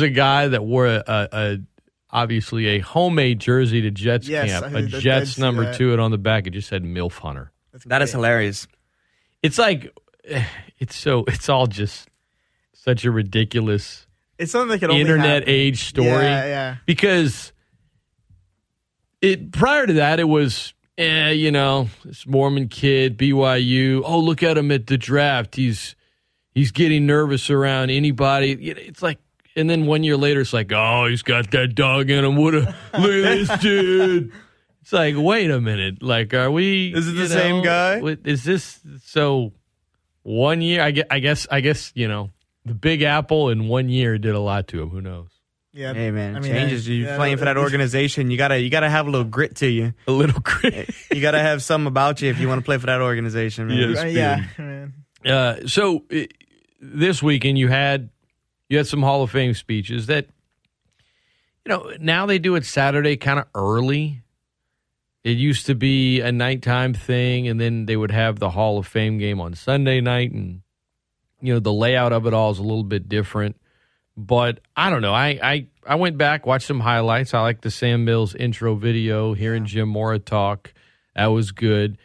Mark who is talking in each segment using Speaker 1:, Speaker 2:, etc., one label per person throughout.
Speaker 1: There's a guy that wore a, a, a obviously a homemade jersey to Jets
Speaker 2: Yes,
Speaker 1: camp,
Speaker 2: I
Speaker 1: a
Speaker 2: did- I
Speaker 1: Jets
Speaker 2: did
Speaker 1: number
Speaker 2: that.
Speaker 1: two, and on the back it just said MILF Hunter.
Speaker 3: That is hilarious.
Speaker 1: It's like it's so it's all just such a ridiculous
Speaker 2: It's something that could only
Speaker 1: internet
Speaker 2: happen.
Speaker 1: age story.
Speaker 2: Yeah, yeah.
Speaker 1: because it prior to that it was eh, you know this Mormon kid BYU oh look at him at the draft he's he's getting nervous around anybody You know, it's like and then one year later it's like oh he's got that dog in him what a look at this dude it's like wait a minute like are we
Speaker 3: Is it the
Speaker 1: you
Speaker 3: same guy?
Speaker 1: Is this so one year I guess I guess I guess you know the Big Apple in one year did a lot to him who knows
Speaker 2: Yeah.
Speaker 3: Hey man,
Speaker 2: I mean,
Speaker 3: changes. You
Speaker 2: yeah,
Speaker 3: playing for that organization, you gotta you gotta have a little grit to you.
Speaker 1: a little grit.
Speaker 3: You gotta have something about you if you want to play for that organization, man.
Speaker 1: Yes.
Speaker 2: Yeah, man.
Speaker 1: Uh, so uh, this weekend you had you had some Hall of Fame speeches that you know now they do it Saturday kind of early. It used to be a nighttime thing, and then they would have the Hall of Fame game on Sunday night, and you know the layout of it all is a little bit different. But I don't know. I I, I went back, watched some highlights. I like the Sam Mills intro video, hearing Jim Mora talk. That was good.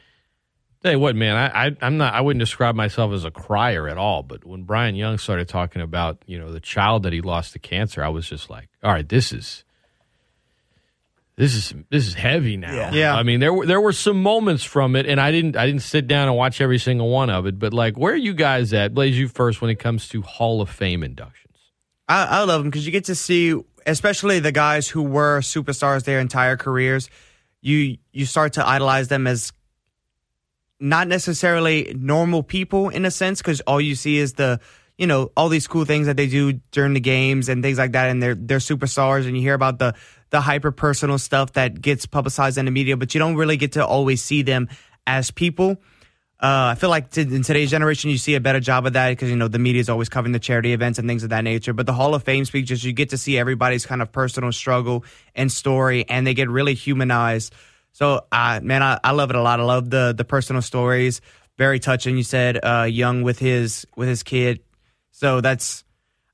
Speaker 1: Tell you what, man, I, I I'm not I wouldn't describe myself as a crier at all, but when Bryant Young started talking about, you know, the child that he lost to cancer, I was just like, all right, this is this is this is heavy now.
Speaker 2: Yeah.
Speaker 3: Yeah.
Speaker 1: I mean, there were there were some moments from it and I didn't I didn't sit down and watch every single one of it, but like where are you guys at? Blaise you first when it comes to Hall of Fame inductions.
Speaker 3: I, I love them because you get to see, especially the guys who were superstars their entire careers. You you start to idolize them as not necessarily normal people in a sense because all you see is the you know all these cool things that they do during the games and things like that and they're they're superstars and you hear about the the hyper personal stuff that gets publicized in the media but you don't really get to always see them as people uh, I feel like t- in today's generation, you see a better job of that because you know the media is always covering the charity events and things of that nature. But the Hall of Fame speeches, you get to see everybody's kind of personal struggle and story, and they get really humanized. So, uh, man, I, I love it a lot. I love the the personal stories. Very touching. You said uh, Young with his with his kid. So that's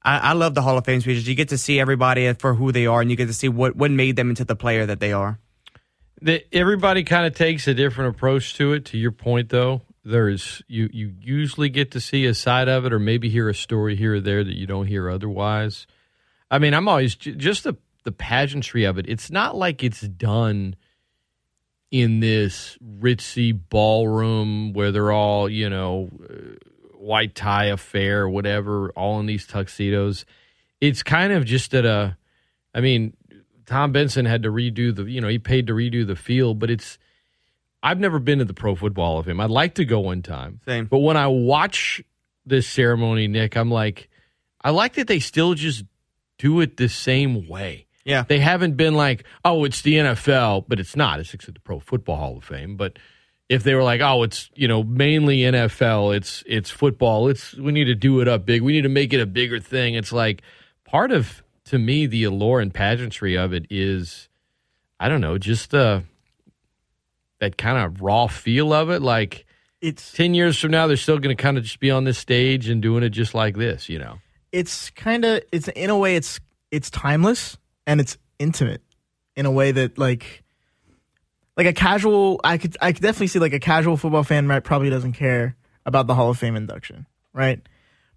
Speaker 3: I, I love the Hall of Fame speeches. You get to see everybody for who they are, and you get to see what what made them into the player that they are.
Speaker 1: the, everybody kind of takes a different approach to it. To your point, though, there's you you usually get to see a side of it, or maybe hear a story here or there that you don't hear otherwise. I mean, I'm always just the the pageantry of it. It's not like it's done in this ritzy ballroom where they're all you know uh, white tie affair, whatever, all in these tuxedos. It's kind of just at a. I mean, Tom Benson had to redo the, you know, he paid to redo the field, but it's, I've never been to the Pro Football of him. I'd like to go one time.
Speaker 3: Same.
Speaker 1: But when I watch this ceremony, Nick, I'm like, I like that they still just do it the same way.
Speaker 3: Yeah.
Speaker 1: They haven't been like, oh, it's the NFL, but it's not. It's the Pro Football Hall of Fame. But if they were like, oh, it's you know mainly NFL, it's it's football. It's we need to do it up big. We need to make it a bigger thing. It's like part of to me the allure and pageantry of it is, I don't know, just the that kind of raw feel of it. Like
Speaker 2: It's
Speaker 1: ten years from now, they're still going to kind of just be on this stage and doing it just like this. You know.
Speaker 2: it's kind of it's in a way it's it's timeless and it's intimate in a way that like like a casual I could I could definitely see like a casual football fan right probably doesn't care about the Hall of Fame induction, right?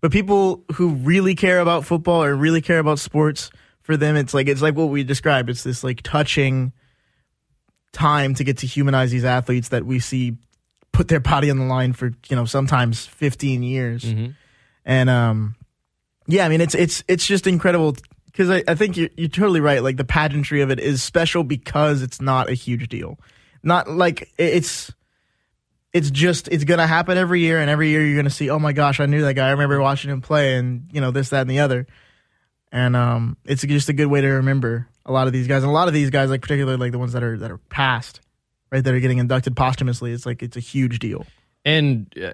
Speaker 2: But people who really care about football or really care about sports, for them it's like it's like what we described. It's this like touching time to get to humanize these athletes that we see put their body on the line for, you know, sometimes 15 years. And um yeah, I mean it's it's it's just incredible because I, I think you're, you're totally right. Like the pageantry of it is special because it's not a huge deal. Not like it's it's just it's gonna happen every year, and every year you're gonna see. Oh my gosh, I knew that guy. I remember watching him play, and you know this, that, and the other. And um, it's just a good way to remember a lot of these guys, and a lot of these guys, like particularly like the ones that are that are passed, right, that are getting inducted posthumously. It's like it's a huge deal.
Speaker 1: And uh,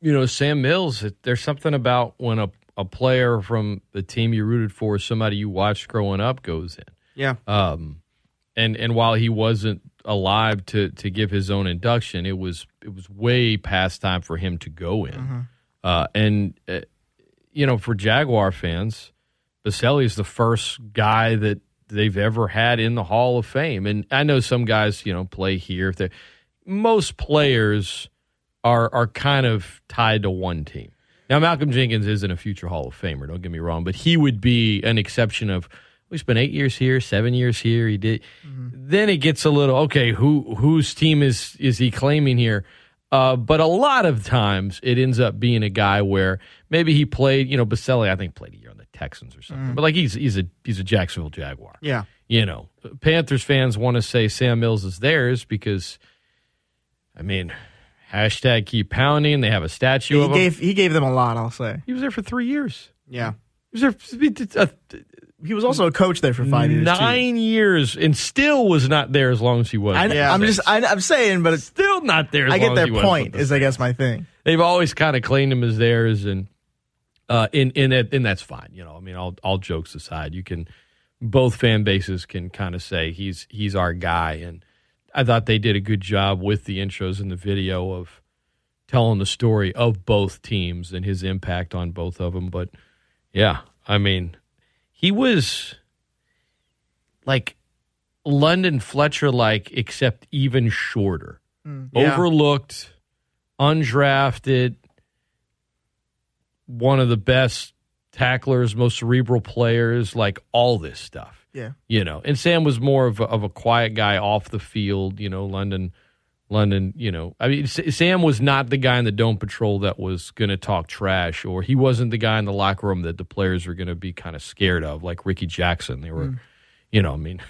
Speaker 1: you know, Sam Mills. There's something about when a a player from the team you rooted for, somebody you watched growing up, goes in.
Speaker 3: Yeah.
Speaker 1: Um, and and while he wasn't alive to to give his own induction, it was it was way past time for him to go in. Uh, and uh, you know, for Jaguar fans, Boselli is the first guy that they've ever had in the Hall of Fame. And I know some guys, you know, play here. Most players are are kind of tied to one team. Now, Malcolm Jenkins isn't a future Hall of Famer. Don't get me wrong, but he would be an exception of. We spent eight years here, seven years here. He did. Mm-hmm. Then it gets a little okay. Who whose team is is he claiming here? Uh, but a lot of times it ends up being a guy where maybe he played. You know, Boselli, I think played a year on the Texans or something. Mm. But like he's he's a he's a Jacksonville Jaguar.
Speaker 3: Yeah.
Speaker 1: You know, Panthers fans want to say Sam Mills is theirs because, I mean, Hashtag keep pounding. They have a statue
Speaker 2: he
Speaker 1: of
Speaker 2: gave,
Speaker 1: him.
Speaker 2: He gave them a lot, I'll say.
Speaker 1: He was there for three years.
Speaker 3: Yeah.
Speaker 1: He was there. Uh,
Speaker 2: he was also a coach there for five years.
Speaker 1: Nine
Speaker 2: too.
Speaker 1: years, and still was not there as long as he was.
Speaker 2: I,
Speaker 1: yeah,
Speaker 2: I'm just, I, am saying, but it's
Speaker 1: still not there. I
Speaker 2: get their point. Is I guess my thing.
Speaker 1: They've always kind of claimed him as theirs, and uh, in in it, and that's fine. You know, I mean, all all jokes aside, you can both fan bases can kind of say he's he's our guy, and I thought they did a good job with the intros and the video of telling the story of both teams and his impact on both of them. But yeah, I mean, he was like London Fletcher like, except even shorter. Mm, yeah. Overlooked, undrafted, one of the best tacklers, most cerebral players, like all this stuff.
Speaker 2: Yeah.
Speaker 1: You know, and Sam was more of a, of a quiet guy off the field. You know, London, London. You know, I mean, Sam was not the guy in the dome patrol that was going to talk trash, or he wasn't the guy in the locker room that the players were going to be kind of scared of, like Rickey Jackson. They were, mm. you know, I mean.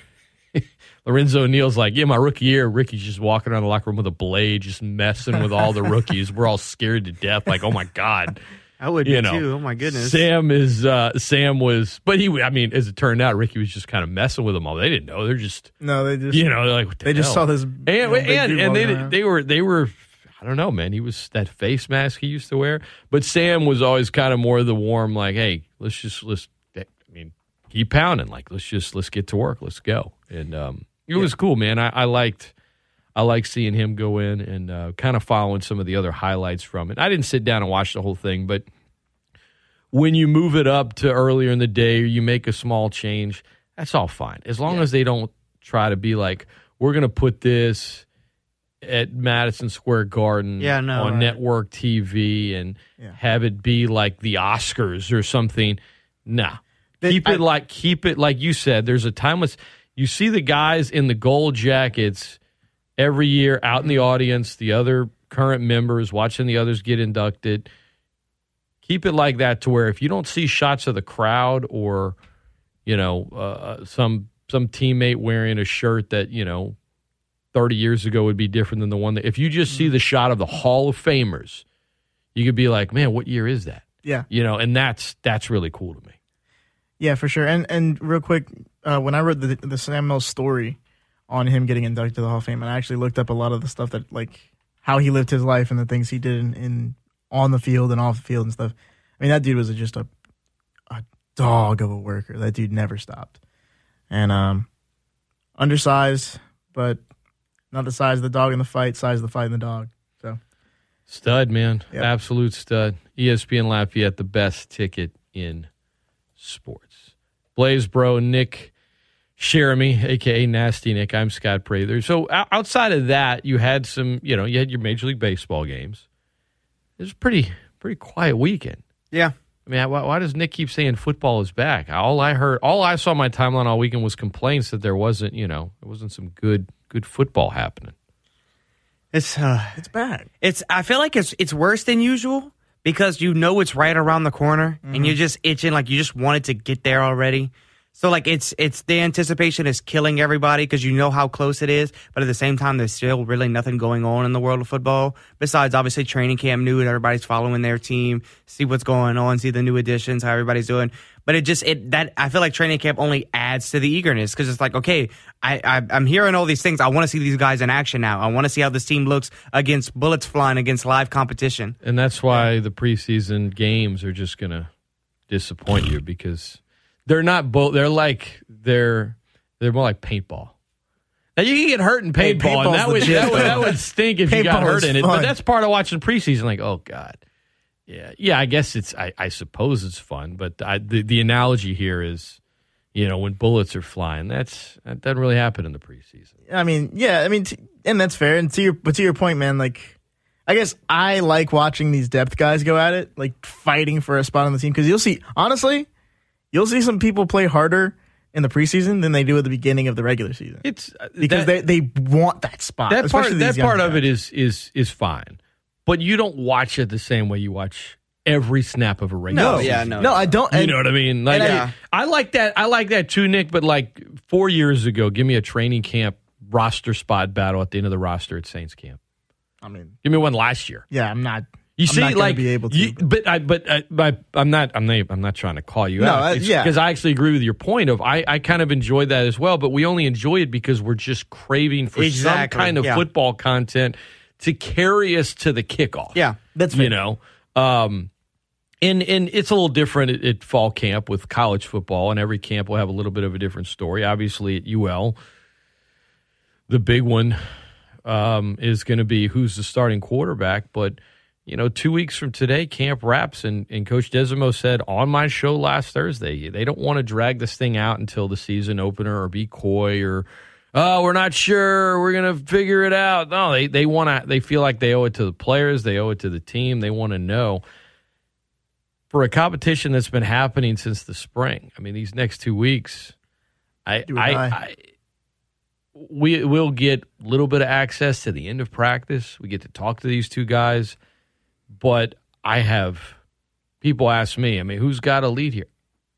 Speaker 1: Lorenzo Neal's like, yeah, my rookie year, Rickey's just walking around the locker room with a blade, just messing with all the rookies. We're all scared to death, like, oh my god,
Speaker 3: I would you know, too. Oh my goodness.
Speaker 1: Sam is uh, Sam was, but he. I mean, as it turned out, Rickey was just kind of messing with them all. They didn't know. They're just
Speaker 2: no. They just
Speaker 1: you know like
Speaker 2: the they just saw this
Speaker 1: and you know, and, and they around. they were they were. I don't know, man. He was that face mask he used to wear, but Sam was always kind of more the warm, like, hey, let's just let's. I mean, keep pounding. Like, let's just let's get to work. Let's go. And um, it yeah. was cool, man. I, I liked. I like seeing him go in and uh, kind of following some of the other highlights from it. I didn't sit down and watch the whole thing, but when you move it up to earlier in the day or you make a small change, that's all fine. As long yeah. as they don't try to be like, we're going to put this at Madison Square Garden
Speaker 3: yeah, no,
Speaker 1: on
Speaker 3: right.
Speaker 1: network TV and yeah. have it be like the Oscars or something. Nah. They, keep it I, like keep it like you said. There's a timeless you see the guys in the gold jackets every year out in the audience, the other current members watching the others get inducted keep it like that to where if you don't see shots of the crowd or you know uh, some some teammate wearing a shirt that you know 30 years ago would be different than the one that if you just see mm-hmm. the shot of the Hall of Famers, you could be like, man, what year is that?
Speaker 2: Yeah,
Speaker 1: you know, and that's that's really cool to me.
Speaker 2: Yeah, for sure. And and real quick, uh, when I read the the Sam Mills story on him getting inducted to the Hall of Fame, and I actually looked up a lot of the stuff that like how he lived his life and the things he did in, in on the field and off the field and stuff. I mean, that dude was just a a dog of a worker. That dude never stopped. And um, undersized, but not the size of the dog in the fight, size of the fight in the dog. So
Speaker 1: stud, man, yep. absolute stud. ESPN Lafayette, the best ticket in sports. Blaise Bro, Nick Jeremy, aka Nasty Nick. I'm Scott Prather. So outside of that, you had some, you know, you had your Major League Baseball games. It was pretty pretty quiet weekend.
Speaker 3: Yeah.
Speaker 1: I mean, why, why, does Nick keep saying football is back? All I heard, all I saw my timeline all weekend was complaints that there wasn't, you know, there wasn't some good good football happening.
Speaker 3: It's uh,
Speaker 2: it's bad.
Speaker 3: It's I feel like it's it's worse than usual because you know it's right around the corner mm-hmm. and you're just itching like you just wanted to get there already. So like it's it's the anticipation is killing everybody because you know how close it is, but at the same time there's still really nothing going on in the world of football besides obviously training camp new and everybody's following their team, see what's going on, see the new additions, how everybody's doing. But it just it that I feel like training camp only adds to the eagerness because it's like okay, I, I I'm hearing all these things. I want to see these guys in action now. I want to see how this team looks against bullets flying against live competition.
Speaker 1: And that's why the preseason games are just gonna disappoint you because they're not both. They're like they're they're more like paintball. Now you can get hurt in paintball, hey, and that would, that would that would stink if you got hurt in it. Fun. But that's part of watching preseason. Like, oh god, Yeah, yeah. I guess it's. I, I suppose it's fun, but I, the the analogy here is, you know, when bullets are flying. That's that doesn't really happen in the preseason.
Speaker 2: I mean, yeah, I mean, t- and that's fair. And to your, but to your point, man, like, I guess I like watching these depth guys go at it, like fighting for a spot on the team. Because you'll see, honestly, you'll see some people play harder in the preseason than they do at the beginning of the regular season.
Speaker 1: It's uh,
Speaker 2: because
Speaker 1: that,
Speaker 2: they, they want that spot.
Speaker 1: that part that
Speaker 2: these young
Speaker 1: part of it is is is fine, but you don't watch it the same way you watch every snap of a regular.
Speaker 2: No,
Speaker 3: Oh, yeah,
Speaker 1: season.
Speaker 3: no.
Speaker 2: no, I don't.
Speaker 1: You
Speaker 2: and-
Speaker 1: know what I mean? Like,
Speaker 3: and I-
Speaker 1: I, like that. I like that too, Nick. But like four years ago, give me a training camp roster spot battle at the end of the roster at Saints camp.
Speaker 2: I mean,
Speaker 1: Give me one last year.
Speaker 2: yeah, I'm not.
Speaker 1: You
Speaker 2: I'm
Speaker 1: see,
Speaker 2: not
Speaker 1: like,
Speaker 2: be able to,
Speaker 1: you-
Speaker 2: but-
Speaker 1: I, but I, I'm not, I'm not, I'm not trying to call you
Speaker 2: No,
Speaker 1: out.
Speaker 2: uh, yeah.
Speaker 1: because I actually agree with your point of I, I kind of enjoyed that as well. But we only enjoy it because we're just craving for
Speaker 3: Exactly,
Speaker 1: some kind of
Speaker 3: yeah.
Speaker 1: football content to carry us to the kickoff.
Speaker 3: Yeah.
Speaker 2: That's
Speaker 1: you know. Um, and and it's a little different at, at fall camp with college football, and every camp will have a little bit of a different story. Obviously, at UL, the big one um, is going to be who's the starting quarterback. But you know, two weeks from today, camp wraps, and, and Coach Desormeaux said on my show last Thursday, they don't want to drag this thing out until the season opener or be coy or. Oh, we're not sure. We're gonna figure it out. No, they they want to. They feel like they owe it to the players. They owe it to the team. They want to know for a competition that's been happening since the spring. I mean, these next two weeks, I, I. I we will get a little bit of access to the end of practice. We get to talk to these two guys, but I have people ask me. I mean, who's got a lead here?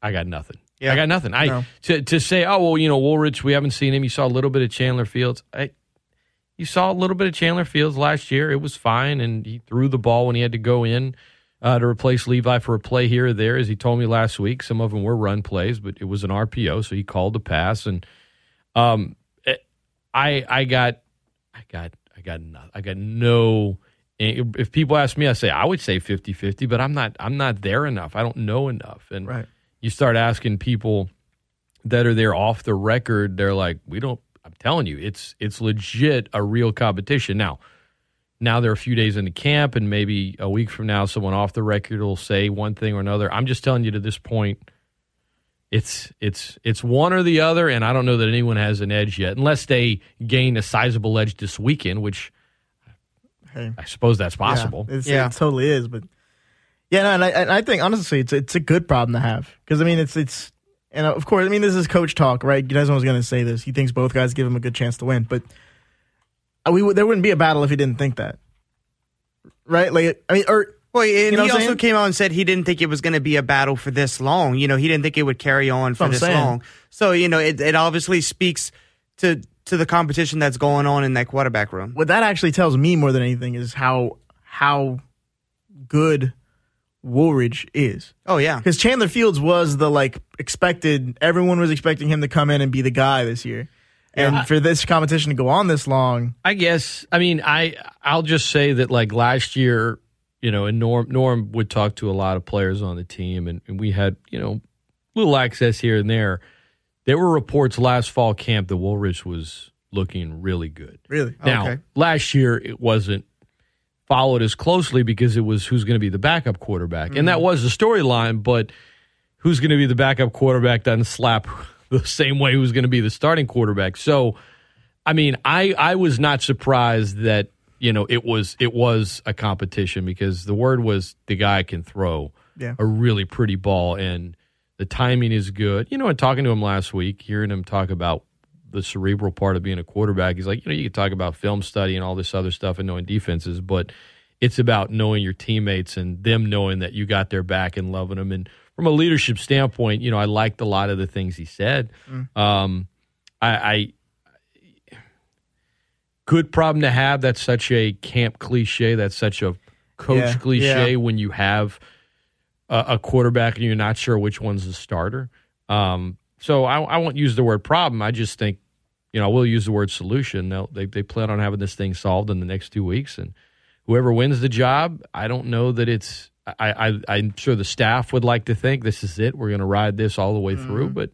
Speaker 1: I got nothing.
Speaker 3: Yeah.
Speaker 1: I got nothing. I
Speaker 2: No.
Speaker 1: to to say, oh well, you know, Wooldridge, we haven't seen him. You saw a little bit of Chandler Fields. I, you saw a little bit of Chandler Fields last year. It was fine, and he threw the ball when he had to go in uh, to replace Levi for a play here or there. As he told me last week, some of them were run plays, but it was an RPO, so he called the pass. And um, eh, I I got I got I got no, I got no. If people ask me, I say I would say 50-50, but I'm not I'm not there enough. I don't know enough, and
Speaker 2: Right.
Speaker 1: you start asking people that are there off the record, they're like, we don't. I'm telling you, it's it's legit a real competition. Now, now they're a few days into camp, and maybe a week from now, someone off the record will say one thing or another. I'm just telling you to this point, it's it's it's one or the other, and I don't know that anyone has an edge yet, unless they gain a sizable edge this weekend, which
Speaker 2: Hey.
Speaker 1: I suppose that's possible.
Speaker 2: Yeah, it's,
Speaker 3: Yeah.
Speaker 2: it totally is. But yeah, no, and I, and I think honestly, it's it's a good problem to have because I mean, it's it's and of course, I mean, this is coach talk, right? You know Desormeaux was going to say this. He thinks both guys give him a good chance to win, but uh, we there wouldn't be a battle if he didn't think that, right? Like, I mean, or
Speaker 3: Well, and
Speaker 2: You know
Speaker 3: he also
Speaker 2: saying?
Speaker 3: came out and said he didn't think it was going to be a battle for this long. You know, he didn't think it would carry on for this
Speaker 2: saying.
Speaker 3: long. So, you know, it, it obviously speaks to to the competition that's going on in that quarterback room.
Speaker 2: what that actually tells me more than anything is how how good Wooldridge is.
Speaker 3: Oh yeah,
Speaker 2: Because Chandler Fields was the like expected. Everyone was expecting him to come in and be the guy this year, and for this competition to go on this long,
Speaker 1: I guess. I mean, I I'll just say that like last year, you know, and Norm Norm would talk to a lot of players on the team, and, and we had you know little access here and there. There were reports last fall camp that Wooldridge was looking really good.
Speaker 2: really.
Speaker 1: Now,
Speaker 3: Okay.
Speaker 1: last year it wasn't followed as closely because it was who's going to be the backup quarterback, and that mm-hmm. was the storyline. But who's going to be the backup quarterback doesn't slap the same way who's going to be the starting quarterback. So, I mean, I I was not surprised that you know it was it was a competition because the word was the guy can throw
Speaker 2: Yeah.
Speaker 1: a really pretty ball and the timing is good. You know, and talking to him last week, hearing him talk about the cerebral part of being a quarterback, he's like, you know, you can talk about film study and all this other stuff and knowing defenses, but it's about knowing your teammates and them knowing that you got their back and loving them. And from a leadership standpoint, you know, I liked a lot of the things he said. Um, I, I good problem to have. That's such a camp cliche. That's such a coach
Speaker 2: Yeah,
Speaker 1: cliche
Speaker 2: yeah.
Speaker 1: when you have a, a quarterback and you're not sure which one's the starter. Um, so I, I won't use the word problem. I just think, you know, I will use the word solution. They'll, they they plan on having this thing solved in the next two weeks, and whoever wins the job, I don't know that it's. I, I I'm sure the staff would like to think this is it. We're going to ride this all the way through, but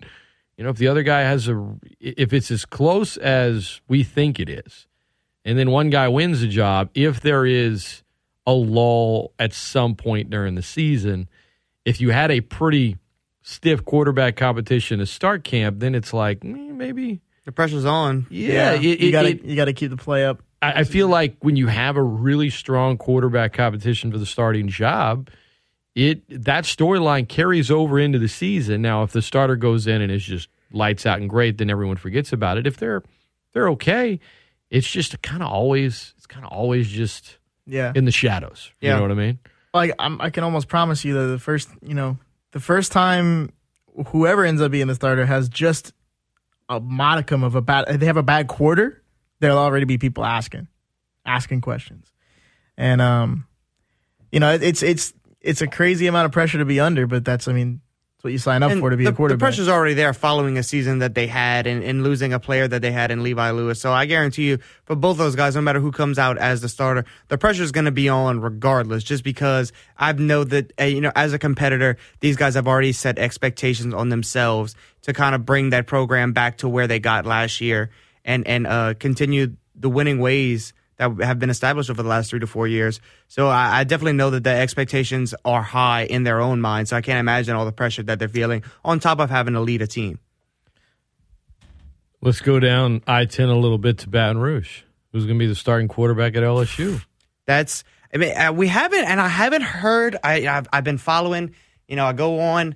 Speaker 1: you know, if the other guy has a, if it's as close as we think it is, and then one guy wins the job, if there is a lull at some point during the season. If you had a pretty stiff quarterback competition to start camp, then it's like mm, maybe
Speaker 3: The pressure's on.
Speaker 1: yeah. it-
Speaker 2: you gotta you gotta keep the play up.
Speaker 1: I, I feel like when you have a really strong quarterback competition for the starting job, it that storyline carries over into the season. Now, if the starter goes in and is just lights out and great, then everyone forgets about it. If they're they're okay, it's just kind of always it's kind of always just
Speaker 2: Yeah,
Speaker 1: in the shadows.
Speaker 3: Yeah.
Speaker 1: You know what I mean?
Speaker 2: Like I'm, I can almost promise you that the first you know the first time whoever ends up being the starter has just a modicum of a bad they have a bad quarter there'll already be people asking asking questions. And um you know it, it's it's it's a crazy amount of pressure to be under but that's i mean that's what you sign up
Speaker 3: And
Speaker 2: for to be
Speaker 3: the,
Speaker 2: a quarterback
Speaker 3: The pressure's already there following a season that they had and, and losing a player that they had in Levi Lewis. So I guarantee you, for both those guys, no matter who comes out as the starter, the pressure's going to be on regardless. Just because I know that uh, you know, as a competitor, these guys have already set expectations on themselves to kind of bring that program back to where they got last year and and uh, continue the winning ways that have been established over the last three to four years. So I, I definitely know that the expectations are high in their own mind. So I can't imagine all the pressure that they're feeling on top of having to lead a team.
Speaker 1: Let's go down I ten a little bit to Baton Rouge. Who's going to be the starting quarterback at LSU?
Speaker 3: That's I mean uh, we haven't and I haven't heard. I I've, I've been following. You know, I go on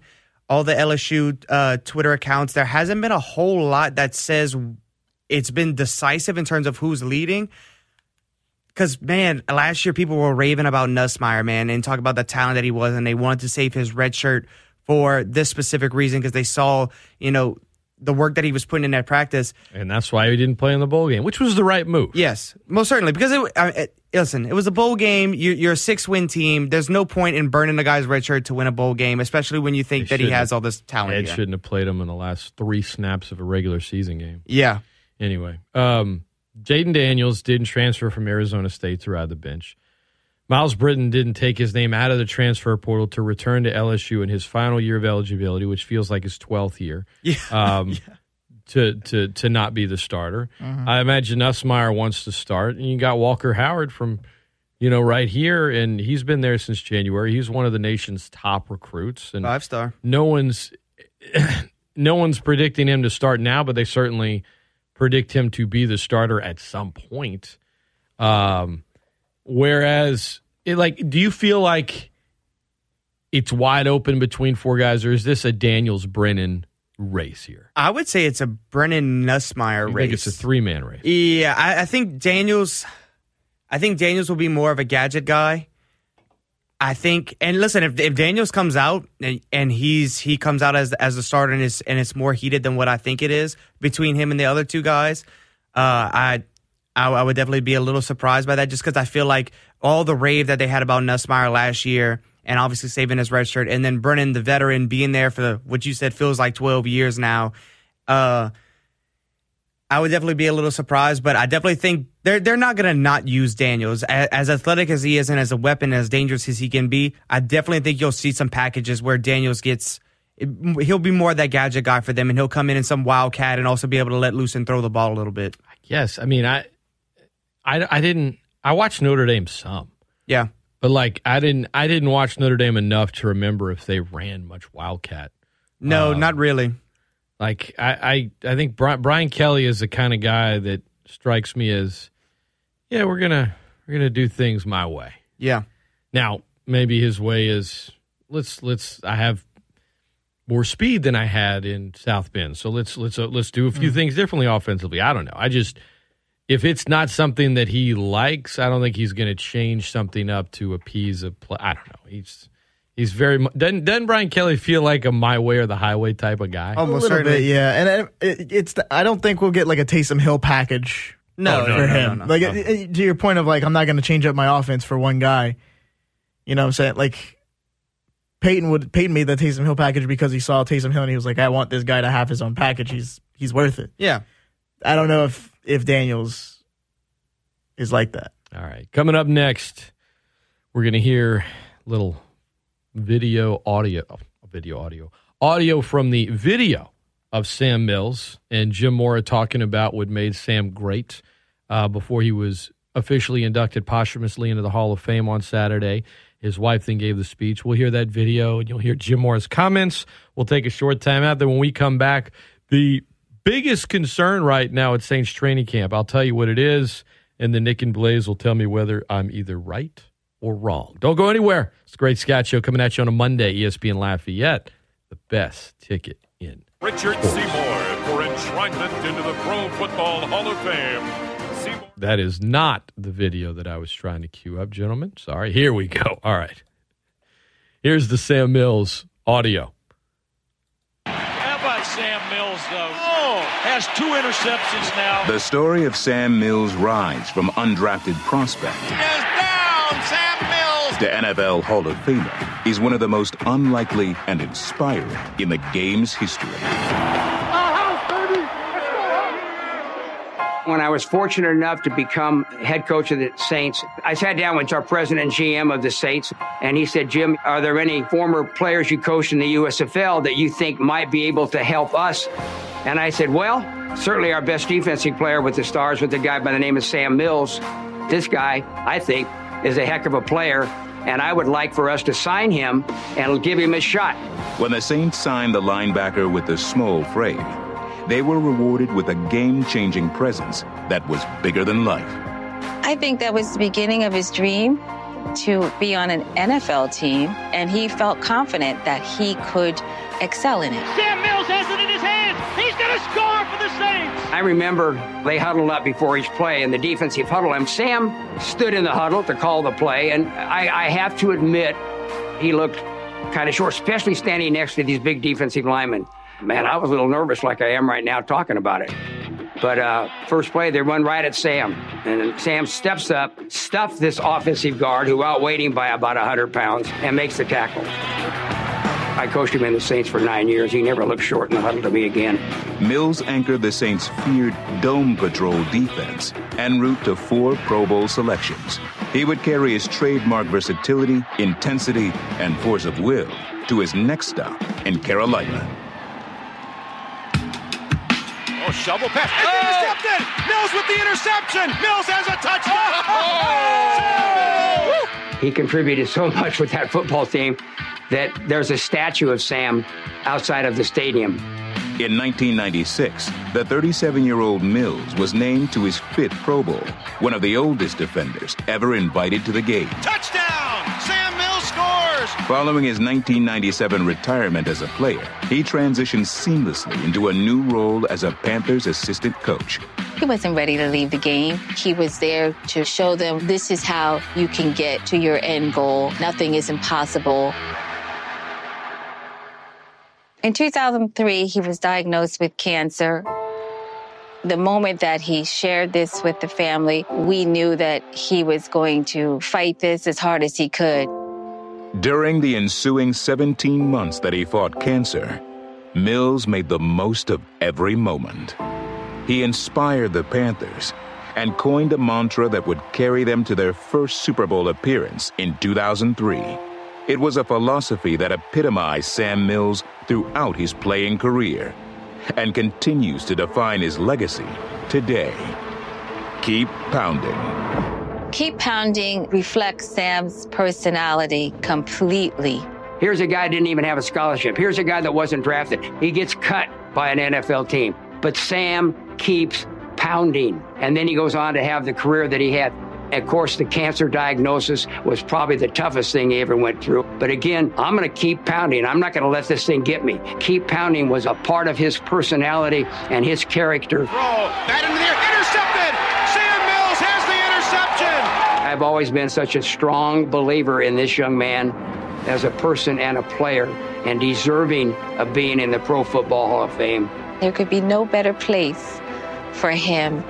Speaker 3: all the LSU uh, Twitter accounts. There hasn't been a whole lot that says it's been decisive in terms of who's leading. Because man, last year people were raving about Nussmeier, man, and talk about the talent that he was, and they wanted to save his red shirt for this specific reason because they saw, you know, the work that he was putting in at practice.
Speaker 1: And that's why he didn't play in the bowl game, which was the right move.
Speaker 3: Yes, most certainly. Because it, uh, it, listen, it was a bowl game. You, you're a six win team. There's no point in burning a guy's red shirt to win a bowl game, especially when you think
Speaker 1: They
Speaker 3: that he has all this talent.
Speaker 1: Ed
Speaker 3: here.
Speaker 1: shouldn't have played him in the last three snaps of a regular season game.
Speaker 3: Yeah,
Speaker 1: Anyway, um, Jayden Daniels didn't transfer from Arizona State to ride the bench. Myles Brennan didn't take his name out of the transfer portal to return to LSU in his final year of eligibility, which feels like his 12th year.
Speaker 3: yeah,
Speaker 1: Um, To, to to not be the starter, I imagine Nussmeier wants to start, and you got Walker Howard from, you know, right here, and he's been there since January. He's one of the nation's top recruits, and
Speaker 3: five star.
Speaker 1: no one's no one's predicting him to start now, but they certainly predict him to be the starter at some point. Um, whereas, it, like, do you feel like it's wide open between four guys, or is this a Daniels Brennan race here?
Speaker 3: I would say it's a Brennan Nussmeier
Speaker 1: I
Speaker 3: race.
Speaker 1: think it's a three man race.
Speaker 3: Yeah, I, I think Daniels. I think Daniels will be more of a gadget guy. I think, and listen, if, if Daniels comes out and, and he's he comes out as as the starter and it's and it's more heated than what I think it is between him and the other two guys, uh, I, I I would definitely be a little surprised by that just because I feel like all the rave that they had about Nussmeier last year and obviously saving his red shirt and then Brennan the veteran being there for what you said feels like twelve years now. Uh, I would definitely be a little surprised, but I definitely think they're they're not going to not use Daniels as, as athletic as he is and as a weapon as dangerous as he can be. I definitely think you'll see some packages where Daniels gets he'll be more of that gadget guy for them, and he'll come in in some wildcat and also be able to let loose and throw the ball a little bit.
Speaker 1: Yes, I mean, I, I, I didn't. I watched Notre Dame some,
Speaker 3: Yeah,
Speaker 1: but like, I didn't. I didn't watch Notre Dame enough to remember if they ran much Wildcat.
Speaker 3: no,
Speaker 1: Um,
Speaker 3: not really.
Speaker 1: Like I, I, I think Brian, Brian Kelly is the kind of guy that strikes me as, yeah, we're gonna we're gonna do things my way.
Speaker 3: Yeah,
Speaker 1: Now maybe his way is let's let's I have more speed than I had in South Bend, so let's let's uh, let's do a few things differently offensively. I don't know. I just if it's not something that he likes, I don't think he's going to change something up to appease a play. I don't know. He's he's very mu- doesn't doesn't Brian Kelly feel like a my way or the highway type of guy?
Speaker 3: Oh,
Speaker 2: a little bit, yeah. And it, it, it's the, I don't think we'll get like a Taysom Hill package
Speaker 3: no,
Speaker 1: Oh,
Speaker 3: no,
Speaker 1: no,
Speaker 2: for
Speaker 3: no,
Speaker 2: him.
Speaker 3: no, no.
Speaker 2: like it- it- to your point of like I'm not going to change up my offense for one guy. You know what I'm saying? Like Payton would Payton made the Taysom Hill package because he saw Taysom Hill and he was like, I want this guy to have his own package. He's he's worth it.
Speaker 3: yeah.
Speaker 2: I don't know if if Daniels is like that.
Speaker 1: All right. Coming up next, we're going to hear little video audio, video audio, audio from the video of Sam Mills and Jim Mora talking about what made Sam great uh, before he was officially inducted posthumously into the Hall of Fame on Saturday. His wife then gave the speech. We'll hear that video and you'll hear Jim Mora's comments. We'll take a short time out. Then when we come back, the biggest concern right now at Saints training camp, I'll tell you what it is, and then Nick and Blaise will tell me whether I'm either right or wrong. Don't go anywhere. It's a great Scott Show coming at you on a Monday, ESPN Lafayette. The best ticket in.
Speaker 4: Richard Seymour for enshrinement into the Pro Football Hall of Fame.
Speaker 1: That is not the video that I was trying to cue up, gentlemen. Sorry. Here we go. All right. Here's the Sam Mills audio.
Speaker 5: How about Sam Mills, though? Oh, has two interceptions now.
Speaker 6: The story of Sam Mills' rise from undrafted prospect
Speaker 5: Is down, Sam
Speaker 6: To NFL Hall of Famer is one of the most unlikely and inspiring in the game's history.
Speaker 7: When I was fortunate enough to become head coach of the Saints, I sat down with our president and GM of the Saints, and he said, Jim, are there any former players you coached in the USFL that you think might be able to help us? And I said, well, certainly our best defensive player with the Stars was a guy by the name of Sam Mills. This guy, I think, is a heck of a player, and I would like for us to sign him and give him a shot.
Speaker 6: When the Saints signed the linebacker with the small frame, they were rewarded with a game changing presence that was bigger than life.
Speaker 8: I think that was the beginning of his dream to be on an NFL team, and he felt confident that he could excel in it.
Speaker 5: Sam Mills has it in his hands. Score for the Saints.
Speaker 7: I remember they huddled up before each play in the defensive huddle, and Sam stood in the huddle to call the play. And I, I have to admit, he looked kind of short, especially standing next to these big defensive linemen. Man, I was a little nervous, like I am right now, talking about it. But uh, first play, they run right at Sam. And Sam steps up, stuffs this offensive guard who outweighed him by about 100 pounds, and makes the tackle. I coached him in the Saints for nine years. He never looked short in the huddle to me again.
Speaker 6: Mills anchored the Saints' feared dome patrol defense en route to four Pro Bowl selections. He would carry his trademark versatility, intensity, and force of will to his next stop in Carolina.
Speaker 5: Oh, shovel pass. It's intercepted. Mills with the interception. Mills has a touchdown.
Speaker 7: He contributed so much with that football team that there's a statue of Sam outside of the stadium.
Speaker 6: In 1996, the 37 year old Mills was named to his fifth Pro Bowl, one of the oldest defenders ever invited to the game.
Speaker 5: Touchdown. Sam Mills scores.
Speaker 6: Following his 1997 retirement as a player, he transitioned seamlessly into a new role as a Panthers assistant coach.
Speaker 8: He wasn't ready to leave the game. He was there to show them this is how you can get to your end goal. Nothing is impossible. In 2003, he was diagnosed with cancer. The moment that he shared this with the family, we knew that he was going to fight this as hard as he could.
Speaker 6: During the ensuing 17 months that he fought cancer, Mills made the most of every moment. He inspired the Panthers and coined a mantra that would carry them to their first Super Bowl appearance in 2003. It was a philosophy that epitomized Sam Mills throughout his playing career and continues to define his legacy today. Keep pounding.
Speaker 8: Keep Pounding reflects Sam's personality completely.
Speaker 7: Here's a guy who didn't even have a scholarship. Here's a guy that wasn't drafted. He gets cut by an NFL team. But Sam keeps pounding. And then he goes on to have the career that he had. Of course, the cancer diagnosis was probably the toughest thing he ever went through. But again, I'm going to keep pounding. I'm not going to let this thing get me. Keep pounding was a part of his personality and his character.
Speaker 5: Throw that into the air. Intercepted. Sam Mills has the interception.
Speaker 7: I've always been such a strong believer in this young man as a person and a player and deserving of being in the Pro Football Hall of Fame.
Speaker 8: There could be no better place for him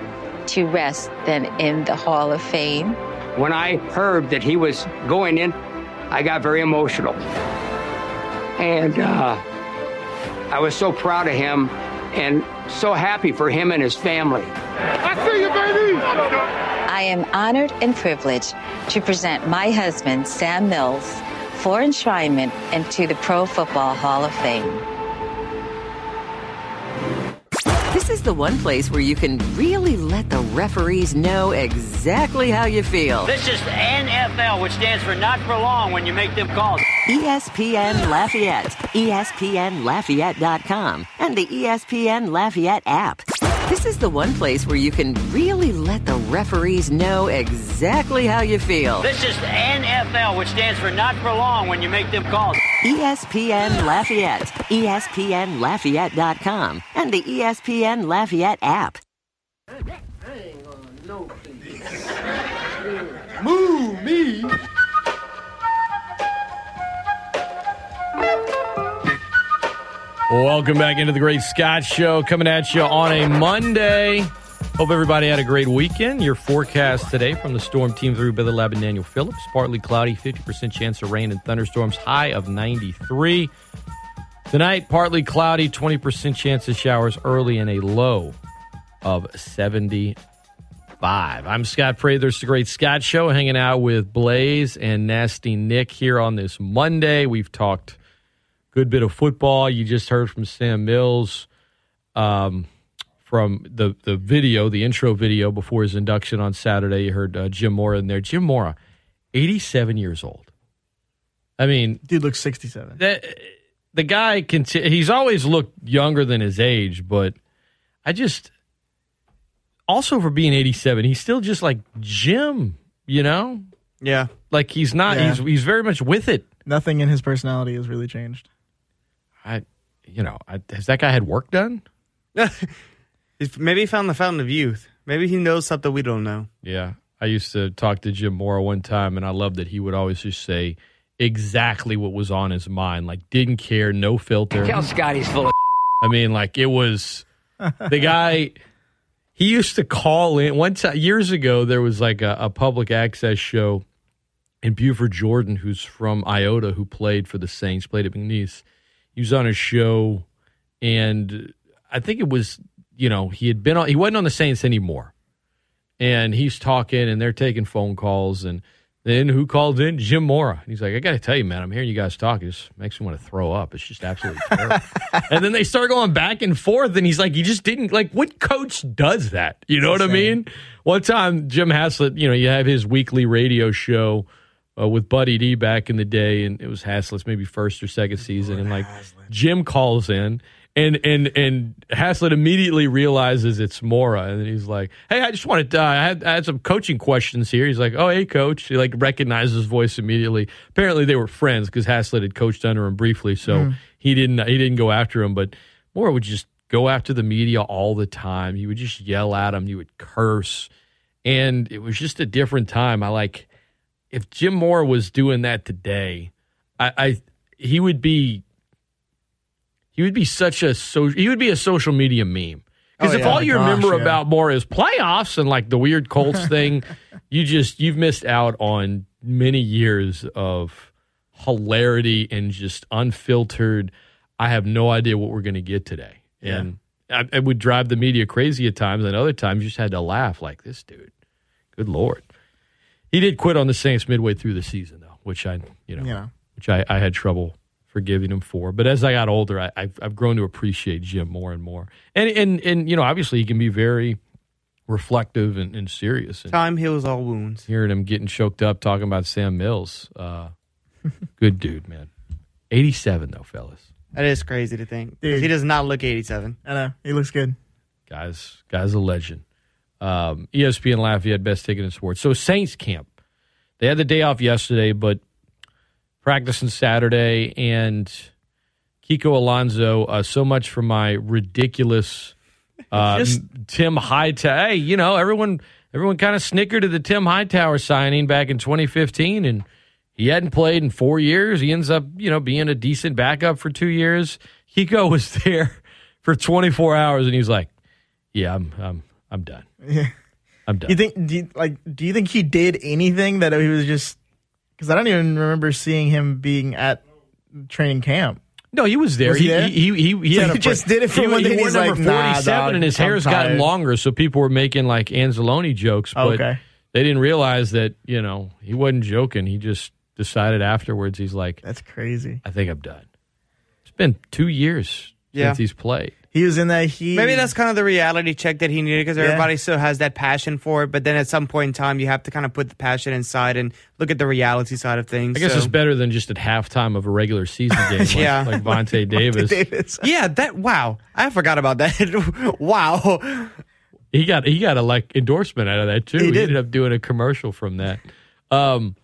Speaker 8: to rest than in the Hall of Fame.
Speaker 7: When I heard that he was going in, I got very emotional. And uh, I was so proud of him and so happy for him and his family.
Speaker 5: I see you, baby.
Speaker 8: I am honored and privileged to present my husband, Sam Mills, for enshrinement into the Pro Football Hall of Fame.
Speaker 9: This is the one place where you can really let the referees know exactly how you feel.
Speaker 10: This is NFL, which stands for not for long when you make them calls.
Speaker 9: ESPN Lafayette, ESPNLafayette.com, and the ESPN Lafayette app. This is the one place where you can really let the referees know exactly how you feel.
Speaker 10: This is NFL, which stands for not for long when you make them calls.
Speaker 9: ESPN Lafayette, ESPNLafayette.com, and the ESPN Lafayette app.
Speaker 2: Move me.
Speaker 1: Welcome back into the Great Scott Show, coming at you on a Monday. Hope everybody had a great weekend. Your forecast today from the Storm Team through Billy Lab and Daniel Phillips. Partly cloudy, 50% chance of rain and thunderstorms, high of 93. Tonight, partly cloudy, 20% chance of showers early and a low of 75. I'm Scott Prather. the Great Scott Show, hanging out with Blaise and Nasty Nick here on this Monday. We've talked good bit of football. You just heard from Sam Mills um, from the the video, the intro video before his induction on Saturday. You heard uh, Jim Mora in there. Jim Mora, 87 years old. I mean,
Speaker 2: Dude looks 67.
Speaker 1: that the guy can he's always looked younger than his age, but I just also for being 87, he's still just like Jim, you know?
Speaker 3: Yeah.
Speaker 1: Like he's not
Speaker 2: Yeah.
Speaker 1: he's he's very much with it.
Speaker 2: Nothing in his personality has really changed.
Speaker 1: I you know, I, has that guy had work done?
Speaker 3: He's- Maybe he found the fountain of youth. Maybe he knows something we don't know.
Speaker 1: Yeah. I used to talk to Jim Mora one time, and I loved that he would always just say exactly what was on his mind. Like, didn't care, no filter.
Speaker 7: Tell Scott he's full of.
Speaker 1: I mean, like, it was the guy. He used to call in one time years ago. There was like a, a public access show in Buford, Jordan, who's from Iota, who played for the Saints, played at McNeese. He was on a show, and I think it was, you know, he had been on. He wasn't on the Saints anymore, and he's talking, and they're taking phone calls, and then who called in? Jim Mora. And he's like, I got to tell you, man, I'm hearing you guys talk. It just makes me want to throw up. It's just absolutely terrible. and then they start going back and forth, and he's like, you just didn't like. What coach does that? You know what I mean? One time, Jim Haslett, you know, you have his weekly radio show uh, with Buddy D back in the day, and it was Haslett's maybe first or second season, and like Jim calls in. And and and Haslett immediately realizes it's Mora, and he's like, "Hey, I just wanted uh, I had I had some coaching questions here." He's like, "Oh, hey, coach." He like recognizes his voice immediately. Apparently, they were friends because Haslett had coached under him briefly, so he didn't he didn't go after him. But Mora would just go after the media all the time. He would just yell at him. He would curse, and it was just a different time. I like if Jim Mora was doing that today, I, I he would be he would be such a so he would be a social media meme. Because
Speaker 2: Oh,
Speaker 1: if
Speaker 2: yeah.
Speaker 1: all oh you
Speaker 2: Gosh,
Speaker 1: remember
Speaker 2: yeah.
Speaker 1: about Mora is playoffs and like the weird Colts thing, you just you've missed out on many years of hilarity and just unfiltered. I have no idea what we're going to get today, and I, it would drive the media crazy at times. And other times, you just had to laugh like this dude. Good lord, he did quit on the Saints midway through the season, though, which I you know,
Speaker 2: You know.
Speaker 1: which I, I had trouble forgiving him for. But as I got older, I, I've, I've grown to appreciate Jim more and more. And and and you know, obviously, he can be very reflective and, and serious. And
Speaker 3: Time heals all wounds.
Speaker 1: hearing him getting choked up talking about Sam Mills, uh, good dude, man. Eighty-seven though, fellas.
Speaker 3: That is crazy to think.
Speaker 2: Dude.
Speaker 3: He does not look 87.
Speaker 2: I know. He looks good.
Speaker 1: guys, guys, a legend. Um, ESPN Lafayette best ticket in sports. So Saints camp, they had the day off yesterday, but practicing Saturday and Kiko Alonso. Uh, so much for my ridiculous uh,
Speaker 2: Just-
Speaker 1: Tim Hightower. Hey, you know everyone, everyone kind of snickered at the Tim Hightower signing back in 2015, and he hadn't played in four years. He ends up, you know, being a decent backup for two years. Kiko was there for 24 hours, and he's like, "Yeah, I'm, I'm, I'm done.
Speaker 2: Yeah.
Speaker 1: I'm done."
Speaker 2: You think? Do you, like? Do you think he did anything that he was just? Because I don't even remember seeing him being at training camp.
Speaker 1: No, he was there.
Speaker 2: Was
Speaker 1: he,
Speaker 2: he there?
Speaker 1: he, he, he,
Speaker 2: So
Speaker 1: had
Speaker 2: he
Speaker 1: a
Speaker 2: just did it for
Speaker 1: he,
Speaker 2: one
Speaker 1: he
Speaker 2: day
Speaker 1: wore
Speaker 2: he's
Speaker 1: number
Speaker 2: like,
Speaker 1: 47
Speaker 2: dog,
Speaker 1: and his
Speaker 2: I'm
Speaker 1: hair's gotten longer, so people were making like Anzalone jokes, but
Speaker 2: Okay.
Speaker 1: they didn't realize that, you know, he wasn't joking. He just decided afterwards, he's like,
Speaker 2: That's crazy.
Speaker 1: I think I'm done. It's been two years
Speaker 3: Yeah.
Speaker 1: since he's played.
Speaker 2: He was in that heat.
Speaker 3: Maybe that's kind of the reality check that he needed because
Speaker 2: Yeah.
Speaker 3: everybody still has that passion for it. But then at some point in time, you have to kind of put the passion inside and look at the reality side of things.
Speaker 1: I guess
Speaker 3: So-
Speaker 1: it's better than just at halftime of a regular season game, like,
Speaker 3: Yeah.
Speaker 1: like Vontae Davis.
Speaker 2: Davis.
Speaker 3: Yeah, that wow. I forgot about that. wow.
Speaker 1: He got he got a like endorsement out of that too.
Speaker 2: He
Speaker 1: He, ended up doing a commercial from that. Um,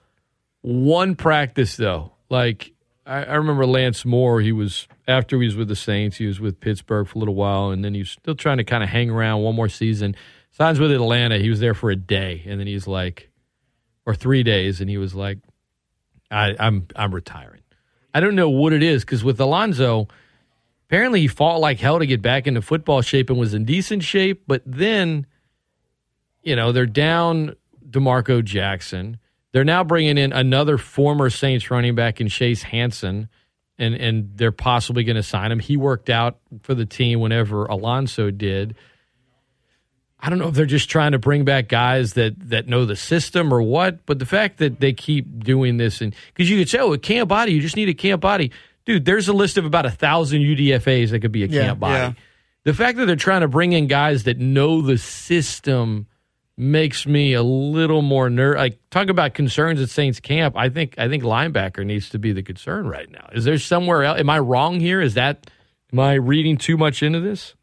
Speaker 1: one practice though, like I, I remember Lance Moore. He was after he was with the Saints. He was with Pittsburgh for a little while, and then he was still trying to kind of hang around one more season. Signs with Atlanta. He was there for a day, and then he's like, or three days, and he was like, I, I'm I'm retiring. I don't know what it is because with Alonso, apparently he fought like hell to get back into football shape and was in decent shape, but then, you know, they're down D'Marco Jackson. They're now bringing in another former Saints running back in Chase Hansen, and and they're possibly going to sign him. He worked out for the team whenever Alonso did. I don't know if they're just trying to bring back guys that that know the system or what, but the fact that they keep doing this and because you could say, oh, a camp body, you just need a camp body, dude. There's a list of about a thousand UDFA's that could be a
Speaker 2: Yeah,
Speaker 1: camp body.
Speaker 3: yeah.
Speaker 1: The fact that they're trying to bring in guys that know the system makes me a little more ner Like talk about concerns at Saints camp. I think I think linebacker needs to be the concern right now. Is there somewhere else? Am I wrong here? Is that am I reading too much into this?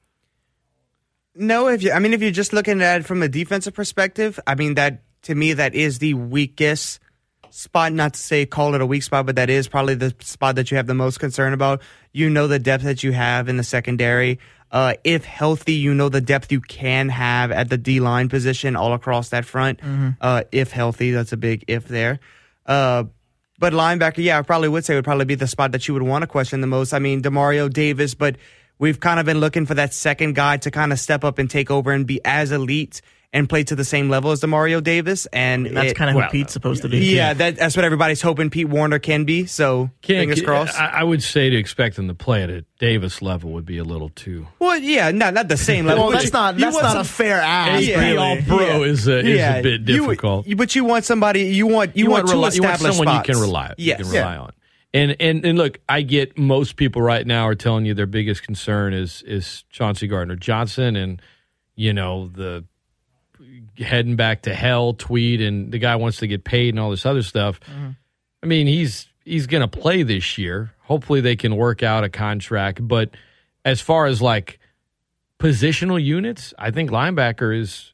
Speaker 3: No, if you, I mean, if you're just looking at it from a defensive perspective, I mean that to me that is the weakest spot. Not to say call it a weak spot, but that is probably the spot that you have the most concern about. You know the depth that you have in the secondary. Uh, if healthy, you know the depth you can have at the D line position all across that front. Uh, if healthy, that's a big if there. Uh, but linebacker, yeah, I probably would say would probably be the spot that you would want to question the most. I mean, Demario Davis, but we've kind of been looking for that second guy to kind of step up and take over and be as elite and play to the same level as Demario Davis. And
Speaker 2: That's kind of
Speaker 1: well,
Speaker 2: who Pete's supposed to be.
Speaker 3: yeah, that, that's what everybody's hoping Pete Werner can be. So fingers crossed.
Speaker 1: I, I would say to expect him to play at a Davis level would be a little too.
Speaker 3: well, yeah, no, not the same level.
Speaker 2: Well, that's
Speaker 3: you-
Speaker 2: not that's
Speaker 3: want
Speaker 2: not
Speaker 3: some-
Speaker 2: a fair ask.
Speaker 3: Yeah.
Speaker 2: really.
Speaker 1: all pro
Speaker 3: Yeah.
Speaker 1: is a, is
Speaker 3: Yeah,
Speaker 1: a bit difficult.
Speaker 3: you- but you want somebody. You want you, want, two
Speaker 1: rely- you want
Speaker 3: established
Speaker 1: someone
Speaker 3: spots.
Speaker 1: you can rely
Speaker 3: Yes.
Speaker 1: you can rely on. And and and look, I get most people right now are telling you their biggest concern is is Chauncey Gardner Johnson and you know the heading back to hell tweet and the guy wants to get paid and all this other stuff. I mean, he's he's going to play this year. Hopefully they can work out a contract, but as far as like positional units, I think linebacker is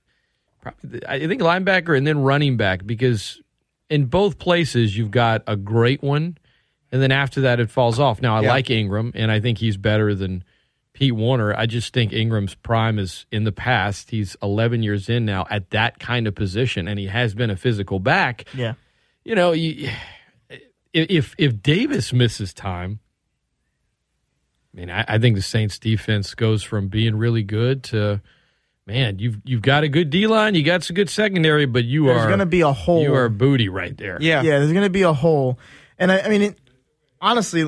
Speaker 1: probably I think linebacker and then running back because in both places you've got a great one and then after that it falls off. Now I
Speaker 3: Yeah.
Speaker 1: like Ingram and I think he's better than Pete Werner. I just think Ingram's prime is in the past. He's 11 years in now at that kind of position and he has been a physical back.
Speaker 2: Yeah.
Speaker 1: You know, you, if if Davis misses time, I mean, I, I think the Saints defense goes from being really good to man, you've you've got a good D line, you got some good secondary, but you
Speaker 2: There's
Speaker 1: are
Speaker 2: going to be a hole.
Speaker 1: you are booty right there.
Speaker 3: Yeah.
Speaker 2: Yeah, there's going to be a hole. And I, I mean, it, honestly,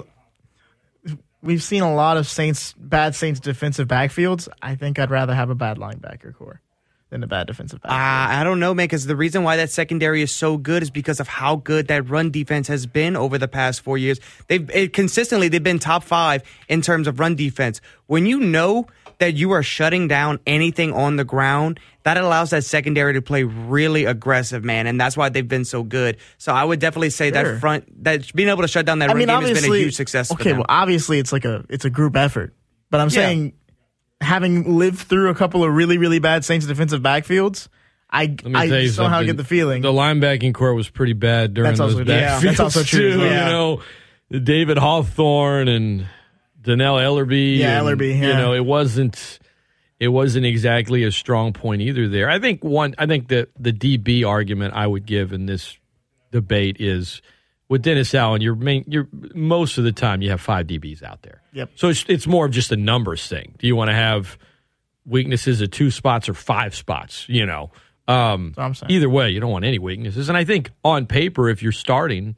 Speaker 2: we've seen a lot of Saints, bad Saints defensive backfields. I think I'd rather have a bad linebacker core than a bad defensive backfield.
Speaker 3: Uh, I don't know, man, because the reason why that secondary is so good is because of how good that run defense has been over the past four years. They've it, consistently they've been top five in terms of run defense. When you know that you are shutting down anything on the ground, that allows that secondary to play really aggressive, man, and that's why they've been so good. So I would definitely say
Speaker 2: Sure.
Speaker 3: that front that being able to shut down that
Speaker 2: I
Speaker 3: run
Speaker 2: mean,
Speaker 3: game has been a huge success. for
Speaker 2: Okay,
Speaker 3: them.
Speaker 2: well, obviously it's like a it's a group effort, but I'm
Speaker 3: Yeah.
Speaker 2: saying having lived through a couple of really really bad Saints defensive backfields, I I somehow
Speaker 1: something.
Speaker 2: get the feeling
Speaker 1: the linebacking core was pretty bad during
Speaker 2: That's
Speaker 1: those
Speaker 2: also. Yeah,
Speaker 1: backfields
Speaker 2: that's also true
Speaker 1: too.
Speaker 2: well.
Speaker 1: You know, David Hawthorne and Dannell Ellerbe.
Speaker 2: Yeah,
Speaker 1: and,
Speaker 2: Ellerbe,
Speaker 1: You know, it wasn't. It wasn't exactly a strong point either. There, I think one. I think that the DB argument I would give in this debate is with Dennis Allen. You're main. You're most of the time you have five DBs out there.
Speaker 2: Yep.
Speaker 1: So it's it's more of just a numbers thing. Do you want to have weaknesses at two spots or five spots? You know. Um. Either way, you don't want any weaknesses. And I think on paper, if you're starting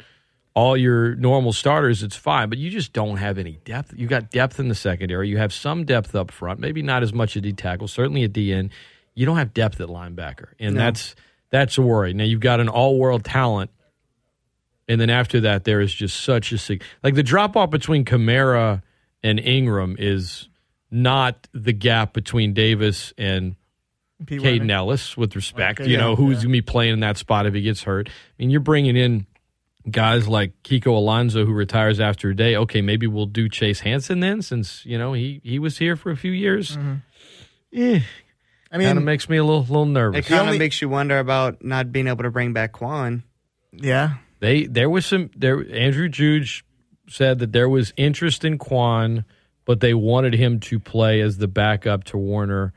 Speaker 1: all your normal starters, it's fine. But you just don't have any depth. You got depth in the secondary. You have some depth up front. Maybe not as much at D tackle. Certainly at DN. You don't have depth at linebacker, and
Speaker 3: No.
Speaker 1: that's that's a worry. Now you've got an all world talent, and then after that, there is just such a like the drop off between Kamara and Ingram is not the gap between Davis and
Speaker 2: Kaden
Speaker 1: Elliss with respect.
Speaker 2: Okay,
Speaker 1: you
Speaker 2: yeah,
Speaker 1: know, who's
Speaker 2: yeah.
Speaker 1: going to be playing in that spot if he gets hurt? I mean, you're bringing in guys like Kiko Alonso who retires after a day. Okay, maybe we'll do Chase Hansen then since, you know, he, he was here for a few years. Yeah.
Speaker 2: I mean,
Speaker 1: Kind of makes me a little little nervous.
Speaker 3: It kind of
Speaker 2: only-
Speaker 3: makes you wonder about not being able to bring back Quan.
Speaker 2: yeah.
Speaker 1: They there was some there Andrew Juge said that there was interest in Quan, but they wanted him to play as the backup to Werner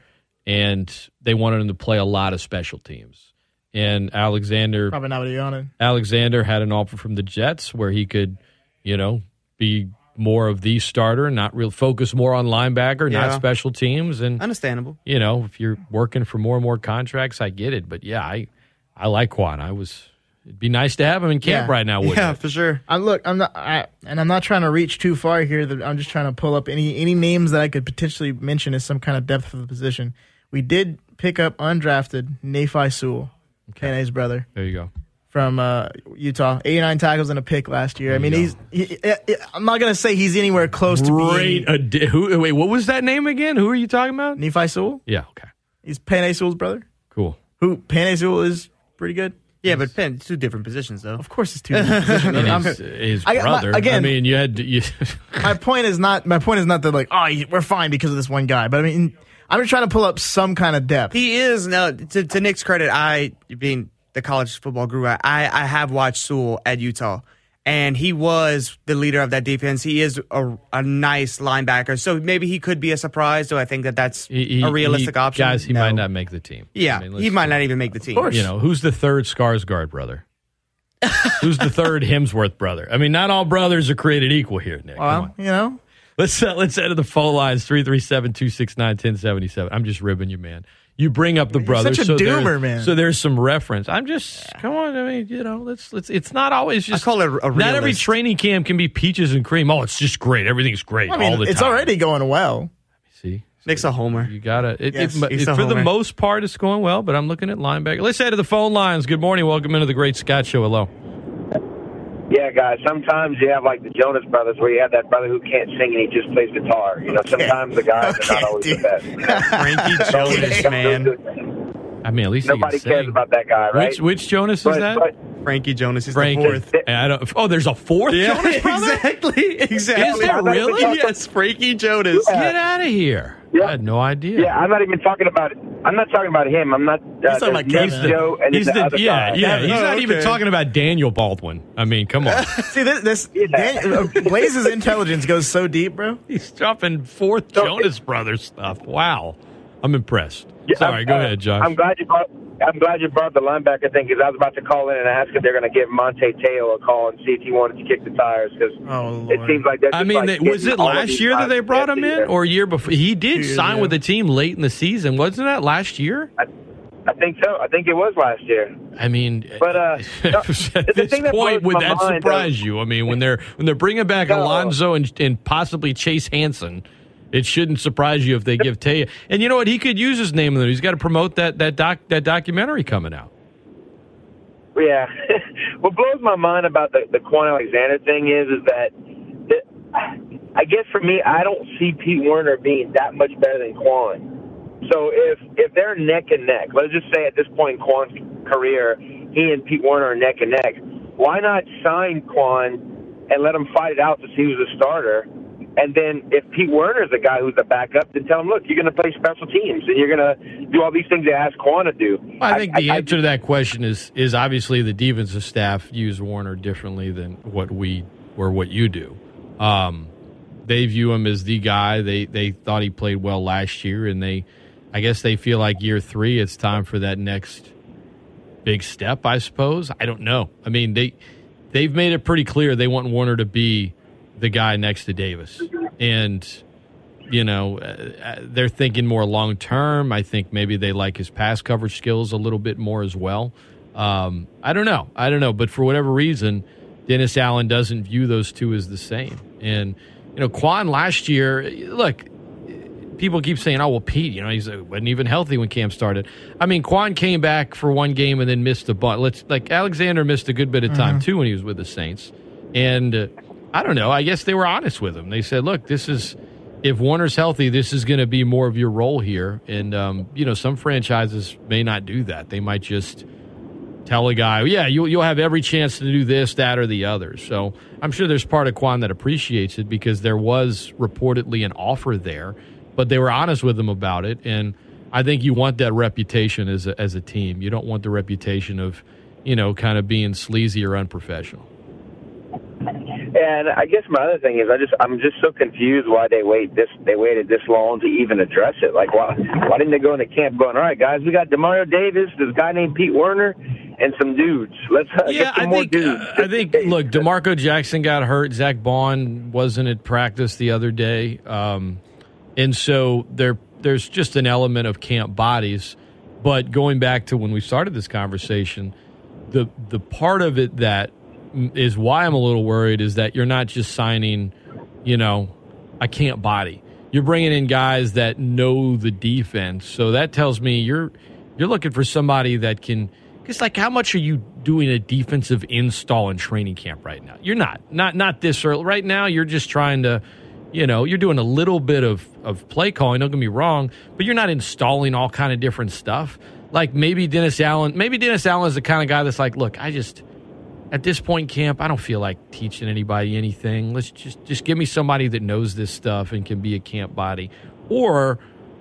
Speaker 1: and they wanted him to play a lot of special teams. And Alexander
Speaker 2: Probably not what he wanted.
Speaker 1: Alexander had an offer from the Jets where he could, you know, be more of the starter, not real focus more on linebacker, not special teams and
Speaker 3: Understandable.
Speaker 1: you know, if you're working for more and more contracts, I get it. But yeah, I I like Quan. I was it'd be nice to have him in camp
Speaker 2: Yeah.
Speaker 1: right now, wouldn't
Speaker 3: Yeah,
Speaker 1: it?
Speaker 3: for sure.
Speaker 2: I look, I'm not, I, and I'm not trying to reach too far here. That I'm just trying to pull up any any names that I could potentially mention as some kind of depth for the position. We did pick up undrafted Nephi Sewell, Kenne's brother
Speaker 1: There you go.
Speaker 2: from uh, Utah. 89 tackles and a pick last year. I mean, he's. He, he- I'm not gonna say he's anywhere close to
Speaker 1: Great.
Speaker 2: being
Speaker 1: addi- who, wait, what was that name again? Who are you talking about?
Speaker 2: Nephi Sewell.
Speaker 1: Yeah. Okay.
Speaker 2: He's Penei Sewell's brother.
Speaker 1: Cool.
Speaker 2: Who Penei Sewell is pretty good.
Speaker 3: Yeah, but Penn, two different positions though.
Speaker 2: Of course, it's two different positions.
Speaker 1: And
Speaker 2: I'm-
Speaker 1: his, his
Speaker 2: I- my-
Speaker 1: brother. I mean, you had to, you,
Speaker 2: my point is not my point is not that like oh we're fine because of this one guy, but I mean I'm just trying to pull up some kind of depth.
Speaker 3: He is now. To, to Nick's credit, I being the college football guru, I I have watched Sewell at Utah, and he was the leader of that defense. He is a, a nice linebacker, so maybe he could be a surprise. Do I think that that's
Speaker 1: he- he-
Speaker 3: a realistic
Speaker 1: he-
Speaker 3: option?
Speaker 1: Guys, he
Speaker 3: No.
Speaker 1: might not make the team.
Speaker 3: Yeah,
Speaker 1: I mean,
Speaker 3: he might not even make the team.
Speaker 2: course.
Speaker 1: You know, who's the third Skarsgård brother? who's the third Hemsworth brother? I mean, not all brothers are created equal here, Nick.
Speaker 2: Well, you know,
Speaker 1: Let's uh, let's head to the phone lines 337-269-1077. I'm just ribbing you, man. You bring up the
Speaker 2: You're
Speaker 1: brothers,
Speaker 2: such a
Speaker 1: so
Speaker 2: doomer, man.
Speaker 1: So there's some reference. I'm just come on. I mean, you know, let's let's. It's not always just.
Speaker 3: call it a
Speaker 1: Not every training camp can be peaches and cream. Oh, it's just great. Everything's great
Speaker 2: I mean
Speaker 1: all the
Speaker 2: it's
Speaker 1: time.
Speaker 2: already going well.
Speaker 1: See,
Speaker 3: Nick's a homer.
Speaker 1: you gotta. It,
Speaker 3: Yes,
Speaker 1: it, it- for the most part, it's going well. But I'm looking at linebacker. Let's head to the phone lines. Good morning. Welcome into the Great Scott Show. Hello.
Speaker 11: Yeah, guys. Sometimes you have like the Jonas Brothers, where you have that brother who can't sing and he just plays guitar. You know, sometimes the guys are not always the best.
Speaker 3: Frankie Jonas, man.
Speaker 1: I mean, at least
Speaker 11: Nobody
Speaker 1: he can
Speaker 11: cares
Speaker 1: sing.
Speaker 11: about that guy, right?
Speaker 1: Which which Jonas is that?
Speaker 11: but-
Speaker 3: Frankie Jonas is
Speaker 1: Frank.
Speaker 3: the fourth.
Speaker 1: I don't, oh, there's a fourth Jonas brother.
Speaker 3: exactly, exactly.
Speaker 1: Is there really?
Speaker 3: Yes, Frankie Jonas.
Speaker 1: Get out of here! I had no idea.
Speaker 11: Yeah, I'm not even talking about. I'm not talking about him. I'm not. Uh,
Speaker 2: talking about Kevin.
Speaker 11: Joe and
Speaker 1: He's
Speaker 11: the,
Speaker 1: the,
Speaker 11: other
Speaker 1: yeah,
Speaker 11: guy.
Speaker 1: yeah. He's
Speaker 3: Oh,
Speaker 1: not even talking about Daniel Baldwin. I mean, come on.
Speaker 2: See this, this Daniel, uh, Blaise's intelligence goes so deep, bro.
Speaker 1: He's dropping fourth
Speaker 11: So-
Speaker 1: Jonas Brothers stuff. Wow, I'm impressed.
Speaker 11: Yeah,
Speaker 1: Sorry,
Speaker 11: I'm-
Speaker 1: go
Speaker 11: uh,
Speaker 1: ahead, Josh.
Speaker 11: I'm glad you brought. I'm glad you brought the linebacker thing because I was about to call in and ask if they're going to give Manti Te'o a call and see if he wanted to kick the tires because
Speaker 2: Oh,
Speaker 11: it seems like they're
Speaker 1: I mean,
Speaker 11: like,
Speaker 1: they- was it last year that they brought him in,
Speaker 11: year.
Speaker 1: or year before? He did
Speaker 2: Two years
Speaker 1: sign
Speaker 2: ago.
Speaker 1: with the team late in the season, wasn't that last year?
Speaker 11: I think so. I think it was last year.
Speaker 1: I mean,
Speaker 11: But, uh, no,
Speaker 1: at
Speaker 11: the
Speaker 1: this
Speaker 11: thing
Speaker 1: point,
Speaker 11: blows
Speaker 1: would that
Speaker 11: mind,
Speaker 1: surprise you? I mean, when they're when they're bringing back
Speaker 11: No.
Speaker 1: Alonso and, and possibly Chase Hansen, it shouldn't surprise you if they give Taya. And you know what? He could use his name in there. He's got to promote that that doc that documentary coming out.
Speaker 11: Yeah. what blows my mind about the the Quan Alexander thing is is that, that I guess for me, I don't see Pete Werner being that much better than Quan. So if if they're neck and neck, let's just say at this point in Quan's career, he and Pete Werner are neck and neck. Why not sign Quan and let him fight it out to see who's a starter? And then if Pete Werner's the guy who's the backup, then tell him, look, you're going to play special teams and you're going to do all these things they ask Quan to do.
Speaker 1: I think the
Speaker 11: I-
Speaker 1: answer to that question is is obviously the defensive staff use Werner differently than what we or what you do. Um, they view him as the guy. They they thought he played well last year, and they, I guess they feel like year three, it's time for that next big step. I suppose. I don't know. I mean they they've made it pretty clear they want Werner to be the guy next to Davis, and you know, uh, they're thinking more long term. I think maybe they like his pass coverage skills a little bit more as well. Um, I don't know. I don't know. But for whatever reason, Dennis Allen doesn't view those two as the same. And, you know, Quan last year, look, people keep saying, oh, well, Pete, you know, he wasn't even healthy when camp started. I mean, Quan came back for one game and then missed a bunch. Let's, like, Alexander missed a good bit of time, too, when he was with the Saints. And, uh, I don't know. I guess they were honest with him. They said, "Look, this is if Werner's healthy, this is going to be more of your role here. And um, you know, some franchises may not do that. They might just tell a guy, "Yeah, you'll you'll have every chance to do this, that, or the other." So I'm sure there's part of Quan that appreciates it because there was reportedly an offer there, but they were honest with him about it. And I think you want that reputation as a, as a team. You don't want the reputation of you know kind of being sleazy or unprofessional.
Speaker 11: And I guess my other thing is I just I'm just so confused why they wait this they waited this long to even address it. Like why why didn't they go into camp going, All right guys, we got Demario Davis, this guy named Pete Werner, and some dudes. Let's uh,
Speaker 1: Yeah,
Speaker 11: get some
Speaker 1: I
Speaker 11: more
Speaker 1: think
Speaker 11: dudes.
Speaker 1: uh, I think look, D'Marco Jackson got hurt. Zack Baun wasn't at practice the other day, um, and so there there's just an element of camp bodies. But going back to when we started this conversation, the the part of it that is why I'm a little worried is that you're not just signing, you know, I can't body. You're bringing in guys that know the defense. So that tells me you're you're looking for somebody that can because like how much are you doing a defensive install in training camp right now? You're not. Not not this early. Right now you're just trying to you know, you're doing a little bit of, of play calling, don't get me wrong, but you're not installing all kind of different stuff. Like maybe Dennis Allen, maybe Dennis Allen is the kind of guy that's like, look, I just at this point camp, I don't feel like teaching anybody anything. Let's just just give me somebody that knows this stuff and can be a camp body. Or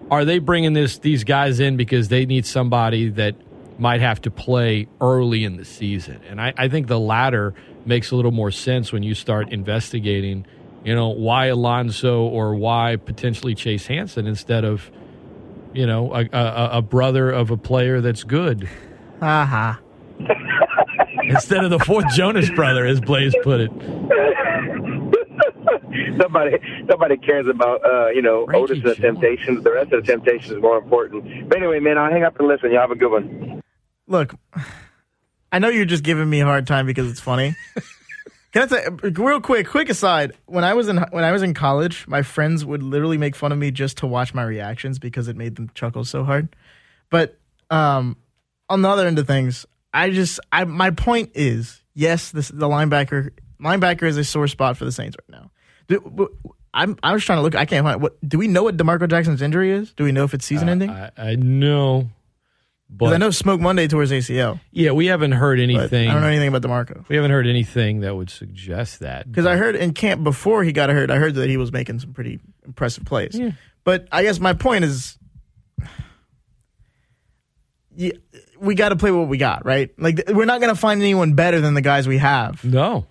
Speaker 1: are they bringing this these guys in because they need somebody that might have to play early in the season? And I, I think the latter makes a little more sense when you start investigating, you know, why Alonso or why potentially Chase Hansen instead of, you know, a, a, a brother of a player that's good uh-huh.
Speaker 2: Aha.
Speaker 1: instead of the fourth Jonas brother, as Blaise put it.
Speaker 11: nobody nobody cares about uh, you know Otis and the Temptations. The rest of the Temptations is more important. But anyway, man, I'll hang up and listen. Y'all have a good one.
Speaker 2: Look, I know you're just giving me a hard time because it's funny. Can I say real quick, quick aside? When I was in when I was in college, my friends would literally make fun of me just to watch my reactions because it made them chuckle so hard. But um, on the other end of things, I just I my point is yes, this the linebacker linebacker is a sore spot for the Saints right now. Do, I'm I was trying to look. I can't find what. Do we know what D'Marco Jackson's injury is? Do we know if it's season uh, ending?
Speaker 1: I, I know, but
Speaker 2: I know Smoke Monday towards ACL.
Speaker 1: yeah, we haven't heard anything.
Speaker 2: I don't know anything about D'Marco.
Speaker 1: We haven't heard anything that would suggest that.
Speaker 2: Because I heard in camp before he got hurt, I heard that he was making some pretty impressive plays. But I guess my point is, yeah, we got to play what we got, right? Like we're not going to find anyone better than the guys we have.
Speaker 1: No,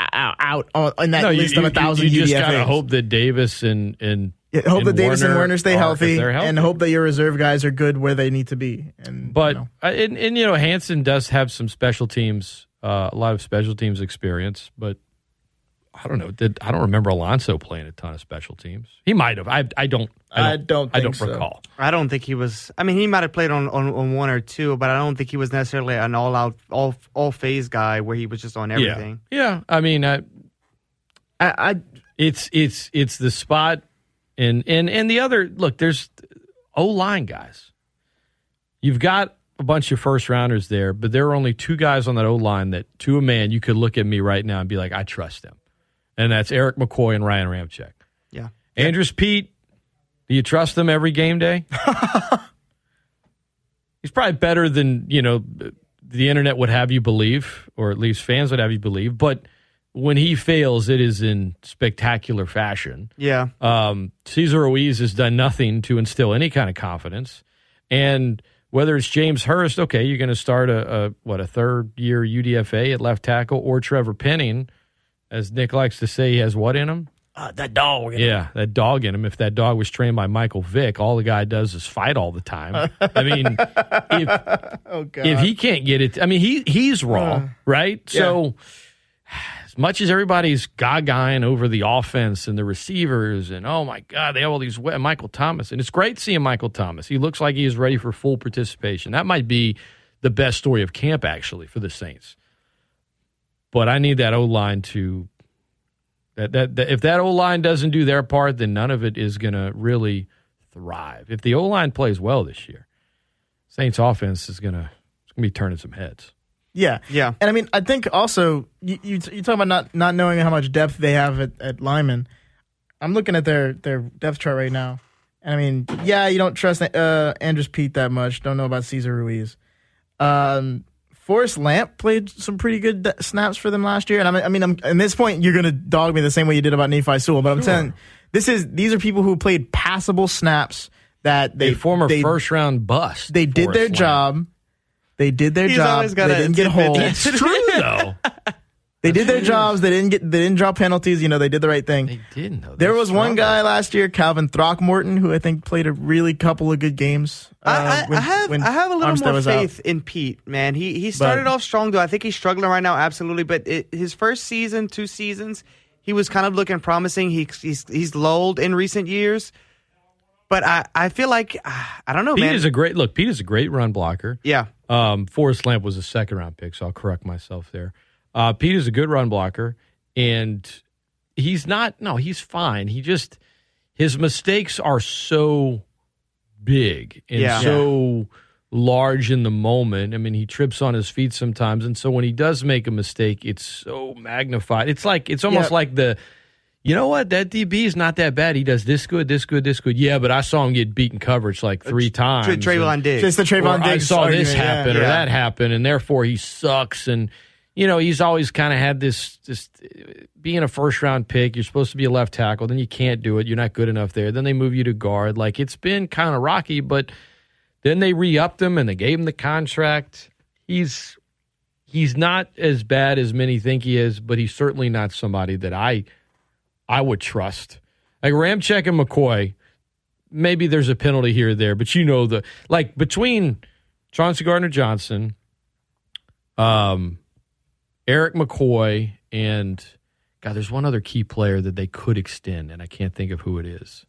Speaker 2: out, out on in that
Speaker 1: no, you,
Speaker 2: list
Speaker 1: you,
Speaker 2: of a thousand
Speaker 1: you just
Speaker 2: UDFAs.
Speaker 1: gotta hope that Davis and and
Speaker 2: Yeah, hope that Davis and Werner stay
Speaker 1: are-
Speaker 2: healthy,
Speaker 1: healthy.
Speaker 2: and hope that your reserve guys are good where they need to be. And
Speaker 1: But uh, and, and you know, Hansen does have some special teams, uh, a lot of special teams experience. But I don't know. Did I don't remember Alonso playing a ton of special teams? He might have. I I don't. I
Speaker 2: I
Speaker 1: don't.
Speaker 2: don't
Speaker 1: I don't
Speaker 2: so.
Speaker 1: recall.
Speaker 3: I don't think he was. I mean, he might have played on, on, on one or two, but I don't think he was necessarily an all out, all all phase guy where he was just on everything.
Speaker 1: Yeah. Yeah. I mean, I,
Speaker 2: I, I
Speaker 1: it's it's it's the spot, and and and the other look. There's O line guys. You've got a bunch of first rounders there, but there are only two guys on that O line that, to a man, you could look at me right now and be like, I trust them, and that's Erik McCoy and Ryan Ramczyk.
Speaker 3: Yeah.
Speaker 1: Andrus Peat, do you trust them every game day? He's probably better than, you know, the internet would have you believe, or at least fans would have you believe. But when he fails, it is in spectacular fashion.
Speaker 3: Yeah.
Speaker 1: Um, Cesar Ruiz has done nothing to instill any kind of confidence. And whether it's James Hurst, okay, you're going to start a, a what a third year UDFA at left tackle, or Trevor Penning, as Nick likes to say, he has what in him?
Speaker 2: uh, that dog.
Speaker 1: Yeah, that dog in him. If that dog was trained by Michael Vick, all the guy does is fight all the time. I mean, if,
Speaker 2: Oh
Speaker 1: if he can't get it, I mean, he he's raw,
Speaker 2: Uh,
Speaker 1: right? So, as much as everybody's gagaing over the offense and the receivers, and oh my God, they have all these we- Michael Thomas, and it's great seeing Michael Thomas. He looks like he is ready for full participation. That might be the best story of camp, actually, for the Saints. But I need that O line to that, that, that if that O line doesn't do their part, then none of it is going to really thrive. If the O line plays well this year, Saints offense is going to it's going to be turning some heads.
Speaker 2: Yeah,
Speaker 3: yeah.
Speaker 2: And I mean, I think also you you, you talk about not not knowing how much depth they have at, at lineman. I'm looking at their their depth chart right now, and I mean, yeah, you don't trust uh, Andrus Peat that much. Don't know about Cesar Ruiz. Um, Forrest Lamp played some pretty good d- snaps for them last year, and I mean, I mean, I'm, at this point, you're gonna dog me the same way you did about Nephi Sewell, but I'm
Speaker 1: Sure.
Speaker 2: saying this is these are people who played passable snaps that they
Speaker 1: a former
Speaker 2: they,
Speaker 1: first round bust.
Speaker 2: They did their
Speaker 1: Lamp.
Speaker 2: job. They did their
Speaker 3: He's
Speaker 2: job.
Speaker 3: always
Speaker 2: They
Speaker 3: a
Speaker 2: didn't get
Speaker 3: tidbit.
Speaker 2: holed.
Speaker 1: It's true though.
Speaker 2: They did their jobs. They didn't get. They didn't draw penalties. You know, they did the right thing.
Speaker 1: They didn't. Though.
Speaker 2: There was one
Speaker 1: struggled.
Speaker 2: guy last year, Calvin Throckmorton, who I think played a really couple of good games. uh,
Speaker 3: I, I,
Speaker 2: when-
Speaker 3: I have
Speaker 2: when
Speaker 3: I have a little
Speaker 2: Armstead
Speaker 3: more
Speaker 2: was out.
Speaker 3: faith in Peat, man. He he started
Speaker 2: But-
Speaker 3: off strong though. I think he's struggling right now, absolutely. But it, his first season, two seasons, he was kind of looking promising. He, he's he's lulled in recent years, but I, I feel like ah, I don't know,
Speaker 1: Peat
Speaker 3: man.
Speaker 1: is a great look. Peat is a great run blocker.
Speaker 3: yeah,
Speaker 1: Um, Forrest Lamp was a second round pick, so I'll correct myself there. Uh, Peat is a good run blocker, and he's not. No, he's fine. He just his mistakes are so big and
Speaker 3: Yeah.
Speaker 1: so large in the moment. I mean, he trips on his feet sometimes, and so when he does make a mistake, it's so magnified. It's like it's almost
Speaker 2: Yeah.
Speaker 1: like the. You know what? That DB is not that bad. He does this good, this good, this good. Yeah, but I saw him get beaten coverage like three times.
Speaker 3: Tra-
Speaker 1: and-
Speaker 3: Trevon Diggs.
Speaker 2: Just the Trevon
Speaker 1: or I
Speaker 2: Diggs
Speaker 1: saw this
Speaker 2: argument, yeah.
Speaker 1: happen or
Speaker 3: Yeah.
Speaker 1: that happen, and therefore he sucks. And you know, he's always kind of had this, this being a first round pick. You're supposed to be a left tackle, then you can't do it. You're not good enough there. Then they move you to guard. Like it's been kind of rocky, but then they re upped him and they gave him the contract. He's he's not as bad as many think he is, but he's certainly not somebody that I I would trust. Like Ramczyk and McCoy, maybe there's a penalty here or there, but you know the like between Chauncey Gardner Johnson, um, Erik McCoy, and God, there's one other key player that they could extend, and I can't think of who it is.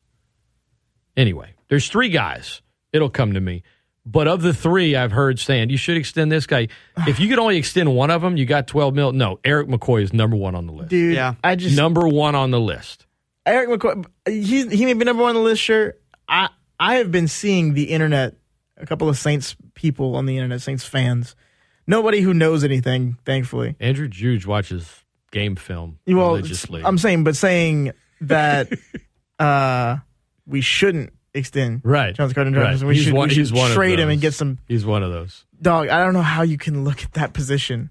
Speaker 1: Anyway, there's three guys. It'll come to me. But of the three, I've heard saying you should extend this guy. If you could only extend one of them, you got 12 mil. No, Erik McCoy is number one on the list.
Speaker 2: dude.
Speaker 3: Yeah.
Speaker 2: I just
Speaker 1: number one on the list.
Speaker 2: Erik McCoy. He's he may be number one on the list. Sure. I I have been seeing the internet. A couple of Saints people on the internet, Saints fans. Nobody who knows anything, thankfully.
Speaker 1: Andrew Juge watches game film
Speaker 2: Well,
Speaker 1: religiously.
Speaker 2: I'm saying, but saying that uh, we shouldn't extend
Speaker 1: right.
Speaker 2: Jones Gardner Johnson.
Speaker 1: Right.
Speaker 2: We
Speaker 1: He's
Speaker 2: should,
Speaker 1: one-
Speaker 2: we should
Speaker 1: he's one of
Speaker 2: trade him and get some
Speaker 1: He's one of those.
Speaker 2: dog. I don't know how you can look at that position.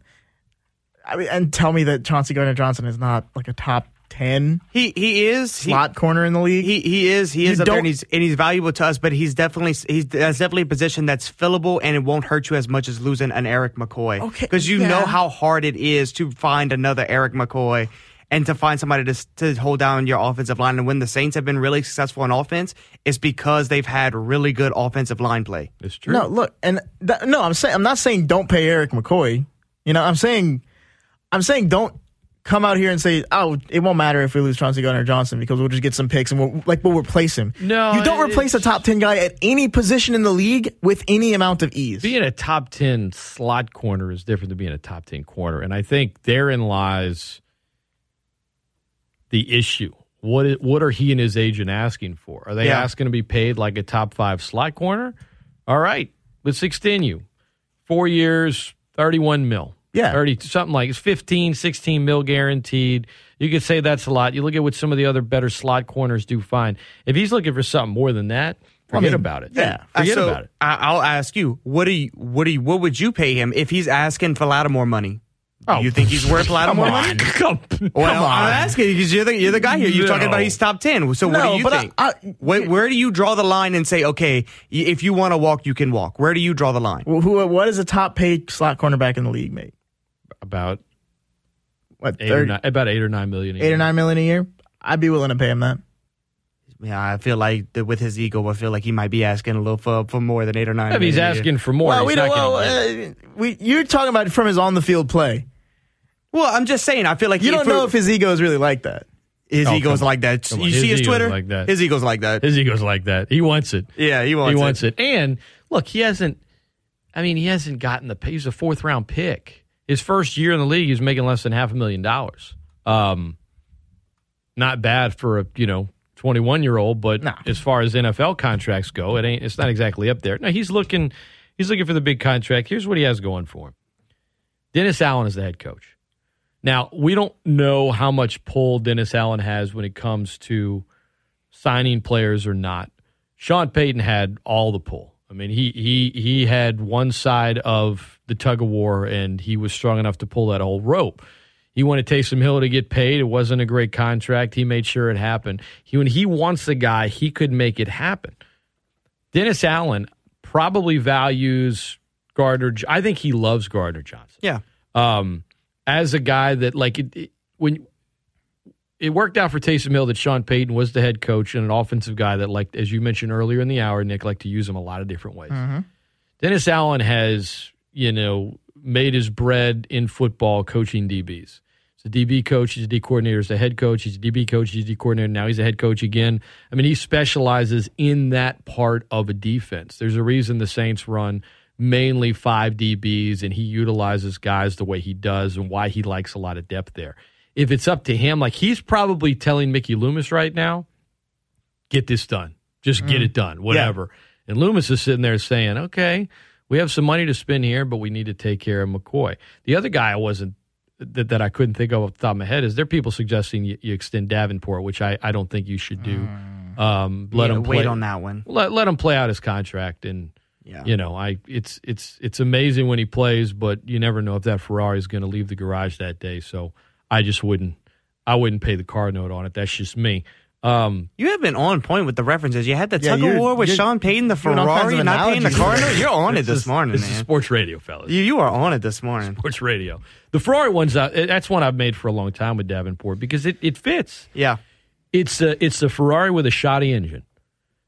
Speaker 2: I mean, and tell me that Chauncey Gardner Johnson is not like a top ten
Speaker 3: he he is he,
Speaker 2: slot corner in the league.
Speaker 3: He he is he
Speaker 2: You
Speaker 3: is up there and he's and he's valuable to us, but he's definitely he's that's definitely a position that's fillable and it won't hurt you as much as losing an Erik McCoy.
Speaker 2: Okay,
Speaker 3: because you
Speaker 2: yeah.
Speaker 3: know how hard it is to find another Erik McCoy and to find somebody to to hold down your offensive line. And when the Saints have been really successful in offense, it's because they've had really good offensive line play.
Speaker 1: It's true.
Speaker 2: No, look, and that, no, I'm saying I'm not saying don't pay Erik McCoy. You know, I'm saying I'm saying don't come out here and say, "Oh, it won't matter if we lose Chauncey Gardner Johnson because we'll just get some picks and we'll like we'll replace him."
Speaker 1: No,
Speaker 2: you don't replace a top ten guy at any position in the league with any amount of ease.
Speaker 1: Being a top 10 slot corner is different than being a top 10 corner. And I think therein lies the issue. What is, what are he and his agent asking for? Are they
Speaker 3: Yeah.
Speaker 1: asking to be paid like a top five slot corner? All right, let's extend you. Four years, 31 mil.
Speaker 2: Yeah.
Speaker 1: 30, something like it's 15, 16 mil guaranteed. You could say that's a lot. You look at what some of the other better slot corners do fine. If he's looking for something more than that, forget
Speaker 2: mean,
Speaker 1: about it.
Speaker 2: yeah.
Speaker 1: Forget
Speaker 3: Uh, so
Speaker 1: about it.
Speaker 3: I, I'll ask you, what do you what do you what would you pay him if he's asking for Lattimore money?
Speaker 1: Oh,
Speaker 3: you think he's worth Lattimore money?
Speaker 1: Come,
Speaker 3: Well,
Speaker 1: come on.
Speaker 3: I'm asking because you're the you're the guy here. You're talking about he's top ten. So what
Speaker 2: No,
Speaker 3: do you
Speaker 2: but I-
Speaker 3: think?
Speaker 2: I-
Speaker 3: where, where do you draw the line and say, okay, if you want to walk, you can walk? Where do you draw the line?
Speaker 2: Well, who? What is a top paid slot cornerback in the league make?
Speaker 1: About
Speaker 2: What
Speaker 1: eight or nine, about eight or nine million. a
Speaker 2: eight
Speaker 1: year.
Speaker 2: or nine million a year? I'd be willing to pay him that.
Speaker 3: Yeah, I feel like that with his ego, I feel like he might be asking a little for for more than eight or nine.
Speaker 1: If he's
Speaker 3: million year.
Speaker 1: asking for more,
Speaker 2: well,
Speaker 1: he's
Speaker 2: we
Speaker 1: not
Speaker 2: don't. Well, uh, we you're talking about from his on the field play.
Speaker 3: Well, I'm just saying. I feel like
Speaker 2: You
Speaker 3: if
Speaker 2: don't know if his ego is really like that.
Speaker 3: his
Speaker 1: Oh,
Speaker 3: ego's like that.
Speaker 1: Come
Speaker 3: You
Speaker 1: on.
Speaker 3: see
Speaker 1: His
Speaker 3: his
Speaker 1: ego's
Speaker 3: Twitter?
Speaker 1: like that.
Speaker 3: His ego's like that.
Speaker 1: His ego's like that. He wants it.
Speaker 3: yeah, he wants.
Speaker 1: he
Speaker 3: it.
Speaker 1: wants it. And look, he hasn't. I mean, he hasn't gotten the. He's a fourth round pick. His first year in the league, he's making less than half a million dollars. Um, not bad for a you know twenty one year old, but
Speaker 2: No.
Speaker 1: as far as NFL contracts go, it ain't. It's not exactly up there. No, he's looking. He's looking for the big contract. Here's what he has going for him. Dennis Allen is the head coach. Now, we don't know how much pull Dennis Allen has when it comes to signing players or not. Sean Payton had all the pull. I mean, he he he had one side of the tug of war, and he was strong enough to pull that whole rope. He wanted Taysom Hill to get paid. It wasn't a great contract. He made sure it happened. He, when he wants a guy, he could make it happen. Dennis Allen probably values Gardner. I think he loves Gardner Johnson.
Speaker 3: Yeah.
Speaker 1: Um, as a guy that like it, it, when it worked out for Taysom Hill that Sean Payton was the head coach and an offensive guy that liked, as you mentioned earlier in the hour, Nick liked to use him a lot of different ways. Mm-hmm. Dennis Allen has, you know, made his bread in football coaching DBs. He's a DB coach, he's a D coordinator, he's a head coach, he's a DB coach, he's a D coordinator, now he's a head coach again. I mean, he specializes in that part of a defense. There's a reason the Saints run mainly five DBs and he utilizes guys the way he does and why he likes a lot of depth there. If it's up to him, like he's probably telling Mickey Loomis right now, get this done. Just get
Speaker 2: Mm.
Speaker 1: it done, whatever. And Loomis is sitting there saying, okay, we have some money to spend here, but we need to take care of McCoy. The other guy I wasn't that, that I couldn't think of off the top of my head is there people suggesting you, you extend Davenport, which I, I don't think you should do. Um, let
Speaker 3: Yeah,
Speaker 1: him
Speaker 3: wait on that one.
Speaker 1: Let, let him play out his contract and
Speaker 3: Yeah.
Speaker 1: you know, I it's it's it's amazing when he plays, but you never know if that Ferrari is going to leave the garage that day. So I just wouldn't I wouldn't pay the car note on it. That's just me. Um,
Speaker 3: You have been on point with the references. You had the
Speaker 1: Yeah,
Speaker 3: tug of war with Sean Payton, the
Speaker 1: doing
Speaker 3: Ferrari,
Speaker 1: of
Speaker 3: not paying the
Speaker 1: analogies
Speaker 3: car note. You're on it
Speaker 1: This
Speaker 3: this
Speaker 1: is-
Speaker 3: morning,
Speaker 1: this
Speaker 3: man.
Speaker 1: is sports radio, fellas.
Speaker 3: You you are on it this morning.
Speaker 1: Sports radio. The Ferrari one's out. That's one I've made for a long time with Davenport because it, it fits.
Speaker 3: Yeah.
Speaker 1: It's a it's a Ferrari with a shoddy engine.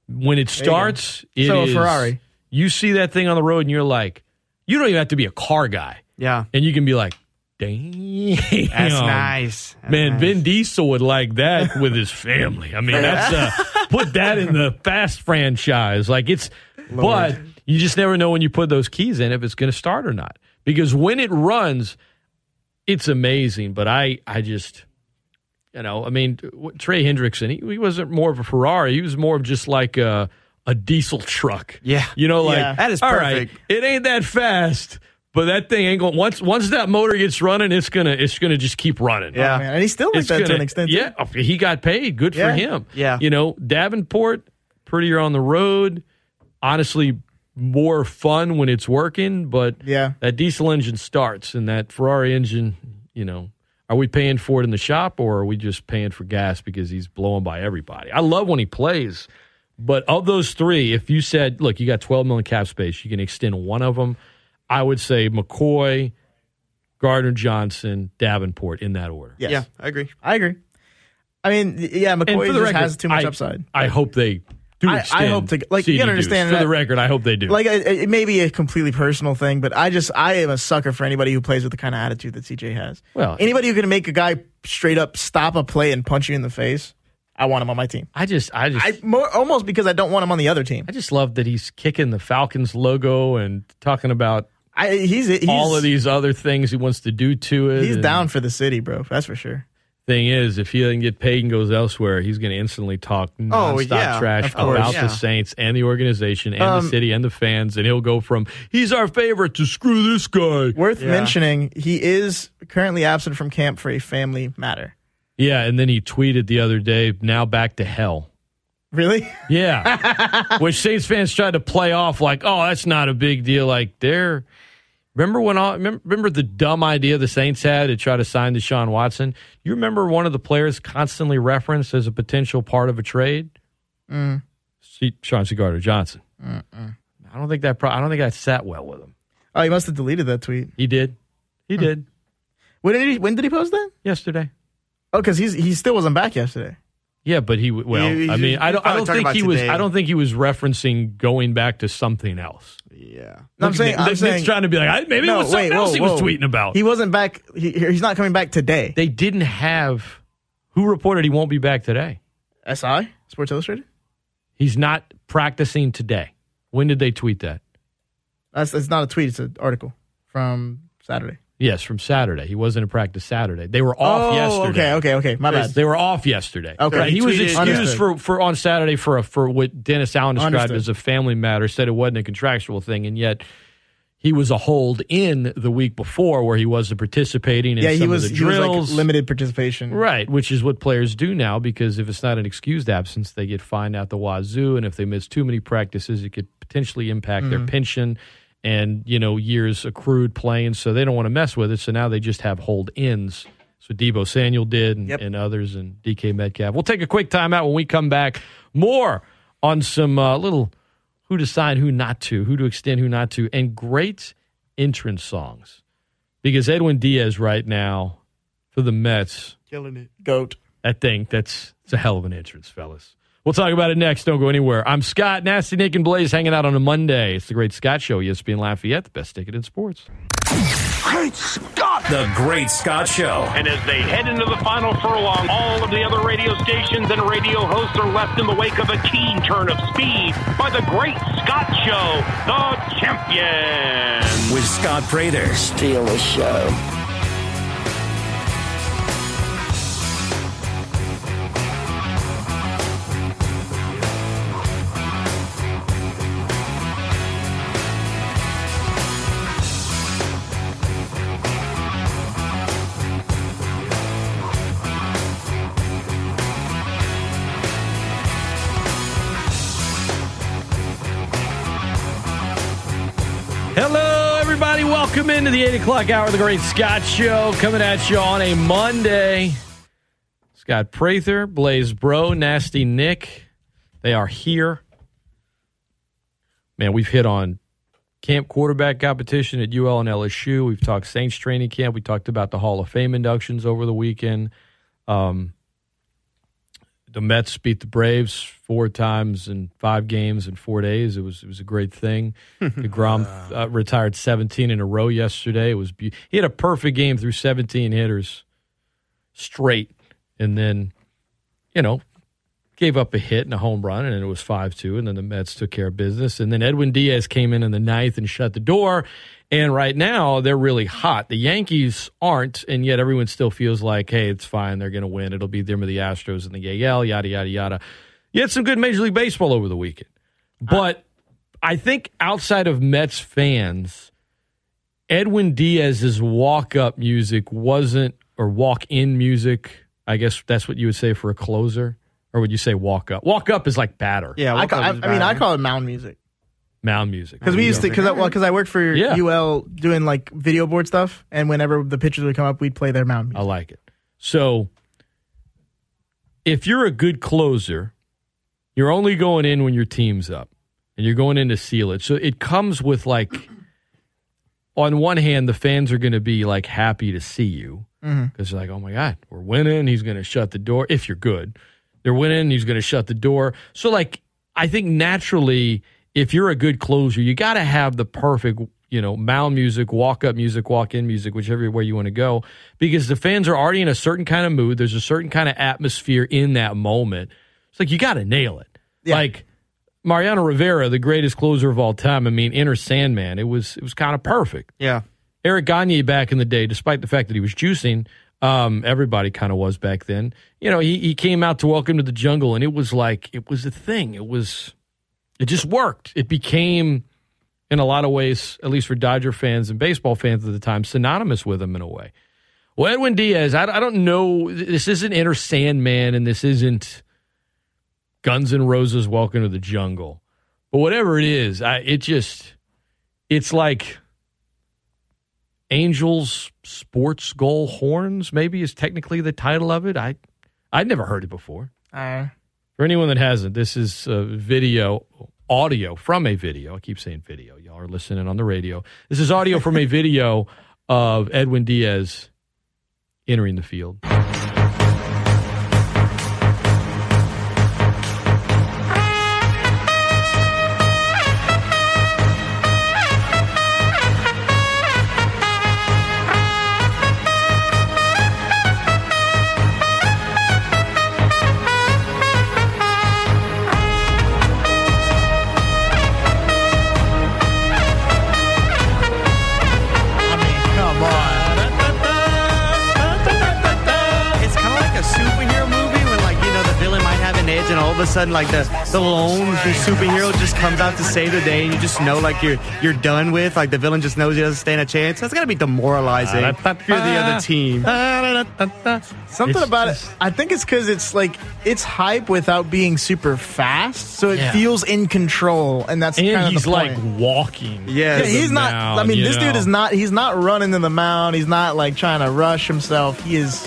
Speaker 1: When it
Speaker 2: There you go.
Speaker 1: starts, it
Speaker 2: So a Ferrari.
Speaker 1: You see that thing on the road, and you're like, you don't even have to be a car guy.
Speaker 3: Yeah.
Speaker 1: and you can be like, damn,
Speaker 3: That's nice. That's
Speaker 1: Man,
Speaker 3: nice.
Speaker 1: Vin Diesel would like that with his family. I mean, that's uh, put that in the Fast franchise. Like it's, but you just never know when you put those keys in if it's going to start or not. Because when it runs, it's amazing. But I, I just, you know, I mean, Trey Hendrickson, he, he wasn't more of a Ferrari. He was more of just like a, a diesel truck.
Speaker 3: Yeah.
Speaker 1: You know, like
Speaker 3: Yeah. That is
Speaker 1: all right,
Speaker 3: perfect.
Speaker 1: it ain't that fast, but that thing ain't going. Once once that motor gets running, it's gonna it's gonna just keep running.
Speaker 2: Yeah. Oh, man. And he still like that to
Speaker 1: gonna-
Speaker 2: an extent, too.
Speaker 1: Yeah, oh, he got paid. Good
Speaker 2: Yeah.
Speaker 1: for him.
Speaker 3: Yeah.
Speaker 1: you know Davenport, prettier on the road. Honestly, more fun when it's working, but
Speaker 2: Yeah.
Speaker 1: that diesel engine starts, and that Ferrari engine. You know, are we paying for it in the shop, or are we just paying for gas because he's blowing by everybody? I love when he plays. But of those three, if you said, look, you got 12 million cap space, you can extend one of them, I would say McCoy, Gardner Johnson, Davenport in that order.
Speaker 2: Yes.
Speaker 3: Yeah, I agree.
Speaker 2: I agree. I mean, yeah, McCoy just
Speaker 1: record,
Speaker 2: has too much
Speaker 1: I,
Speaker 2: upside.
Speaker 1: I hope they do
Speaker 2: I- I
Speaker 1: extend
Speaker 2: hope to- like, you
Speaker 1: CD
Speaker 2: gotta
Speaker 1: Deuce.
Speaker 2: understand
Speaker 1: For the record, I hope they do.
Speaker 2: Like it, it may be a completely personal thing, but I just I am a sucker for anybody who plays with the kind of attitude that CJ has.
Speaker 1: Well-
Speaker 2: anybody who can make a guy straight up stop a play and punch you in the face, I want him on my team.
Speaker 1: I just, I just,
Speaker 2: I more almost because I don't want him on the other team.
Speaker 1: I just love that he's kicking the Falcons logo and talking about
Speaker 2: I he's, he's
Speaker 1: all of these other things he wants to do to it.
Speaker 2: He's down for the city, bro. That's for sure.
Speaker 1: Thing is, if he doesn't get paid and goes elsewhere, he's going to instantly talk nonstop
Speaker 3: yeah,
Speaker 1: trash
Speaker 2: course.
Speaker 1: about
Speaker 3: Yeah.
Speaker 1: the Saints and the organization and
Speaker 2: Um,
Speaker 1: the city and the fans, and he'll go from "he's our favorite" to "screw this guy."
Speaker 2: Worth
Speaker 3: Yeah.
Speaker 2: mentioning, he is currently absent from camp for a family matter.
Speaker 1: Yeah, and then he tweeted the other day, "Now back to hell."
Speaker 2: Really?
Speaker 1: Yeah. Which Saints fans tried to play off like, oh, that's not a big deal. Like they're remember when all remember, the dumb idea the Saints had to try to sign Deshaun Watson? You remember one of the players constantly referenced as a potential part of a trade?
Speaker 2: Mm.
Speaker 1: Chauncey Gardner Johnson. I don't think that pro- I don't think that sat well with him.
Speaker 2: Oh, he must have deleted that tweet.
Speaker 1: He did. He
Speaker 2: Hmm.
Speaker 1: did
Speaker 2: When did he? When did he post that?
Speaker 1: yesterday.
Speaker 2: Oh, because he's he still wasn't back yesterday.
Speaker 1: Yeah, but he well,
Speaker 3: He- he-
Speaker 1: I mean, I don't, I don't think he was. I don't think he was referencing going back to something else.
Speaker 3: Yeah.
Speaker 2: No, I'm saying,
Speaker 1: Nick-
Speaker 2: I'm saying,
Speaker 1: trying to be like, maybe it was something else he was tweeting about.
Speaker 2: He wasn't back. He, he's not coming back today.
Speaker 1: they didn't have who reported he won't be back today.
Speaker 2: SI Sports Illustrated.
Speaker 1: He's not practicing today. When did they tweet that?
Speaker 2: That's it's not a tweet. It's an article from Saturday.
Speaker 1: Yes, from Saturday. He wasn't in practice Saturday. They were off
Speaker 2: oh,
Speaker 1: yesterday.
Speaker 2: okay, okay, okay. My bad.
Speaker 1: They were off yesterday.
Speaker 2: Okay.
Speaker 1: Right, He
Speaker 3: He
Speaker 1: was excused
Speaker 2: Understood.
Speaker 1: for, for on Saturday for a, for what Dennis Allen described
Speaker 2: Understood.
Speaker 1: as a family matter. Said it wasn't a contractual thing, and yet, he was a hold in the week before where he wasn't participating in
Speaker 2: yeah,
Speaker 1: some
Speaker 2: he was
Speaker 1: of the
Speaker 2: he was
Speaker 1: drills.
Speaker 2: like limited participation.
Speaker 1: Right, which is what players do now because if it's not an excused absence, they get fined out the wazoo, and if they miss too many practices, it could potentially impact their
Speaker 2: Mhm.
Speaker 1: pension and you know years accrued playing. So they don't want to mess with it. So now they just have hold ins. So Deebo Samuel did, and, and others, and DK Metcalf. We'll take a quick timeout when we come back. More on some uh, little who to sign, who not to, who to extend, who not to, and great entrance songs. Because Edwin Diaz right now for the Mets,
Speaker 2: Killing it. Goat.
Speaker 1: I think that's it's a hell of an entrance, fellas. We'll talk about it next. Don't go anywhere. I'm Scott, Nasty Nick, and Blaise hanging out on a Monday. It's the Great Scott Show, ESPN Lafayette, the best ticket in sports.
Speaker 12: Great Scott! The Great Scott Show.
Speaker 4: And as they head into the final furlong, all of the other radio stations and radio hosts are left in the wake of a keen turn of speed by the Great Scott Show, the champion.
Speaker 12: With Scott Prather.
Speaker 13: Steal the show.
Speaker 1: Into the 8 o'clock hour of the Great Scott Show. Coming at you on a Monday. Scott Prather, Blaise Bro, Nasty Nick. They are here. Man, we've hit on camp quarterback competition at UL and LSU. We've talked Saints training camp. We talked about the Hall of Fame inductions over the weekend. Um, the Mets beat the Braves four times in five games in four days. It was it was a great thing. Degrom uh, retired 17 in a row yesterday. It was be- he had a perfect game through 17 hitters straight, and then you know gave up a hit and a home run, and it was five two, and then the Mets took care of business, and then Edwin Diaz came in in the ninth and shut the door. And right now they're really hot. The Yankees aren't, and yet everyone still feels like, hey, it's fine. They're going to win. It'll be them or the Astros and the AL, yada yada yada. You had some good Major League Baseball over the weekend, but I think outside of Mets fans, Edwin Diaz's walk up music wasn't, or walk in music. I guess that's what you would say for a closer, or would you say walk up? Walk up is like batter.
Speaker 2: I, ca- I, I mean, I call it mound music
Speaker 1: mound music
Speaker 2: because we used to because I, well, 'cause I worked for
Speaker 1: Yeah.
Speaker 2: UL doing like video board stuff, and whenever the pitchers would come up, we'd play their mound music.
Speaker 1: I like it. So if you're a good closer, you're only going in when your team's up and you're going in to seal it. So it comes with like on one hand, the fans are going to be like happy to see you
Speaker 2: mm-hmm.
Speaker 1: because they're like, oh my God, we're winning. He's going to shut the door. If you're good, they're winning. He's going to shut the door. So, like, I think naturally, if you're a good closer, you got to have the perfect, you know, mound music, walk up music, walk in music, whichever way you want to go, because the fans are already in a certain kind of mood. There's a certain kind of atmosphere in that moment. It's like you got to nail it. Like Mariano Rivera, the greatest closer of all time. I mean, Enter Sandman. It was it was kind of perfect.
Speaker 3: Yeah.
Speaker 1: Eric Gagne back in the day, despite the fact that he was juicing, um, everybody kind of was back then. You know, he, he came out to Welcome to the Jungle, and it was like it was a thing. It was, it just worked. It became, in a lot of ways, at least for Dodger fans and baseball fans at the time, synonymous with him in a way. Well, Edwin Diaz, I, I don't know. This isn't Enter Sandman, and this isn't Guns N' Roses Welcome to the Jungle. But whatever it is, I, it just, it's like Angels Sports Goal Horns, maybe is technically the title of it. I I'd never heard it before.
Speaker 2: Uh,
Speaker 1: For anyone that hasn't, this is video, audio from a video. I keep saying video. Y'all are listening on the radio. This is audio from a video of Edwin Diaz entering the field.
Speaker 3: Of a sudden like the the lone superhero just comes out to save the day, and you just know like you're you're done with. Like the villain just knows he doesn't stand a chance. That's gotta be demoralizing. If you're the other team.
Speaker 2: Something
Speaker 1: It's
Speaker 2: about
Speaker 1: just-
Speaker 2: it. I think it's because it's like it's hype without being super fast, so it
Speaker 1: Yeah.
Speaker 2: feels in control, and that's
Speaker 1: And
Speaker 2: kind of
Speaker 1: he's
Speaker 2: the
Speaker 1: like
Speaker 2: point.
Speaker 1: walking.
Speaker 3: Yeah,
Speaker 2: Yeah, he's not. I mean, this dude is not. He's not running in the mound. He's not like trying to rush himself. He is.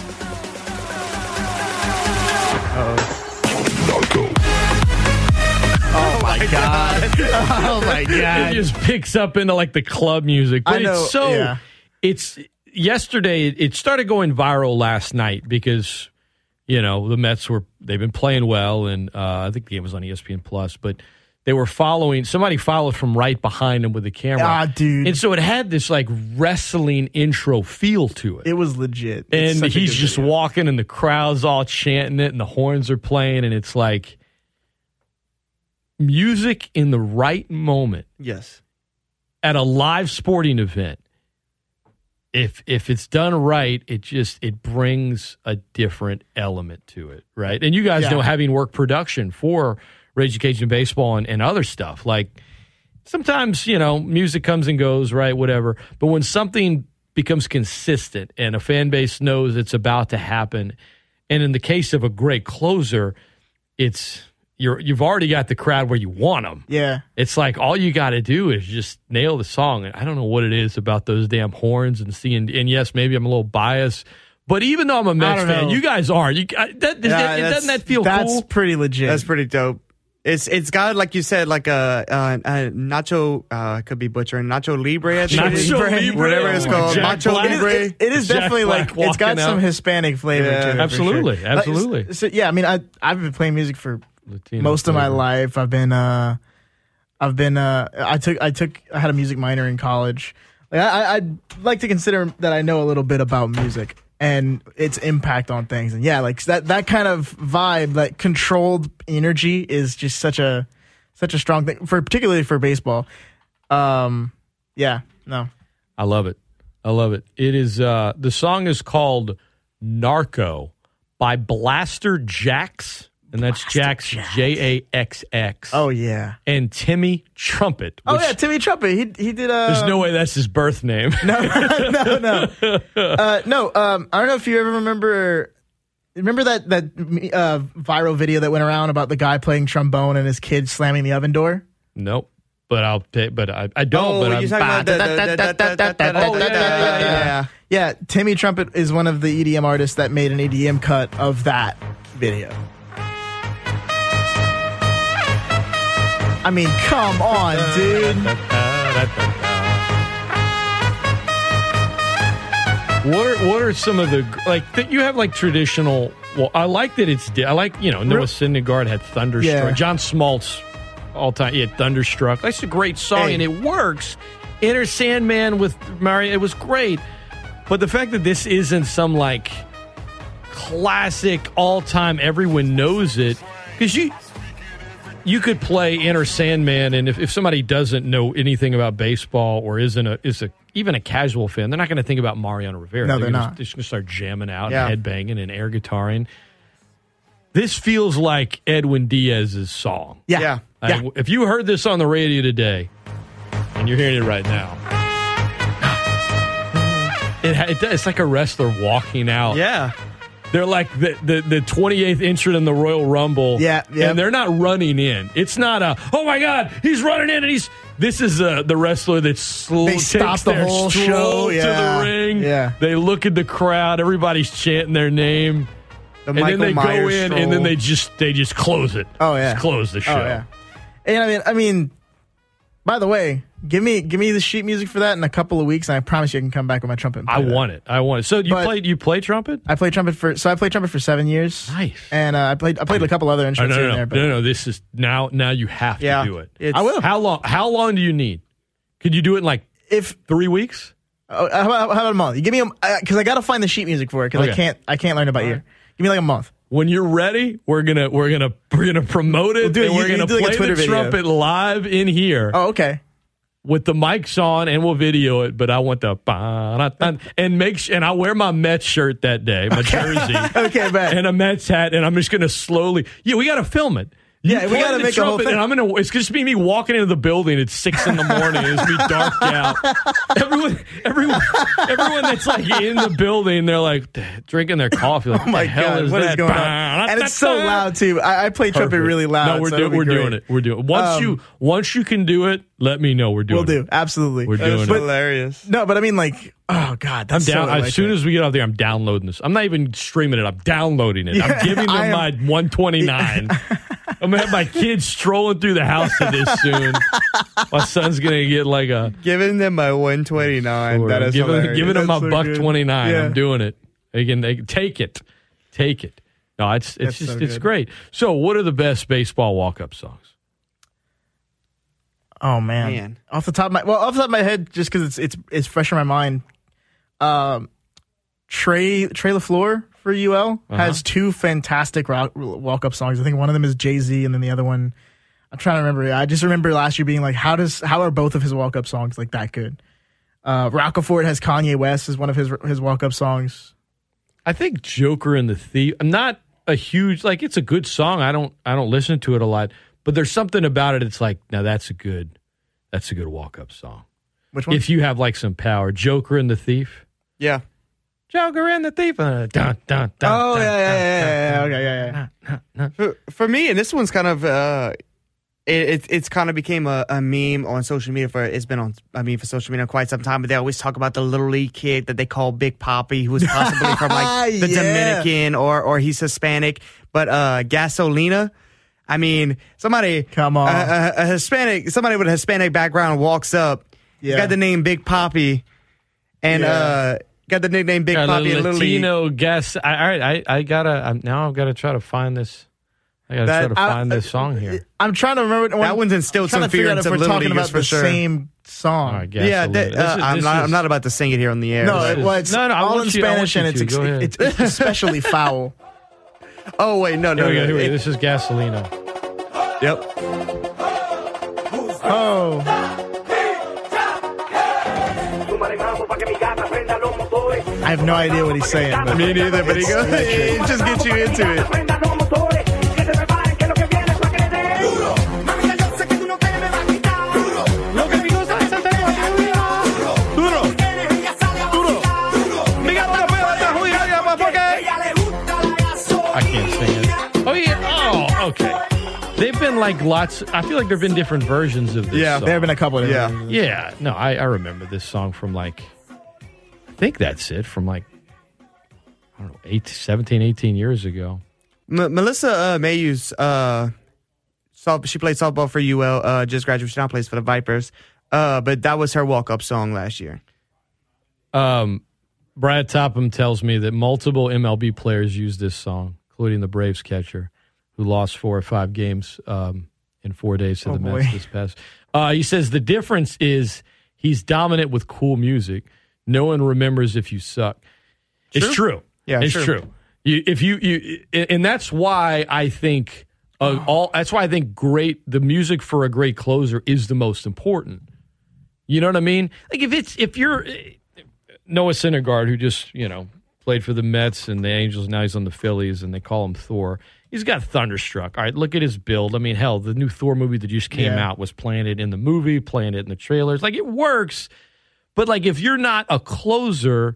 Speaker 2: My god! Oh my god.
Speaker 1: It just picks up into like the club music. But
Speaker 2: know,
Speaker 1: it's so
Speaker 2: yeah.
Speaker 1: it's yesterday it started going viral last night because you know the Mets were they've been playing well and uh, I think the game was on ESPN Plus, but they were following somebody followed from right behind them with the camera.
Speaker 2: Ah, dude.
Speaker 1: And so it had this like wrestling intro feel to it.
Speaker 2: It was legit. It's
Speaker 1: and he's just
Speaker 2: video.
Speaker 1: walking and the crowd's all chanting it and the horns are playing and it's like music in the right moment
Speaker 3: Yes.
Speaker 1: at a live sporting event if if it's done right it just it brings a different element to it right and you guys
Speaker 2: Yeah.
Speaker 1: know having worked production for Ragin' Cajun baseball and, and other stuff like sometimes you know music comes and goes right whatever but when something becomes consistent and a fan base knows it's about to happen and in the case of a great closer it's you're you've already got the crowd where you want them
Speaker 2: Yeah.
Speaker 1: it's like all you got to do is just nail the song. And I don't know what it is about those damn horns and seeing. And yes, maybe I'm a little biased, but even though I'm a Mets fan,
Speaker 2: know.
Speaker 1: you guys aren't. You that, does
Speaker 3: yeah,
Speaker 1: that, doesn't that feel
Speaker 2: That's
Speaker 1: cool?
Speaker 2: pretty legit.
Speaker 3: That's pretty dope. It's it's got like you said like a, a, a Nacho uh, could be butchering Nacho Libre I think.
Speaker 1: Nacho Libre.
Speaker 3: whatever it's called
Speaker 1: Jack
Speaker 3: Nacho
Speaker 1: Black.
Speaker 2: It is,
Speaker 3: Libre.
Speaker 2: it- it is
Speaker 1: Jack
Speaker 2: definitely
Speaker 1: Black
Speaker 2: like it's got
Speaker 1: walking
Speaker 2: some. Hispanic flavor
Speaker 3: Yeah.
Speaker 2: to it.
Speaker 1: Absolutely,
Speaker 2: sure.
Speaker 1: absolutely.
Speaker 2: Uh, so, yeah, I mean, I I've been playing music for
Speaker 1: Latino
Speaker 2: most of my life. I've been uh, I've been uh, I took I took I had a music minor in college. Like I, I I'd like to consider that I know a little bit about music and its impact on things. And yeah, like that that kind of vibe, that controlled energy, is just such a such a strong thing for particularly for baseball. Um, yeah, no,
Speaker 1: I love it. I love it. It is uh the song is called Narco by Blasterjaxx. And that's Jax J A X X.
Speaker 2: oh yeah,
Speaker 1: And Timmy Trumpet.
Speaker 2: oh yeah, Timmy Trumpet. He he did. Uh,
Speaker 1: There's no way that's his birth name.
Speaker 2: no, no, no, uh, no. Um, I don't know if you ever remember. Remember that that uh, viral video that went around about the guy playing trombone and his kid slamming the oven door?
Speaker 1: Nope. But I'll pay, but I, I don't.
Speaker 3: Oh,
Speaker 1: but
Speaker 3: you're
Speaker 1: I'm,
Speaker 3: talking.
Speaker 1: Yeah,
Speaker 2: Timmy Trumpet is one of the EDM artists that made an EDM cut of that video. I mean, come on, dude.
Speaker 1: What are what are some of the like that you have like traditional? Well, I like that it's I like you know Noah
Speaker 2: Real-
Speaker 1: Syndergaard had Thunderstruck.
Speaker 2: Yeah.
Speaker 1: John Smoltz all time had Thunderstruck. That's a great song
Speaker 2: Hey.
Speaker 1: and it works. Enter Sandman with Mario, it was great. But the fact that this isn't some like classic all time, everyone knows it because you you could play Enter Sandman, and if, if somebody doesn't know anything about baseball or isn't a is a even a casual fan, they're not going to think about Mariano Rivera.
Speaker 2: No, they're
Speaker 1: gonna-
Speaker 2: not.
Speaker 1: They're just going to start jamming out
Speaker 3: Yeah.
Speaker 1: and head banging and air guitaring. This feels like Edwin Diaz's song.
Speaker 2: Yeah.
Speaker 3: Yeah.
Speaker 1: I-
Speaker 2: Yeah.
Speaker 1: if you heard this on the radio today, and you're hearing it right now, it, it does- it's like a wrestler walking out.
Speaker 3: Yeah.
Speaker 1: They're like the, the, the 28th entrant in the Royal Rumble.
Speaker 2: Yeah, yeah.
Speaker 1: And they're not running in. It's not a, oh my God, he's running in and he's. This is uh, the wrestler that sl-
Speaker 2: They
Speaker 1: takes
Speaker 2: the
Speaker 1: their
Speaker 2: whole
Speaker 1: stroll
Speaker 2: show,
Speaker 1: to the ring.
Speaker 2: yeah.
Speaker 1: They look at the crowd. Everybody's chanting their name.
Speaker 3: The
Speaker 1: and
Speaker 3: Michael
Speaker 1: then they
Speaker 3: Myers
Speaker 1: go in and then they just they just close it.
Speaker 2: Oh yeah,
Speaker 1: Just close the show.
Speaker 2: Oh yeah. And I mean, I mean, by the way, give me give me the sheet music for that in a couple of weeks, and I promise you, I can come back with my trumpet. And
Speaker 1: I
Speaker 2: that.
Speaker 1: want it. I want it. So you
Speaker 2: But-
Speaker 1: played you play trumpet?
Speaker 2: I played trumpet for so I played trumpet for seven years.
Speaker 1: Nice.
Speaker 2: And uh, I played I played a couple other
Speaker 1: Oh,
Speaker 2: instruments
Speaker 1: no,
Speaker 2: here
Speaker 1: no,
Speaker 2: and
Speaker 1: no,
Speaker 2: there.
Speaker 1: no,
Speaker 2: But
Speaker 1: no. This is now. Now you have to
Speaker 3: Yeah.
Speaker 1: do it.
Speaker 2: I will.
Speaker 1: How long? How long do you need? Could you do it in like
Speaker 2: if
Speaker 1: three weeks?
Speaker 2: uh, how, about, how about a month? You give me a because I got to find the sheet music for it because
Speaker 1: Okay.
Speaker 2: I can't I can't learn it by ear. Give me like a month.
Speaker 1: When you're ready, we're gonna we're gonna we're gonna promote it.
Speaker 2: We'll do it.
Speaker 1: and
Speaker 2: You-
Speaker 1: we're
Speaker 2: you
Speaker 1: gonna
Speaker 2: do like a
Speaker 1: play
Speaker 2: Twitter
Speaker 1: the
Speaker 2: video.
Speaker 1: trumpet live in here
Speaker 2: Oh okay.
Speaker 1: With the mics on, and we'll video it. But I want the and make sh- and I wear my Mets shirt that day, my jersey,
Speaker 2: Okay, bet.
Speaker 1: and a Mets hat, and I'm just gonna slowly. Yeah, we got to film it. You
Speaker 2: Yeah, we gotta
Speaker 1: the
Speaker 2: make a whole
Speaker 1: trumpet,
Speaker 2: thing.
Speaker 1: And I'm gonna. It's just be me walking into the building at six in the morning. It's be dark out. Everyone, everyone, everyone that's like in the building, they're like drinking their coffee. Like,
Speaker 2: Oh my
Speaker 1: the hell
Speaker 2: god,
Speaker 1: is
Speaker 2: what
Speaker 1: that?
Speaker 2: is going on? And it's so loud too. I, I play trumpet
Speaker 1: Perfect.
Speaker 2: really loud.
Speaker 1: No, we're,
Speaker 2: so
Speaker 1: do- we're doing it. We're doing it. Once
Speaker 2: Um,
Speaker 1: you once you can do it, let me know. We're doing
Speaker 2: We'll
Speaker 1: it.
Speaker 2: do absolutely.
Speaker 1: We're doing
Speaker 2: But-
Speaker 1: it.
Speaker 3: hilarious.
Speaker 2: No, but I mean, like, oh god,
Speaker 1: I'm
Speaker 2: that's
Speaker 1: down.
Speaker 2: So
Speaker 1: as soon as we get out there, I'm downloading this. I'm not even streaming it. I'm downloading it.
Speaker 2: Yeah,
Speaker 1: I'm giving them
Speaker 2: am-
Speaker 1: my 129. I'm gonna have my kids strolling through the house to this soon. my son's gonna get like a
Speaker 3: Giving them my 129. That is
Speaker 1: giving,
Speaker 3: hilarious.
Speaker 1: giving them my
Speaker 2: so
Speaker 1: buck
Speaker 2: good.
Speaker 1: 29.
Speaker 2: Yeah.
Speaker 1: I'm doing it. They can, they can take it, take it. No, it's it's
Speaker 2: That's
Speaker 1: just
Speaker 2: so
Speaker 1: it's
Speaker 2: good.
Speaker 1: great. So, what are the best baseball walk up songs?
Speaker 2: Oh man.
Speaker 3: Man.
Speaker 2: Off the top of my well, off the top of my head, just because it's it's it's fresh in my mind. Um, Trey Trey Lafleur for UL
Speaker 1: Uh-huh.
Speaker 2: has two fantastic walk up songs. I think one of them is Jay Z, and then the other one, I'm trying to remember. I just remember last year being like, how does how are both of his walk up songs like that good? Uh, Roccaforte has Kanye West as one of his his walk up songs.
Speaker 1: I think Joker and the Thief. I'm not a huge like. It's a good song. I don't I don't listen to it a lot, but there's something about it. It's like now that's a good that's a good walk up song.
Speaker 2: Which one?
Speaker 1: If you have like some power, Joker and the Thief.
Speaker 3: Yeah.
Speaker 1: Joker and the Thief. Uh, dun, dun, dun,
Speaker 2: oh yeah, yeah, yeah, yeah, yeah, yeah, yeah.
Speaker 3: For, for me, and this one's kind of uh, it, it it's kind of became a, a meme on social media for it's been on I mean for social media quite some time. But they always talk about the little league kid that they call Big Poppy, who is possibly from like the
Speaker 2: Yeah.
Speaker 3: Dominican or or he's Hispanic. But uh, Gasolina. I mean, somebody
Speaker 2: Come on.
Speaker 3: a, a, a Hispanic, somebody with a Hispanic background walks up,
Speaker 2: Yeah.
Speaker 3: got the name Big Poppy, and
Speaker 2: Yeah.
Speaker 3: uh, got the nickname Big
Speaker 1: Yeah,
Speaker 3: Poppy
Speaker 1: the
Speaker 3: in Little League.
Speaker 1: Latino guess. I, all right, I, I gotta I'm, now. I've got to try to find this. I gotta
Speaker 3: That-
Speaker 1: try to
Speaker 2: I-
Speaker 1: find this song here.
Speaker 2: I'm trying to remember
Speaker 3: That one's instilled
Speaker 2: I'm trying
Speaker 3: some
Speaker 2: to figure
Speaker 3: fear
Speaker 2: out if
Speaker 3: into
Speaker 2: we're
Speaker 3: Little
Speaker 2: talking about
Speaker 3: for
Speaker 2: the
Speaker 3: sure.
Speaker 2: same song.
Speaker 1: All right,
Speaker 3: Yeah, that, uh,
Speaker 1: is-
Speaker 3: I'm
Speaker 1: this
Speaker 3: not.
Speaker 1: is-
Speaker 3: I'm not about to sing it here on the air.
Speaker 2: No,
Speaker 3: but-
Speaker 2: it, well, it's
Speaker 1: No, no,
Speaker 2: all in
Speaker 1: you-
Speaker 2: Spanish and it's, ex- it's, it's especially foul.
Speaker 3: Oh wait, no, no,
Speaker 1: Here we go.
Speaker 3: no.
Speaker 1: Here.
Speaker 3: It-
Speaker 1: This is Gasolina.
Speaker 3: Yep.
Speaker 2: Oh, I have no idea what he's saying. But
Speaker 3: Me neither, but he goes. It just gets you into it.
Speaker 1: I can't sing it. Oh yeah. Oh, okay. They've been like lots. I feel like there've been different versions of this.
Speaker 3: Yeah,
Speaker 1: song.
Speaker 2: There have been a couple of
Speaker 3: Yeah.
Speaker 1: Yeah, no, I, I remember this song from like, I think that's it, from like, I don't know, eight, 17, 18 years ago.
Speaker 3: M- Melissa uh, Mayeux, uh, soft, she played softball for UL. Uh, just graduated. She now plays for the Vipers. Uh, but that was her walk-up song last year.
Speaker 1: Um, Brad Topham tells me that multiple MLB players use this song, including the Braves catcher, who lost four or five games um, in four days to
Speaker 2: Oh,
Speaker 1: the
Speaker 2: boy.
Speaker 1: Mets this past. Uh, he says the difference is he's dominant with cool music. No one remembers if you suck. It's true.
Speaker 3: Yeah,
Speaker 1: it's
Speaker 3: true.
Speaker 1: true. You, if you, you, and that's why I think uh, all. That's why I think great. The music for a great closer is the most important. You know what I mean? Like if it's if you're Noah Syndergaard, who just you know played for the Mets and the Angels, now he's on the Phillies, and they call him Thor. He's got thunderstruck. All right, look at his build. I mean, hell, the new Thor movie that just came
Speaker 2: Yeah.
Speaker 1: out was playing it in the movie, playing it in the trailers. Like it works, but like if you're not a closer,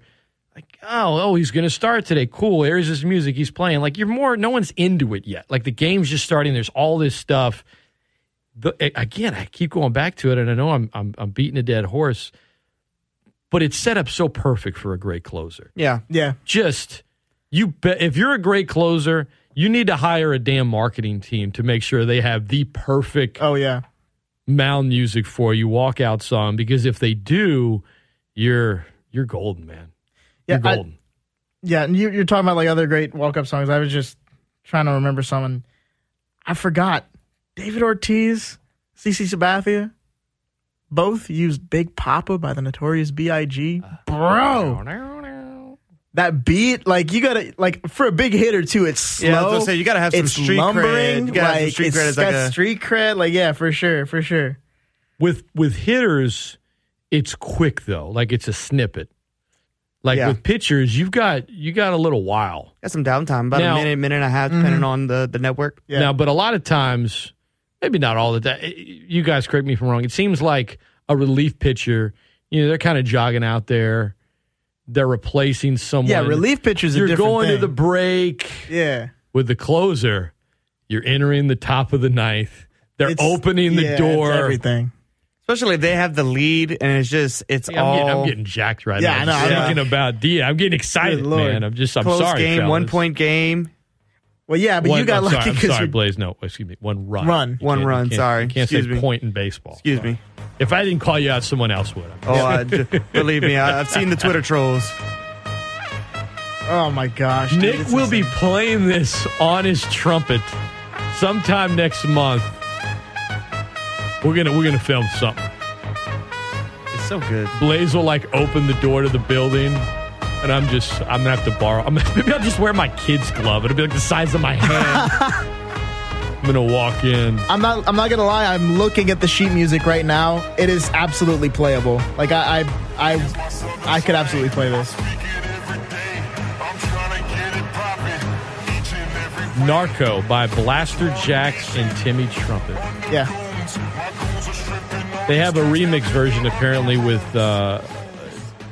Speaker 1: like oh oh he's gonna start today, cool. Here's his music he's playing. Like you're more, no one's into it yet. Like the game's just starting. There's all this stuff. The, again, I keep going back to it, and I know I'm I'm, I'm beating a dead horse, but it's set up so perfect for a great closer.
Speaker 3: Yeah.
Speaker 2: Yeah.
Speaker 1: Just you bet if you're a great closer, you need to hire a damn marketing team to make sure they have the perfect
Speaker 2: Oh yeah.
Speaker 1: Mound music for you, walkout song. Because if they do, you're you're golden, man.
Speaker 2: Yeah,
Speaker 1: You're
Speaker 2: I-
Speaker 1: golden.
Speaker 2: Yeah, and you, you're talking about like other great walk-up songs. I was just trying to remember someone. I forgot. David Ortiz, CC Sabathia, both used "Big Poppa" by the Notorious B.I.G. Uh, Bro, that beat, like you gotta like for a big hitter too. It's slow.
Speaker 3: Yeah, I was gonna say, you gotta have some
Speaker 2: it's
Speaker 3: street cred.
Speaker 2: lumbering.
Speaker 3: You gotta have some
Speaker 2: like,
Speaker 3: street
Speaker 2: it's
Speaker 3: cred as like
Speaker 2: got
Speaker 3: a-
Speaker 2: street cred. Like yeah, for sure, for sure.
Speaker 1: with with hitters, it's quick though. Like it's a snippet. Like
Speaker 3: Yeah.
Speaker 1: with pitchers, you've got you got a little while.
Speaker 3: Got some downtime, about
Speaker 1: Now-
Speaker 3: a minute, minute and a half, depending mm-hmm. on the, the network.
Speaker 1: Now, but a lot of times, maybe not all the time. You guys correct me if I'm wrong. It seems like a relief pitcher. You know, they're kind of jogging out there. They're replacing someone.
Speaker 2: Yeah, relief pitchers
Speaker 1: You're
Speaker 2: different
Speaker 1: going
Speaker 2: thing.
Speaker 1: to the break.
Speaker 2: Yeah.
Speaker 1: With the closer, you're entering the top of the ninth. They're
Speaker 2: It's-
Speaker 1: opening the
Speaker 2: yeah, it's
Speaker 1: door.
Speaker 2: everything.
Speaker 3: Especially if they have the lead and it's just, it's
Speaker 1: Yeah, I'm,
Speaker 3: all.
Speaker 1: getting, I'm getting jacked right
Speaker 2: Yeah,
Speaker 1: now.
Speaker 2: I know,
Speaker 1: Just
Speaker 2: I know.
Speaker 1: thinking about D. I'm getting excited, man. I'm just. I'm
Speaker 3: close
Speaker 1: sorry,
Speaker 3: game,
Speaker 1: fellas.
Speaker 3: one point game.
Speaker 2: Well, yeah, but
Speaker 1: One-
Speaker 2: you got
Speaker 1: I'm
Speaker 2: lucky
Speaker 1: sorry, I'm
Speaker 2: because
Speaker 1: sorry, Blaise. No, excuse me. One run.
Speaker 2: Run.
Speaker 1: You
Speaker 3: One run, sorry.
Speaker 1: Can't
Speaker 3: Excuse
Speaker 1: say
Speaker 3: me.
Speaker 1: point in baseball.
Speaker 3: Excuse me.
Speaker 1: If I didn't call you out, someone else would.
Speaker 3: Oh, believe me, I, I've seen the Twitter trolls.
Speaker 2: Oh my gosh, dude,
Speaker 1: Nick will be playing this on his trumpet sometime next month. We're gonna we're gonna film something.
Speaker 3: It's so good.
Speaker 1: Blaise will like open the door to the building, and I'm just I'm gonna have to borrow. I'm, maybe I'll just wear my kid's glove. It'll be like the size of my hand. I'm gonna walk in.
Speaker 2: I'm not. I'm not gonna lie. I'm looking at the sheet music right now. It is absolutely playable. Like I, I, I, I could absolutely play this.
Speaker 1: Narco by Blaster Jacks and Timmy Trumpet.
Speaker 2: Yeah.
Speaker 1: They have a remix version apparently with uh,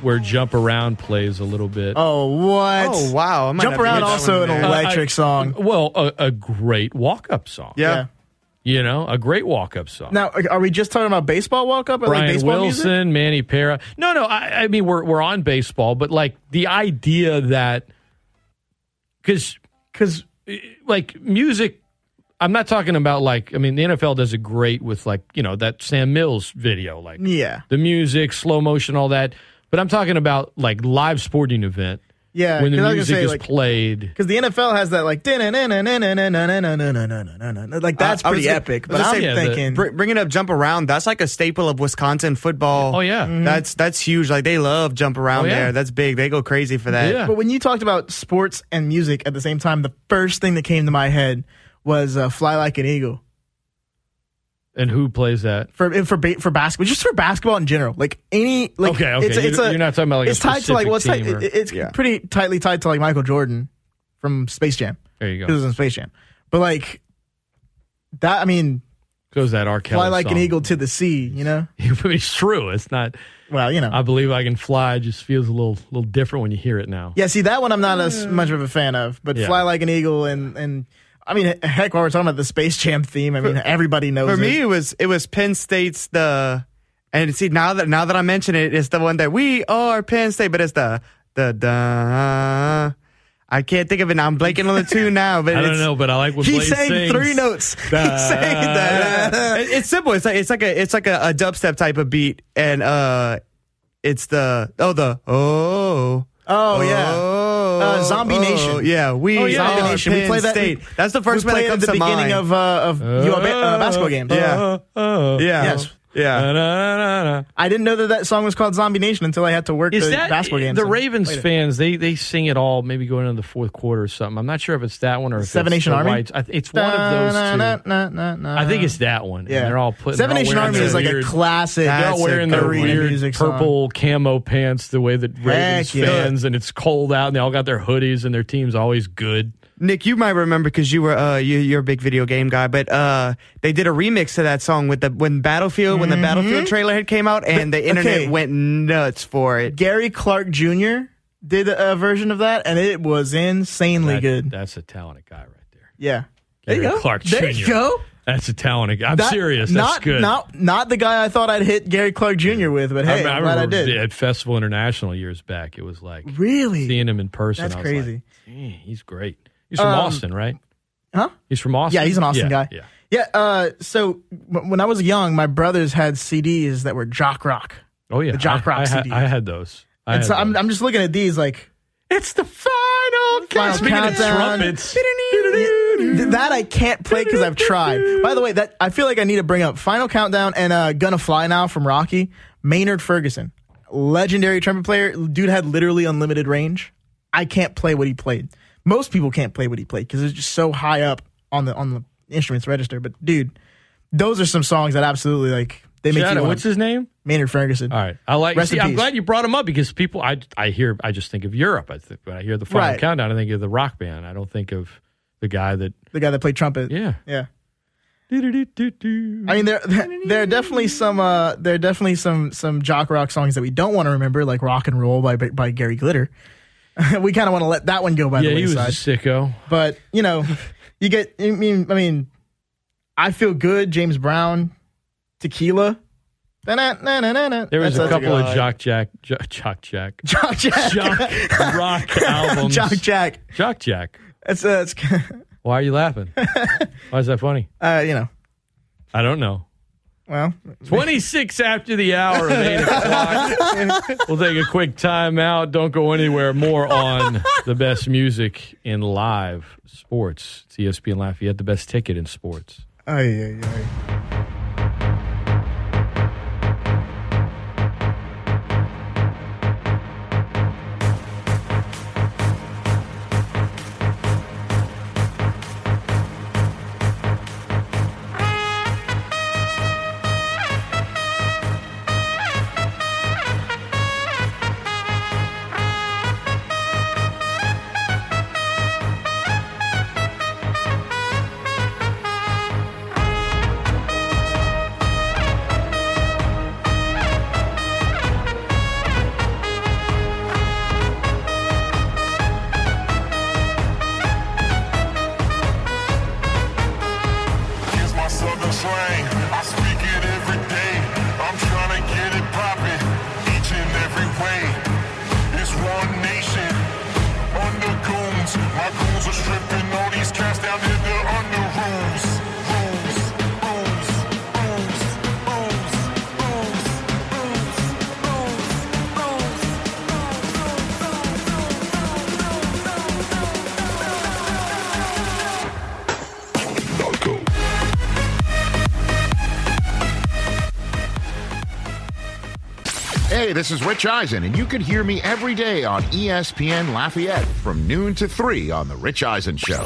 Speaker 1: where Jump Around plays a little bit.
Speaker 2: Oh what?
Speaker 3: Oh, wow.
Speaker 2: Jump around
Speaker 3: get
Speaker 2: also an
Speaker 3: there.
Speaker 2: electric
Speaker 1: Uh, I-
Speaker 2: song.
Speaker 1: Well, a, a great walk up song.
Speaker 3: Yeah.
Speaker 1: You know, a great walk up song.
Speaker 2: Now, are we just talking about baseball walk up or like
Speaker 1: Brian
Speaker 2: baseball
Speaker 1: Wilson,
Speaker 2: music?
Speaker 1: Manny Para. No, no. I, I mean, we're we're on baseball, but like the idea that because because like music. I'm not talking about like I mean the NFL does it great with like you know that Sam Mills video like
Speaker 2: Yeah.
Speaker 1: the music slow motion all that but I'm talking about like live sporting event
Speaker 2: Yeah.
Speaker 1: when the
Speaker 2: 'cause I was
Speaker 1: music
Speaker 2: say,
Speaker 1: is
Speaker 2: like,
Speaker 1: played
Speaker 2: Because the NFL has that like like that's
Speaker 3: I was
Speaker 2: pretty
Speaker 3: gonna-
Speaker 2: epic.
Speaker 3: I was
Speaker 2: But
Speaker 3: gonna
Speaker 2: I'm
Speaker 3: say,
Speaker 1: yeah, the-
Speaker 2: thinking,
Speaker 3: Br- bringing up jump around, that's like a staple of Wisconsin football.
Speaker 1: oh yeah
Speaker 3: That's that's huge. Like they love jump around
Speaker 1: Oh, yeah.
Speaker 3: there. That's big. They go crazy for that.
Speaker 1: Yeah.
Speaker 2: but when you talked about sports and music at the same time, the first thing that came to my head was uh, "Fly Like an Eagle."
Speaker 1: And who plays that
Speaker 2: for for ba- for basketball, just for basketball in general. Like any like
Speaker 1: Okay, okay.
Speaker 2: It's, a- it's
Speaker 1: You're-
Speaker 2: a,
Speaker 1: you're not talking about, like, a
Speaker 2: it's tied to like
Speaker 1: specific
Speaker 2: what's tied,
Speaker 1: team or-
Speaker 2: it's
Speaker 3: Yeah.
Speaker 2: pretty tightly tied to like Michael Jordan from Space Jam.
Speaker 1: there you
Speaker 2: This
Speaker 1: go
Speaker 2: was in Space Jam, but like that. I mean,
Speaker 1: goes that R Kelly
Speaker 2: fly like an eagle to the sea. You know.
Speaker 1: it's true it's not
Speaker 2: Well, you know.
Speaker 1: I believe I can fly just feels a little little different when you hear it now
Speaker 2: yeah. See that one, I'm not as much of a fan of. But
Speaker 1: Yeah.
Speaker 2: fly like an eagle and and. I mean, heck, while we're talking about the Space Jam theme, I mean, everybody knows
Speaker 3: For
Speaker 2: it.
Speaker 3: me, it was it was Penn State's the, and see now that now that I mention it, it's the one that we are Penn State, but it's the the the. I can't think of it now. I'm blanking on the tune now, but
Speaker 1: I don't know but I like what
Speaker 2: He
Speaker 1: Blaise
Speaker 2: sang
Speaker 1: sings.
Speaker 2: three notes. He
Speaker 1: Da-
Speaker 2: sang that.
Speaker 3: It- it's simple. It's like it's like a it's like a, a dubstep type of beat, and uh, it's the oh the oh.
Speaker 2: Oh yeah.
Speaker 3: Oh,
Speaker 2: Uh, Zombie
Speaker 3: oh,
Speaker 2: Nation.
Speaker 3: Yeah, we
Speaker 2: Oh, yeah.
Speaker 3: are
Speaker 2: Zombie Nation. We play that-
Speaker 3: State.
Speaker 2: we-
Speaker 3: That's the first
Speaker 2: we
Speaker 3: one
Speaker 2: play
Speaker 3: that
Speaker 2: it at
Speaker 3: comes
Speaker 2: the
Speaker 3: to
Speaker 2: beginning
Speaker 3: mind.
Speaker 2: of uh, of UA ba- uh, basketball games.
Speaker 3: Yeah.
Speaker 1: Oh,
Speaker 3: yeah,
Speaker 2: Yes.
Speaker 3: Yeah.
Speaker 1: Da-da-da-da.
Speaker 2: I didn't know that that song was called Zombie Nation until I had to work
Speaker 1: Is
Speaker 2: the
Speaker 1: that
Speaker 2: basketball games.
Speaker 1: the Ravens fans? They they sing it all, maybe going into the fourth quarter or something. I'm not sure if it's that one or if
Speaker 2: Seven Nation Army?
Speaker 1: I it's one of those two. I think it's that one.
Speaker 2: Yeah.
Speaker 1: and they're all putting.
Speaker 2: Seven Nation Army is like
Speaker 1: weird-
Speaker 2: a classic.
Speaker 1: They're all wearing their weird
Speaker 2: music song.
Speaker 1: purple camo pants the way that Ravens
Speaker 2: yeah.
Speaker 1: fans, and it's cold out, and they all got their hoodies, and their team's always good.
Speaker 3: Nick, you might remember because you were uh, you, you're a big video game guy, but uh, they did a remix to that song with the when Battlefield when the Battlefield trailer had came out, and the internet
Speaker 2: Mm-hmm. okay.
Speaker 3: went nuts for it.
Speaker 2: Gary Clark Jr. did a version of that, and it was insanely
Speaker 1: That-
Speaker 2: good.
Speaker 1: That's a talented guy right there.
Speaker 2: yeah. There you
Speaker 1: Gary
Speaker 2: go.
Speaker 1: Clark
Speaker 2: there you go.
Speaker 1: That's a talented guy. I'm
Speaker 2: That-
Speaker 1: serious.
Speaker 2: Not,
Speaker 1: good.
Speaker 2: Not not the guy I thought I'd hit Gary Clark Jr. with, but hey,
Speaker 1: I,
Speaker 2: I'm glad I did.
Speaker 1: at Festival International years back. It was like
Speaker 2: Really?
Speaker 1: seeing him in person.
Speaker 2: That's
Speaker 1: I was
Speaker 2: crazy.
Speaker 1: Like, he's great. He's from
Speaker 2: Um,
Speaker 1: Austin, right?
Speaker 2: Huh?
Speaker 1: He's from Austin.
Speaker 2: Yeah, he's an Austin
Speaker 1: Yeah,
Speaker 2: guy.
Speaker 1: Yeah.
Speaker 2: Yeah. Uh, so w- when I was young, my brothers had CDs that were jock rock,
Speaker 1: Oh yeah,
Speaker 2: The Jock
Speaker 1: I,
Speaker 2: Rock
Speaker 1: I,
Speaker 2: CDs.
Speaker 1: I had those. I
Speaker 2: and
Speaker 1: had
Speaker 2: so I'm. I'm just looking at these like
Speaker 1: It's the final,
Speaker 2: Final
Speaker 1: Speaking
Speaker 2: countdown.
Speaker 1: of trumpets,
Speaker 2: that I can't play because I've tried. By the way, that I feel like I need to bring up Final Countdown and uh, "Gonna Fly Now" from Rocky. Maynard Ferguson, legendary trumpet player. Dude had literally unlimited range. I can't play what he played. Most people can't play what he played because it's just so high up on the on the instruments register. But dude, those are some songs that absolutely like They make
Speaker 1: Shout
Speaker 2: you
Speaker 1: out. What's his name?
Speaker 2: Maynard Ferguson.
Speaker 1: All right, I like.
Speaker 2: Rest
Speaker 1: See, I'm
Speaker 2: peace.
Speaker 1: glad you brought him up because people, I, I hear, I just think of Europe. I think when I hear the final
Speaker 2: Right.
Speaker 1: countdown, I think of the rock band. I don't think of the guy that.
Speaker 2: The guy that played trumpet.
Speaker 1: Yeah.
Speaker 2: Yeah. I mean, there there are definitely some uh, there are definitely some some jock rock songs that we don't want to remember, like "Rock and Roll" by by Gary Glitter. we kind of want to let that one go by
Speaker 1: yeah,
Speaker 2: the
Speaker 1: he was a sicko.
Speaker 2: But you know, you get. I mean, I mean, I feel good. James Brown, Tequila.
Speaker 1: There was
Speaker 2: That's
Speaker 1: a couple
Speaker 2: good.
Speaker 1: of Jock Jack, Jock Jock Jack,
Speaker 2: Jock Jack.
Speaker 1: Jock rock albums.
Speaker 2: Jock Jack.
Speaker 1: Jock Jack.
Speaker 2: That's uh, it's,
Speaker 1: Why are you laughing? Why is that funny?
Speaker 2: uh, you know.
Speaker 1: I don't know.
Speaker 2: Well,
Speaker 1: 26 after the hour of 8 o'clock. we'll take a quick time out. Don't go anywhere. More on the best music in live sports. It's ESPN Lafayette, the best ticket in sports.
Speaker 2: Ay, ay, ay.
Speaker 14: This is Rich Eisen, and you can hear me every day on ESPN Lafayette from noon to 3 on The Rich Eisen Show.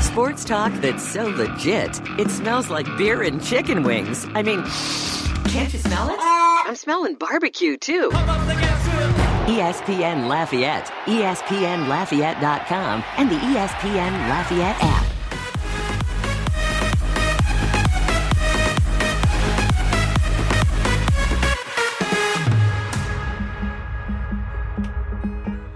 Speaker 9: Sports talk that's so legit, it smells like beer and chicken wings. I mean, can't you smell it? I'm smelling barbecue too. ESPN Lafayette, ESPNLafayette.com, and the ESPN Lafayette app.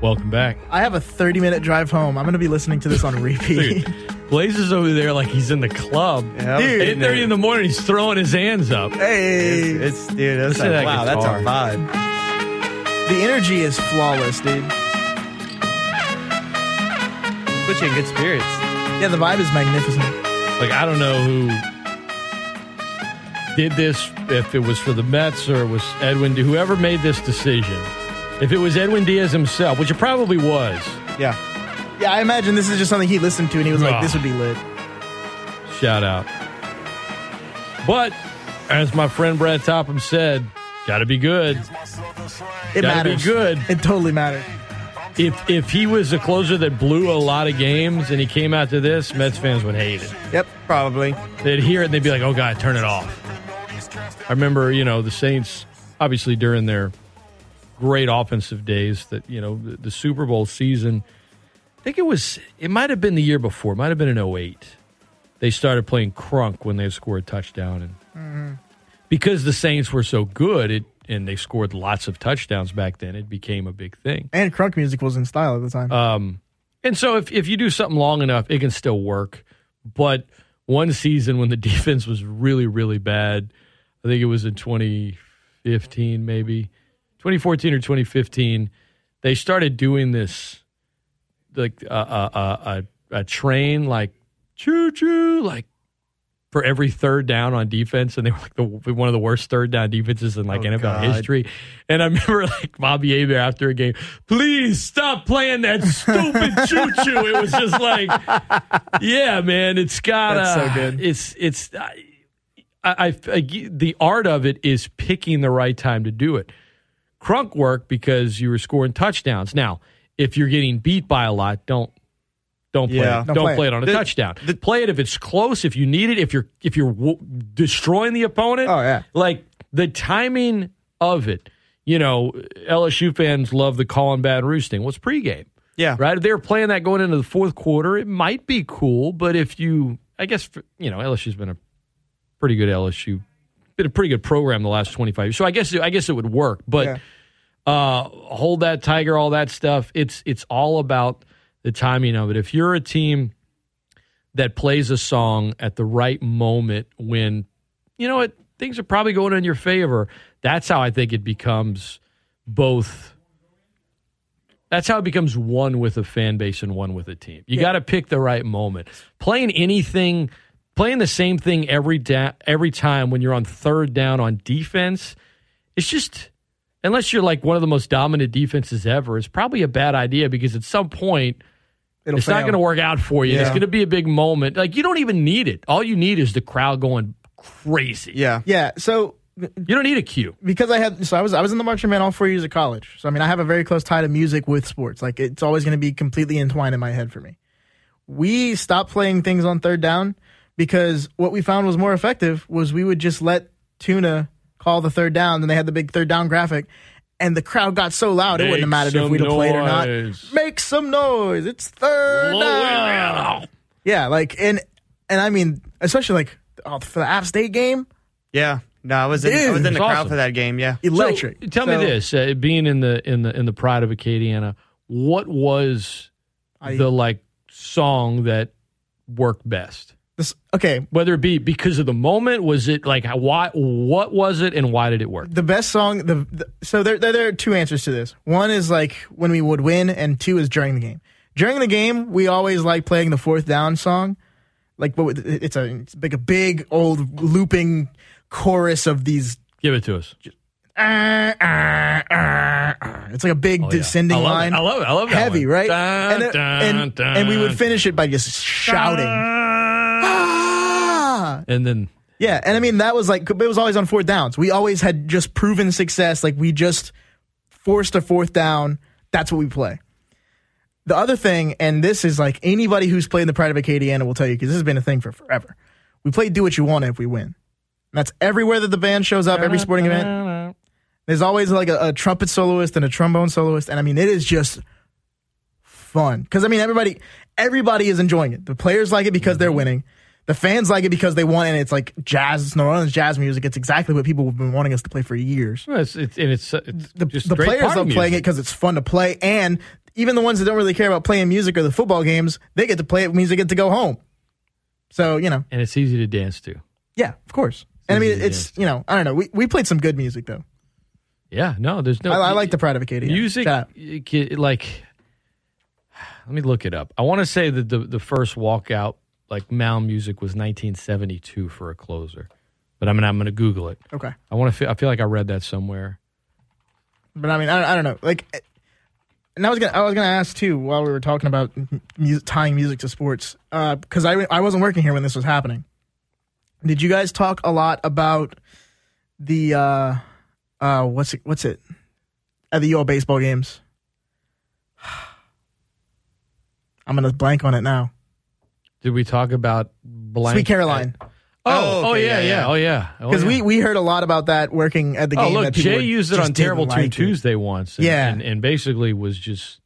Speaker 1: Welcome back.
Speaker 2: I have a 30 minute drive home. I'm going to be listening to this on repeat.
Speaker 1: Blaise is over there like he's in the club.
Speaker 3: Yeah, I was getting
Speaker 1: 8.30 in the morning, he's throwing his hands up.
Speaker 2: hey,
Speaker 3: It's, it's dude. That's
Speaker 1: Listen
Speaker 3: like,
Speaker 1: that
Speaker 3: wow, that's our vibe.
Speaker 2: the energy is flawless, dude.
Speaker 3: Put you in good spirits.
Speaker 2: Yeah, the vibe is magnificent.
Speaker 1: Like, I don't know who did this, if it was for the Mets or it was Edwin, whoever made this decision. If it was Edwin Diaz himself, which it probably was,
Speaker 3: Yeah.
Speaker 2: Yeah, I imagine this is just something he listened to and he was like, this would be lit.
Speaker 1: shout out. But, as my friend Brad Topham said, got to be good.
Speaker 2: It
Speaker 1: Gotta be
Speaker 2: matters.
Speaker 1: good.
Speaker 2: It totally matters.
Speaker 1: If if he was a closer that blew a lot of games and he came out to this, Mets fans would hate it.
Speaker 3: Yep. Probably.
Speaker 1: They'd hear it and they'd be like, "Oh God, turn it off." I remember, you know, the Saints obviously during their great offensive days that you know the, the Super Bowl season. I think it was it might have been the year before, it might have been in 08. They started playing crunk when they scored a touchdown and because the Saints were so good, it and they scored lots of touchdowns back then, it became a big thing.
Speaker 2: And crunk music was in style at the time.
Speaker 1: Um, and so if, if you do something long enough, it can still work. But one season when the defense was really, really bad, I think it was in 2015, maybe 2014 or 2015, they started doing this like a, a, a, a, a train, like choo choo, like for every third down on defense, and they were like the one of the worst third down defenses in like oh, NFL
Speaker 3: God.
Speaker 1: history. And I remember like Bobby Abe after a game, please stop playing that stupid choo choo. It was just like, yeah, man, it's got
Speaker 2: That's so
Speaker 1: uh,
Speaker 2: good.
Speaker 1: It's it's I, I, I the art of it is picking the right time to do it. Crunk work because you were scoring touchdowns. Now, if you're getting beat by a lot, don't don't play
Speaker 3: Yeah.
Speaker 1: it.
Speaker 3: Don't
Speaker 1: Don't,
Speaker 3: play
Speaker 1: play
Speaker 3: it.
Speaker 1: it on a
Speaker 3: The-
Speaker 1: touchdown. play it if it's close, if you need it, if you're if you're w- destroying the opponent.
Speaker 2: Oh, yeah.
Speaker 1: like the timing of it. You know, LSU fans love the Callin' Baton Rouge. What's pregame?
Speaker 3: Yeah.
Speaker 1: Right? If they were playing that going into the fourth quarter, it might be cool. But if you, I guess, you know, LSU's been a pretty good LSU, been a pretty good program the last 25 years. So I guess, I guess it would work. But uh, hold that tiger, all that stuff. It's, it's all about the timing of it. If you're a team that plays a song at the right moment when, you know what, things are probably going in your favor, that's how I think it becomes both that's how it becomes one with a fan base and one with a team. You got to pick the right moment. Playing anything, playing the same thing every da- every time when you're on third down on defense, it's just unless you're like one of the most dominant defenses ever, it's probably a bad idea because at some point
Speaker 2: It'll
Speaker 1: it's not going to work out for you. It's going to be a big moment. Like you don't even need it. All you need is the crowd going crazy.
Speaker 3: Yeah.
Speaker 2: Yeah. So
Speaker 1: You don't need a cue.
Speaker 2: because I had so I was I was in the marching band all four years of college. So I mean I have a very close tie to music with sports. Like it's always going to be completely entwined in my head for me. We stopped playing things on third down because what we found was more effective was we would just let Tuna call the third down. Then they had the big third down graphic, and the crowd got so loud it wouldn't have mattered if
Speaker 1: some
Speaker 2: we'd have played or not.
Speaker 1: noise.
Speaker 2: Make some noise! It's third
Speaker 1: Blow
Speaker 2: down.
Speaker 1: out.
Speaker 2: Yeah, like and and I mean especially like oh, for the App State game,
Speaker 3: Yeah. No, I was in, I
Speaker 2: Dude,
Speaker 3: was in the
Speaker 1: it's
Speaker 3: crowd
Speaker 1: awesome.
Speaker 3: for that game. Yeah.
Speaker 2: electric.
Speaker 1: So, tell
Speaker 2: So-
Speaker 1: me this: uh, being in the in the in the pride of Acadiana, what was
Speaker 2: I-
Speaker 1: the like song that worked best?
Speaker 2: This, okay,
Speaker 1: Whether it be because of the moment, was it like why? What was it, and why did it work?
Speaker 2: the best song the, the so there, there there are two answers to this one is like when we would win and two is during the game during the game we always like playing the fourth down song like but it's a it's like a big old looping chorus of these
Speaker 1: Give it to us.
Speaker 2: ah, ah, ah, ah. it's like a big
Speaker 1: Oh, yeah.
Speaker 2: descending
Speaker 1: I love it.
Speaker 2: line
Speaker 1: I love it. I love that
Speaker 2: heavy
Speaker 1: one.
Speaker 2: right
Speaker 1: Dun,
Speaker 2: and,
Speaker 1: dun,
Speaker 2: and,
Speaker 1: dun,
Speaker 2: and we would finish it by just shouting!
Speaker 1: And then
Speaker 2: Yeah, and I mean that was like it was always on fourth downs. We always had just proven success. Like we just forced a fourth down. That's what we play. The other thing, and this is like anybody who's played in the Pride of Acadiana will tell you because this has been a thing for forever. We play "Do What You Want" if we win. And that's everywhere that the band shows up, every sporting event. There's always like a, a trumpet soloist and a trombone soloist, and I mean it is just fun because I mean everybody everybody is enjoying it. The players like it because they're mm-hmm. winning. The fans like it because they want, and it's like jazz, it's New Orleans jazz music. It's exactly what people have been wanting us to play for years.
Speaker 1: well, it's, it's and it's, it's
Speaker 2: The,
Speaker 1: just
Speaker 2: the players love playing it because it's fun to play, and even the ones that don't really care about playing music or the football games, they get to play it. Means they get to go home. So you know,
Speaker 1: and it's easy to dance to.
Speaker 2: yeah, of course. And I mean, it's you know, I don't know. We we played some good music though.
Speaker 1: Yeah, no, there's no.
Speaker 2: I, I like the Pride of Acadia
Speaker 1: music.
Speaker 2: Shout out.
Speaker 1: it like, let me look it up. I want to say that the the first walkout like Mound music was 1972 for a closer, but I'm gonna I'm gonna Google it.
Speaker 2: Okay,
Speaker 1: I want to. Feel, I feel like I read that somewhere.
Speaker 2: but I mean, I, I don't know. Like, and I was gonna I was gonna ask too while we were talking about music, tying music to sports because I I wasn't working here when this was happening. Did you guys talk a lot about the uh uh what's it what's it at the UL baseball games? I'm gonna blank on it now.
Speaker 1: Did we talk about blank?
Speaker 2: Sweet Caroline.
Speaker 1: Oh,
Speaker 3: Oh,
Speaker 1: oh,
Speaker 3: okay,
Speaker 1: yeah,
Speaker 3: yeah,
Speaker 1: yeah,
Speaker 3: yeah.
Speaker 1: oh yeah, Oh,
Speaker 2: Because
Speaker 1: yeah.
Speaker 2: we, we heard a lot about that working at the
Speaker 1: Oh
Speaker 2: game.
Speaker 1: look,
Speaker 2: that
Speaker 1: Jay used it on
Speaker 2: didn't
Speaker 1: Terrible
Speaker 2: like
Speaker 1: Tune
Speaker 2: it.
Speaker 1: Tuesday once. And,
Speaker 2: Yeah.
Speaker 1: and, and basically was just,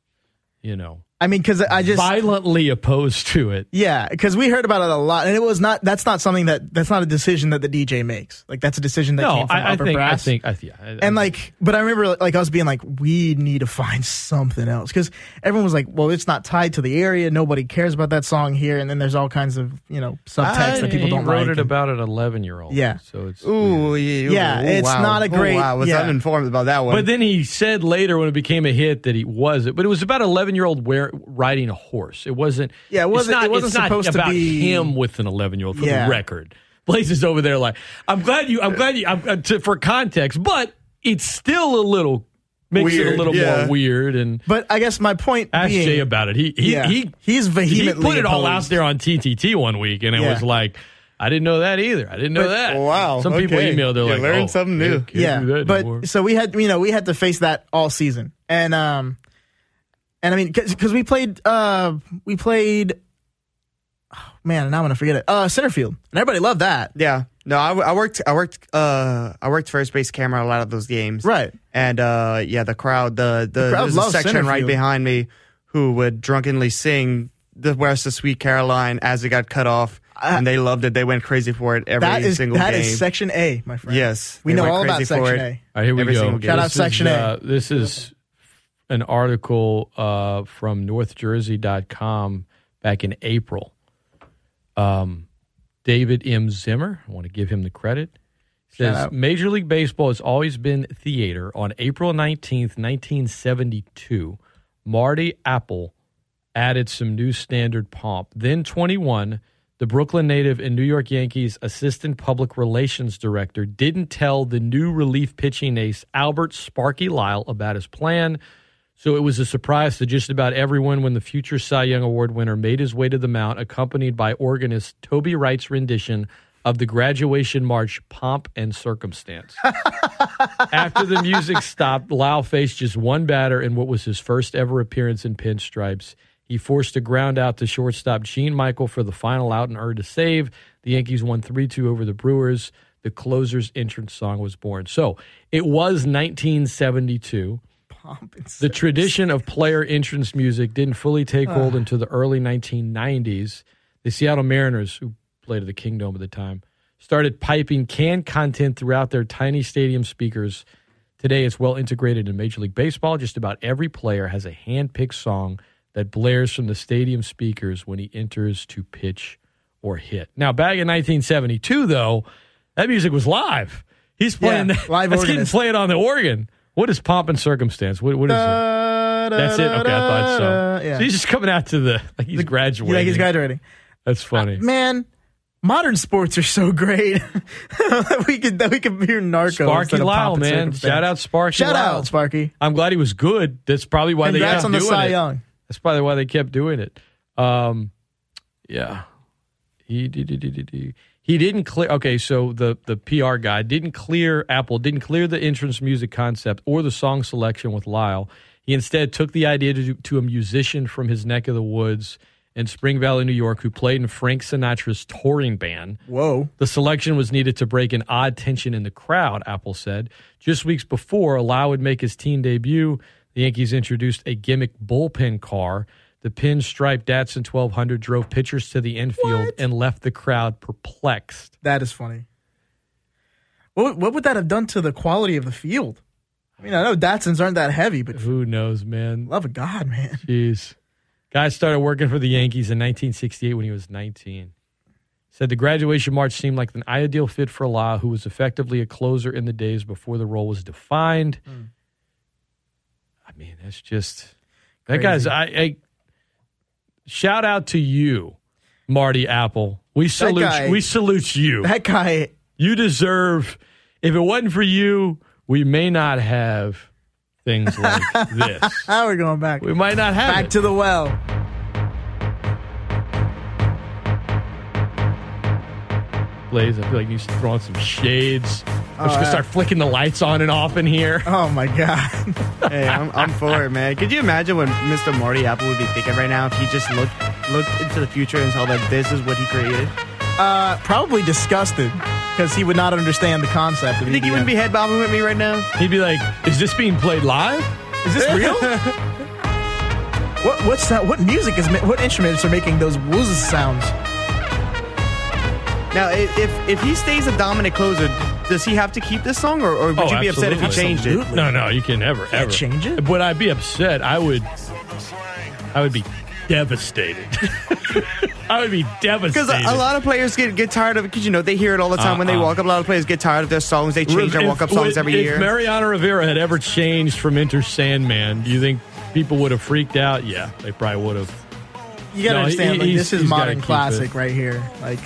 Speaker 1: you know,
Speaker 2: I mean, because I just
Speaker 1: violently opposed to it.
Speaker 2: Yeah, because we heard about it a lot, and it was not. That's not something that. That's not a decision that the DJ makes. Like that's a decision that
Speaker 1: No,
Speaker 2: came from
Speaker 1: I, I
Speaker 2: upper
Speaker 1: think, I
Speaker 2: brass.
Speaker 1: think, I, yeah, I-
Speaker 2: and like, but I remember like us being like, we need to find something else because everyone was like, well, it's not tied to the area. Nobody cares about that song here, and then there's all kinds of you know subtext that people don't
Speaker 1: wrote
Speaker 2: like.
Speaker 1: it about an 11 year old.
Speaker 2: Yeah.
Speaker 1: so it's
Speaker 3: Ooh, yeah,
Speaker 2: Yeah,
Speaker 3: ooh,
Speaker 2: it's
Speaker 3: wow.
Speaker 2: not a
Speaker 3: Ooh,
Speaker 2: great-
Speaker 3: wow, I was
Speaker 2: yeah.
Speaker 3: uninformed about that one.
Speaker 1: But then he said later when it became a hit that he was it, but it was about 11 year old riding a horse. It wasn't.
Speaker 2: Yeah, it wasn't-
Speaker 1: not-
Speaker 2: it wasn't supposed to be-
Speaker 1: him with an 11 year old for
Speaker 2: Yeah.
Speaker 1: the record. Blaise is over there like I'm glad you. I'm glad you. I'm, uh, to, for context, but it's still a little makes it a little
Speaker 3: yeah.
Speaker 1: more weird. And
Speaker 2: But I guess my point
Speaker 1: ask
Speaker 2: being,
Speaker 1: Jay about it. He he
Speaker 2: Yeah.
Speaker 1: he
Speaker 2: he's
Speaker 1: he
Speaker 2: vehemently
Speaker 1: put it all out there on TTT one week, and it
Speaker 2: Yeah.
Speaker 1: was like. I didn't know that either. I didn't know
Speaker 2: But-
Speaker 1: that.
Speaker 3: Wow,
Speaker 1: Some people emailed. They're
Speaker 3: You
Speaker 1: like,
Speaker 3: learned
Speaker 1: oh,
Speaker 3: something new."
Speaker 2: yeah, but
Speaker 1: anymore.
Speaker 2: so we had you know we had to face that all season, and um, And I mean, because we played, uh, we played. Oh, man, now I'm gonna forget it. Uh, center field, and everybody loved that.
Speaker 3: Yeah. No, I, I worked. I worked. Uh, I worked first base camera a lot of those games.
Speaker 2: Right.
Speaker 3: And uh, yeah, the crowd. The the,
Speaker 2: crowd
Speaker 3: there's a section right behind me who would drunkenly sing the West of Sweet Caroline as it got cut off, and they loved it. They went crazy for it every
Speaker 2: That is
Speaker 3: single
Speaker 2: that
Speaker 3: game.
Speaker 2: is Section A, my friend.
Speaker 3: Yes,
Speaker 2: we know all about Section
Speaker 3: it.
Speaker 2: A.
Speaker 1: All right, here we
Speaker 3: Every
Speaker 1: go.
Speaker 3: single game.
Speaker 2: Shout out Section
Speaker 1: is,
Speaker 2: A.
Speaker 1: uh, this is an article uh, from NorthJersey.com back in April. Um, David M. Zimmer, I want to give him the credit. Says. Major League Baseball has always been theater. On April 19th, 1972, Marty Appel added some new standard pomp. Then 21, the Brooklyn native and New York Yankees assistant public relations director didn't tell the new relief pitching ace Albert Sparky Lyle about his plan. So it was a surprise to just about everyone when the future Cy Young Award winner made his way to the mound, accompanied by organist Toby Wright's rendition of the graduation march Pomp and Circumstance. After the music stopped, Lyle faced just one batter in what was his first ever appearance in pinstripes. He forced a ground out to shortstop Gene Michael for the final out and earned a save. The Yankees won 3 2 over the Brewers. The closer's entrance song was born. So it was 1972. The tradition of player entrance music didn't fully take hold until the early 1990s. The Seattle Mariners, who played at the Kingdome at the time, started piping canned content throughout their tiny stadium speakers. Today, it's well integrated in Major League Baseball. Just about every player has a hand picked song that blares from the stadium speakers when he enters to pitch or hit. Now, back in 1972, though, that music was live. He's playing
Speaker 2: Yeah,
Speaker 1: that.
Speaker 2: live
Speaker 1: that's getting played on the organ. What is pomp and circumstance? What, what is it? That's it. Okay, I thought so.
Speaker 2: Yeah.
Speaker 1: So he's just coming out to the like he's graduating.
Speaker 2: Yeah, he's graduating.
Speaker 1: That's funny.
Speaker 2: Man, modern sports are so great. we could that we could hear Narco.
Speaker 1: Sparky Lyle, man. Shout out Sparky
Speaker 2: Shout
Speaker 1: Lyle.
Speaker 2: out Sparky.
Speaker 1: I'm glad he was good. That's probably why they
Speaker 2: Congrats
Speaker 1: kept
Speaker 2: on the
Speaker 1: doing
Speaker 2: Cy
Speaker 1: it.
Speaker 2: Young.
Speaker 1: That's probably why they kept doing it. Um, yeah. He did. did- did- did- did. He didn't clear. Okay, so the the PR guy didn't clear Appel didn't clear the entrance music concept or the song selection with Lyle. He instead took the idea to to a musician from his neck of the woods in Spring Valley, New York, who played in Frank Sinatra's touring band.
Speaker 2: Whoa.
Speaker 1: The selection was needed to break an odd tension in the crowd, Appel said. Just weeks before, Lyle would make his teen debut, the Yankees introduced a gimmick bullpen car. The pinstripe Datsun 1200 drove pitchers to the infield and left the crowd perplexed.
Speaker 2: That is funny. What what would that have done to the quality of the field? I mean, I know Datsuns aren't that heavy, but
Speaker 1: Who knows, man?
Speaker 2: love of God, man.
Speaker 1: Jeez. Guy started working for the Yankees in 1968 when he was 19. Said the graduation march seemed like an ideal fit for La, who was effectively a closer in the days before the role was defined. Hmm. I mean, that's just that
Speaker 2: Crazy.
Speaker 1: guy's. I, I shout out to you, Marty Appel. We salute.
Speaker 2: guy-
Speaker 1: we salute you.
Speaker 2: That guy.
Speaker 1: You deserve. If it wasn't for you, we may not have things like this.
Speaker 2: How are we going back?
Speaker 1: We might not have
Speaker 2: back
Speaker 1: it.
Speaker 2: to the well.
Speaker 1: Blaise, I feel like you should throw on some shades. I'm just
Speaker 2: Oh,
Speaker 1: gonna
Speaker 2: yeah.
Speaker 1: start flicking the lights on and off in here.
Speaker 2: Oh my God.
Speaker 3: hey, I'm, I'm for it, man. Could you imagine what Mr. Marty Appel would be thinking right now if he just looked looked into the future and saw that this is what he created?
Speaker 2: Uh, probably disgusted because he would not understand the concept. Of
Speaker 3: You think he wouldn't be head bobbing with me right now?
Speaker 1: He'd be like, "Is this being played live?
Speaker 2: Is this real? what what's that? What music is? What instruments are making those wooz sounds?
Speaker 3: Now, if if he stays a dominant closer, does he have to keep this song, or, or would
Speaker 1: Oh,
Speaker 3: you be upset if he
Speaker 1: absolutely.
Speaker 3: changed it?
Speaker 1: No, no, you can never ever
Speaker 2: change it.
Speaker 1: Would I be upset? I would. I would be devastated. I would be
Speaker 3: Because
Speaker 1: devastated.
Speaker 3: a, a lot of players get, get tired of it because you know they hear it all the time when they
Speaker 1: Uh-uh.
Speaker 3: walk up. A lot of players get tired of their songs. They change their walk up songs
Speaker 1: if-
Speaker 3: every
Speaker 1: if
Speaker 3: year.
Speaker 1: If Mariano Rivera had ever changed from Enter Sandman, do you think people would have freaked out? Yeah, they probably would have.
Speaker 2: You gotta
Speaker 1: No,
Speaker 2: understand,
Speaker 1: he-
Speaker 2: like this is modern classic
Speaker 1: it.
Speaker 2: right here. Like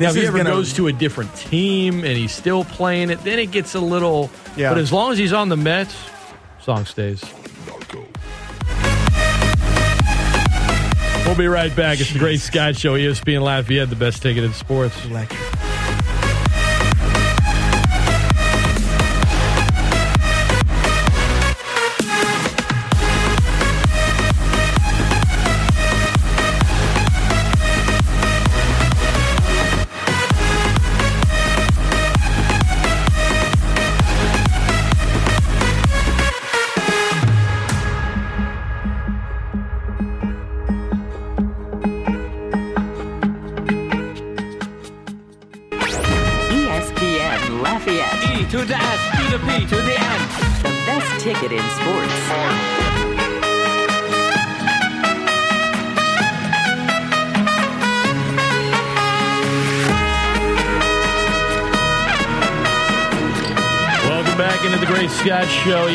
Speaker 1: Now, if he ever
Speaker 2: gonna,
Speaker 1: goes to a different team and he's still playing it, then it gets a little.
Speaker 3: Yeah.
Speaker 1: But as long as he's on the Mets, song stays. We'll be right back. It's the Great Scott Show, ESPN Lafayette, the best ticket in sports.
Speaker 2: electric.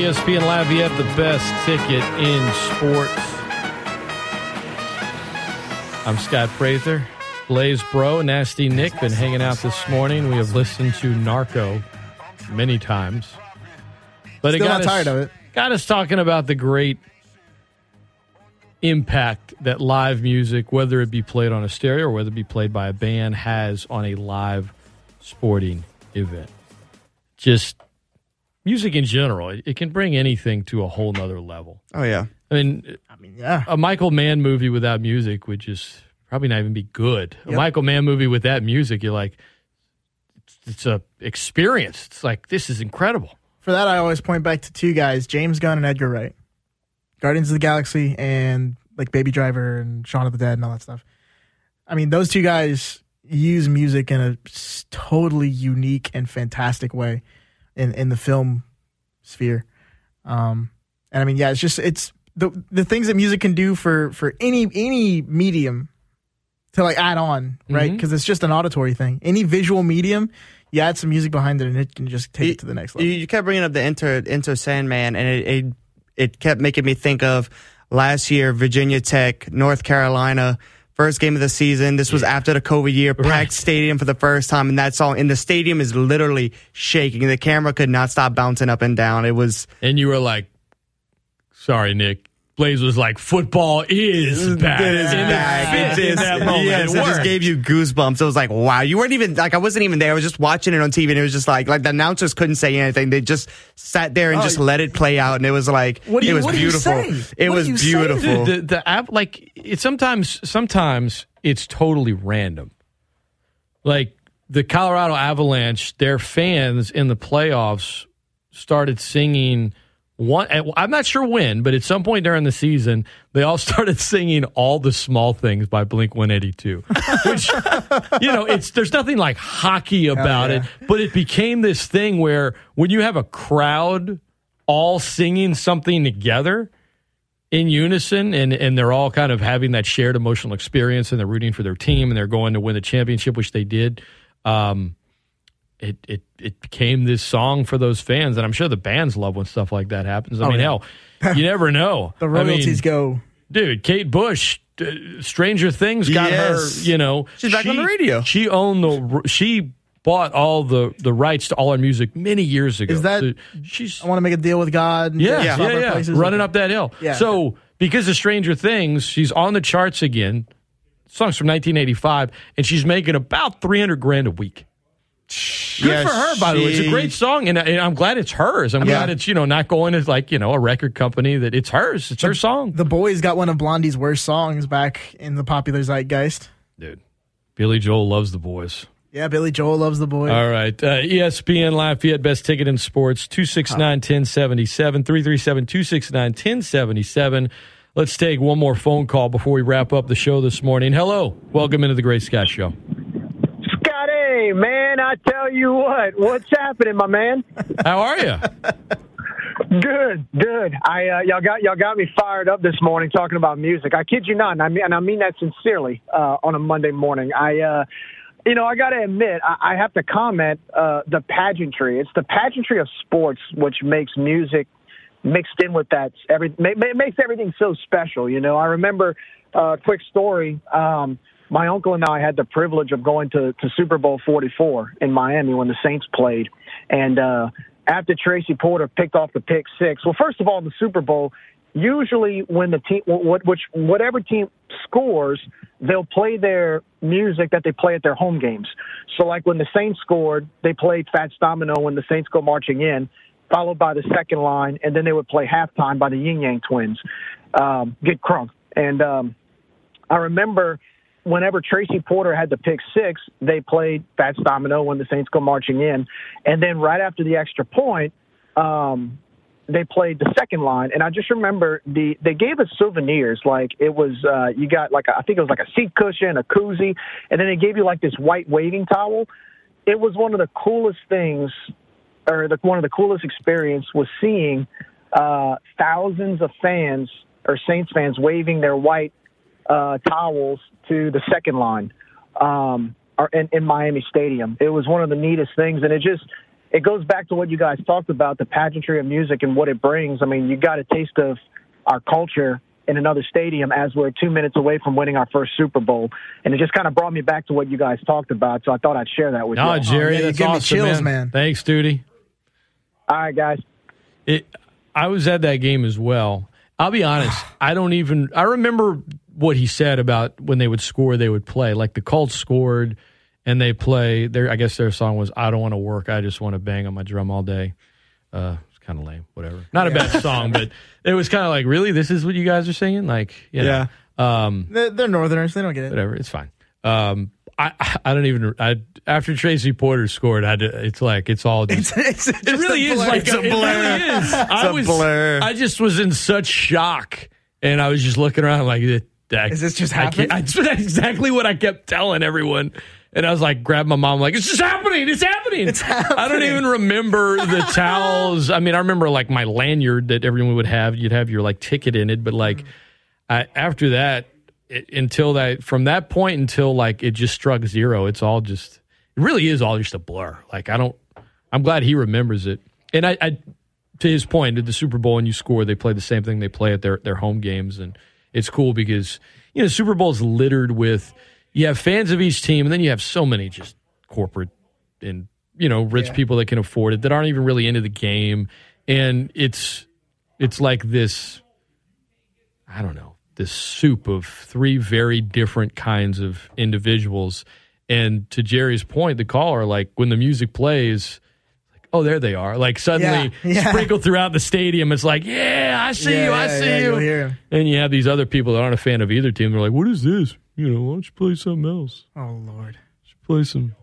Speaker 1: Show. Live, you have the best ticket in sports. I'm Scott Prather. Blaise Bro, Nasty Nick, been hanging out this morning. We have listened to Narco many times. But
Speaker 2: Still
Speaker 1: it got
Speaker 2: not
Speaker 1: us,
Speaker 2: tired of it.
Speaker 1: Got us talking about the great impact that live music, whether it be played on a stereo or whether it be played by a band, has on a live sporting event. Just music in general, it, it can bring anything to a whole nother level.
Speaker 3: Oh yeah.
Speaker 1: I mean,
Speaker 2: I mean, yeah.
Speaker 1: a Michael Mann movie without music would just probably not even be good. A Michael Mann movie with that music, you're like, it's, it's a experience. It's like this is incredible.
Speaker 2: For that, I always point back to two guys, James Gunn and Edgar Wright. Guardians of the Galaxy and like Baby Driver and Shaun of the Dead and all that stuff. I mean, those two guys use music in a totally unique and fantastic way in, in the film sphere. Um, and I mean, yeah, it's just it's the the things that music can do for for any any medium to like add on, right? Because it's just an auditory thing. Any visual medium, you add some music behind it, and it can just take it to the next level.
Speaker 3: You, you kept bringing up the Enter Enter Sandman, and it, it it kept making me think of last year Virginia Tech, North Carolina. First game of the season. This was after the COVID year. Packed stadium for the first time, and that's all. And the stadium is literally shaking. The camera could not stop bouncing up and down. It was.
Speaker 1: And you were like, sorry, Nick. Blaise was like, football is back.
Speaker 3: It is
Speaker 1: And
Speaker 3: back.
Speaker 1: It, fit in
Speaker 3: just-
Speaker 1: that moment.
Speaker 3: yes,
Speaker 1: it
Speaker 3: it just gave you goosebumps. It was like, wow, you weren't even like I wasn't even there. I was just watching it on TV, and it was just like like the announcers couldn't say anything. They just sat there and
Speaker 1: Oh,
Speaker 3: just let it play out, and it was like
Speaker 1: What do you-
Speaker 3: it was
Speaker 1: what do you
Speaker 3: beautiful.
Speaker 1: say?
Speaker 3: It
Speaker 1: What
Speaker 3: was
Speaker 1: do you say?
Speaker 3: beautiful.
Speaker 1: The, the, the app, like it sometimes, sometimes it's totally random. Like the Colorado Avalanche, their fans in the playoffs started singing one. I'm not sure when, but at some point during the season, they all started singing "All the Small Things" by Blink 182. Which you know, it's there's nothing like hockey about
Speaker 2: yeah.
Speaker 1: it, but it became this thing where when you have a crowd all singing something together in unison and, and they're all kind of having that shared emotional experience and they're rooting for their team and they're going to win the championship, which they did. Um, it, it it became this song for those fans, and I'm sure the bands love when stuff like that happens. I
Speaker 2: Oh,
Speaker 1: mean,
Speaker 2: yeah.
Speaker 1: hell, you never know.
Speaker 2: the
Speaker 1: I mean,
Speaker 2: royalties go.
Speaker 1: dude. Kate Bush, uh, Stranger Things got
Speaker 3: Yes.
Speaker 1: her. You know,
Speaker 3: She's back on the radio.
Speaker 1: She owned the. She bought all the the rights to all our music many years ago.
Speaker 2: Is that?
Speaker 1: So she's
Speaker 2: I want to make a deal with God. and
Speaker 1: yeah, yeah, yeah.
Speaker 2: places.
Speaker 1: Running up that hill.
Speaker 2: Yeah.
Speaker 1: So because of Stranger Things, she's on the charts again. Songs from 1985, and she's making about 300 grand a week. Good for her, by the way. It's a great song, and, and I'm glad it's hers. I'm
Speaker 2: Yeah.
Speaker 1: glad it's you know not going as like you know a record company that it's hers. It's her song,
Speaker 2: The boys got one of Blondie's worst songs back in the popular zeitgeist.
Speaker 1: dude. Billy Joel loves the boys.
Speaker 2: Yeah, Billy Joel loves the boys.
Speaker 1: All right. Uh, ESPN Lafayette, best ticket in sports, 269 1077, 337 269 1077. Let's take one more phone call before we wrap up the show this morning. Hello. Welcome into the Great Scott Show.
Speaker 15: Scotty, man, I tell you what, what's happening, my man?
Speaker 1: How are you?
Speaker 15: Good, good. I uh, y'all got y'all got me fired up this morning talking about music. I kid you not, and I mean and I mean that sincerely. Uh, on a Monday morning, I, uh, you know, I got to admit, I, I have to comment uh, the pageantry. It's the pageantry of sports which makes music mixed in with that. Every ma- makes everything so special. You know, I remember a uh, quick story. Um, my uncle and I had the privilege of going to, to Super Bowl 44 in Miami when the Saints played. And uh, after Tracy Porter picked off the pick six, well, first of all, the Super Bowl, usually when the team, which whatever team scores, they'll play their music that they play at their home games. So, like when the Saints scored, they played Fats Domino when the Saints go marching in, followed by the second line, and then they would play halftime by the Ying Yang Twins, um, get crunk. And um, I remember whenever Tracy Porter had the pick six, they played Fats Domino when the Saints go marching in, and then right after the extra point, um, they played the second line. And I just remember the they gave us souvenirs like it was uh, you got like a, I think it was like a seat cushion, a koozie, and then they gave you like this white waving towel. It was one of the coolest things, or the, one of the coolest experience was seeing uh, thousands of fans or Saints fans waving their white uh, towels to the second line um, in, in Miami Stadium. It was one of the neatest things, and it just it goes back to what you guys talked about the pageantry of music and what it brings. I mean, you got a taste of our culture in another stadium as we're two minutes away from winning our first Super Bowl, and it just kind of brought me back to what you guys talked about. So I thought I'd share that with
Speaker 1: No,
Speaker 15: you.
Speaker 1: Jerry, that's awesome, man. Thanks, Duty.
Speaker 15: All right, guys.
Speaker 1: It. I was at that game as well. I'll be honest. I don't even. I remember what he said about when they would score, they would play. Like the Colts scored, and they play. Their I guess their song was "I don't want to work. I just want to bang on my drum all day." Uh, it's kind of lame. Whatever. Not a bad song, but it was kind of like, really, this is what you guys are singing? Like, you know, Um,
Speaker 2: They're, they're Northerners. They don't get it.
Speaker 1: whatever. It's fine. Um, I I don't even. I after Tracy Porter scored, I it's like it's all just.
Speaker 2: It's, it's
Speaker 1: it really is like
Speaker 3: It's a
Speaker 1: it
Speaker 3: blur.
Speaker 1: really is. I
Speaker 3: a
Speaker 1: was,
Speaker 3: blur.
Speaker 1: I just was in such shock, and I was just looking around like, that,
Speaker 2: Is this just happening?
Speaker 1: That's exactly what I kept telling everyone. And I was like, grab my mom, like, it's just happening. It's happening.
Speaker 2: It's happening.
Speaker 1: I don't even remember the towels. I mean, I remember like my lanyard that everyone would have. You'd have your like ticket in it, but like I, after that, it, until that, from that point until like it just struck zero, it's all just, it really is all just a blur. Like I don't, I'm glad he remembers it. And I, I to his point, at the Super Bowl and you score, they play the same thing they play at their their home games, and it's cool because you know Super Bowl is littered with you have fans of each team, and then you have so many just corporate and you know rich people that can afford it that aren't even really into the game, and it's it's like this I don't know this soup of three very different kinds of individuals. And to Jerry's point, the caller, like when the music plays, oh, there they are. Like suddenly
Speaker 2: Yeah, yeah.
Speaker 1: sprinkled throughout the stadium. It's like, yeah, I see
Speaker 2: Yeah,
Speaker 1: you, I see you. And you have these other people that aren't a fan of either team. They're like, what is this? You know, why don't you play something else?
Speaker 2: Oh Lord.
Speaker 1: Play some.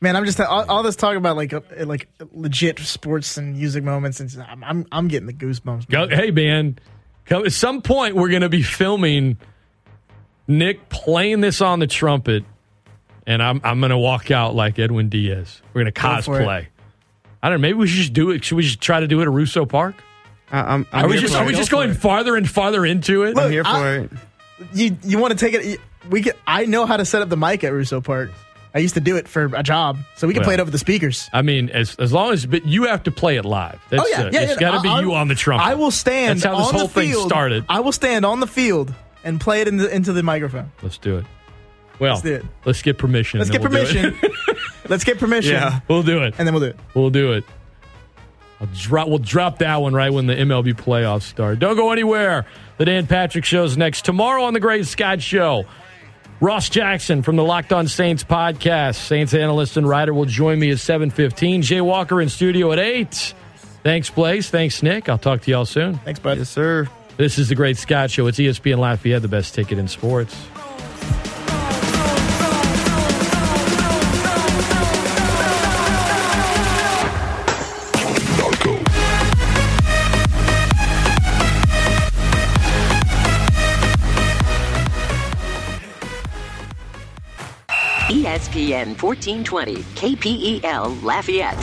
Speaker 2: Man, I'm just all, all this talk about like uh, like legit sports and music moments, and I'm I'm, I'm getting the goosebumps.
Speaker 1: Go, hey, man, come, at some point we're going to be filming Nick playing this on the trumpet, and I'm I'm going to walk out like Edwin Diaz. We're going to
Speaker 2: Go
Speaker 1: cosplay. I don't know. Maybe we should just do it. Should we just try to do it at Russo Park?
Speaker 3: I, I'm, I'm
Speaker 1: Are we just are we just going farther and farther into it?
Speaker 3: I'm here for
Speaker 2: I-
Speaker 3: it.
Speaker 2: You you want to take it? We can, I know how to set up the mic at Russo Park. I used to do it for a job, so we can
Speaker 1: Well.
Speaker 2: play it over the speakers.
Speaker 1: I mean, as as long as but you have to play it live. That's,
Speaker 2: oh yeah,
Speaker 1: uh,
Speaker 2: yeah.
Speaker 1: It's
Speaker 2: yeah.
Speaker 1: got to be
Speaker 2: I-
Speaker 1: you on the trumpet.
Speaker 2: I will stand.
Speaker 1: That's how this
Speaker 2: on
Speaker 1: whole
Speaker 2: the
Speaker 1: thing
Speaker 2: field.
Speaker 1: started.
Speaker 2: I will stand on the field and play it in the, into the microphone.
Speaker 1: Let's do it. Well,
Speaker 2: Let's do it.
Speaker 1: let's get permission.
Speaker 2: Let's get
Speaker 1: we'll do
Speaker 2: permission.
Speaker 1: it.
Speaker 2: Let's get permission.
Speaker 3: Yeah.
Speaker 1: we'll do it.
Speaker 2: and then we'll do it.
Speaker 1: We'll do it. I'll drop. We'll drop that one right when the MLB playoffs start. Don't go anywhere. The Dan Patrick Show's next tomorrow on the Great Scott Show. Ross Jackson from the Locked On Saints podcast, Saints analyst and writer, will join me at seven fifteen. Jay Walker in studio at eight. Thanks, Blaise. Thanks, Nick. I'll talk to y'all soon.
Speaker 2: Thanks, bud.
Speaker 3: Yes, sir.
Speaker 1: This is the Great Scott Show. It's ESPN Lafayette, the best ticket in sports.
Speaker 9: ESPN 1420, KPEL Lafayette.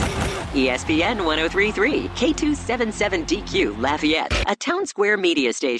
Speaker 9: ESPN 1033, K277DQ Lafayette, a town square media station.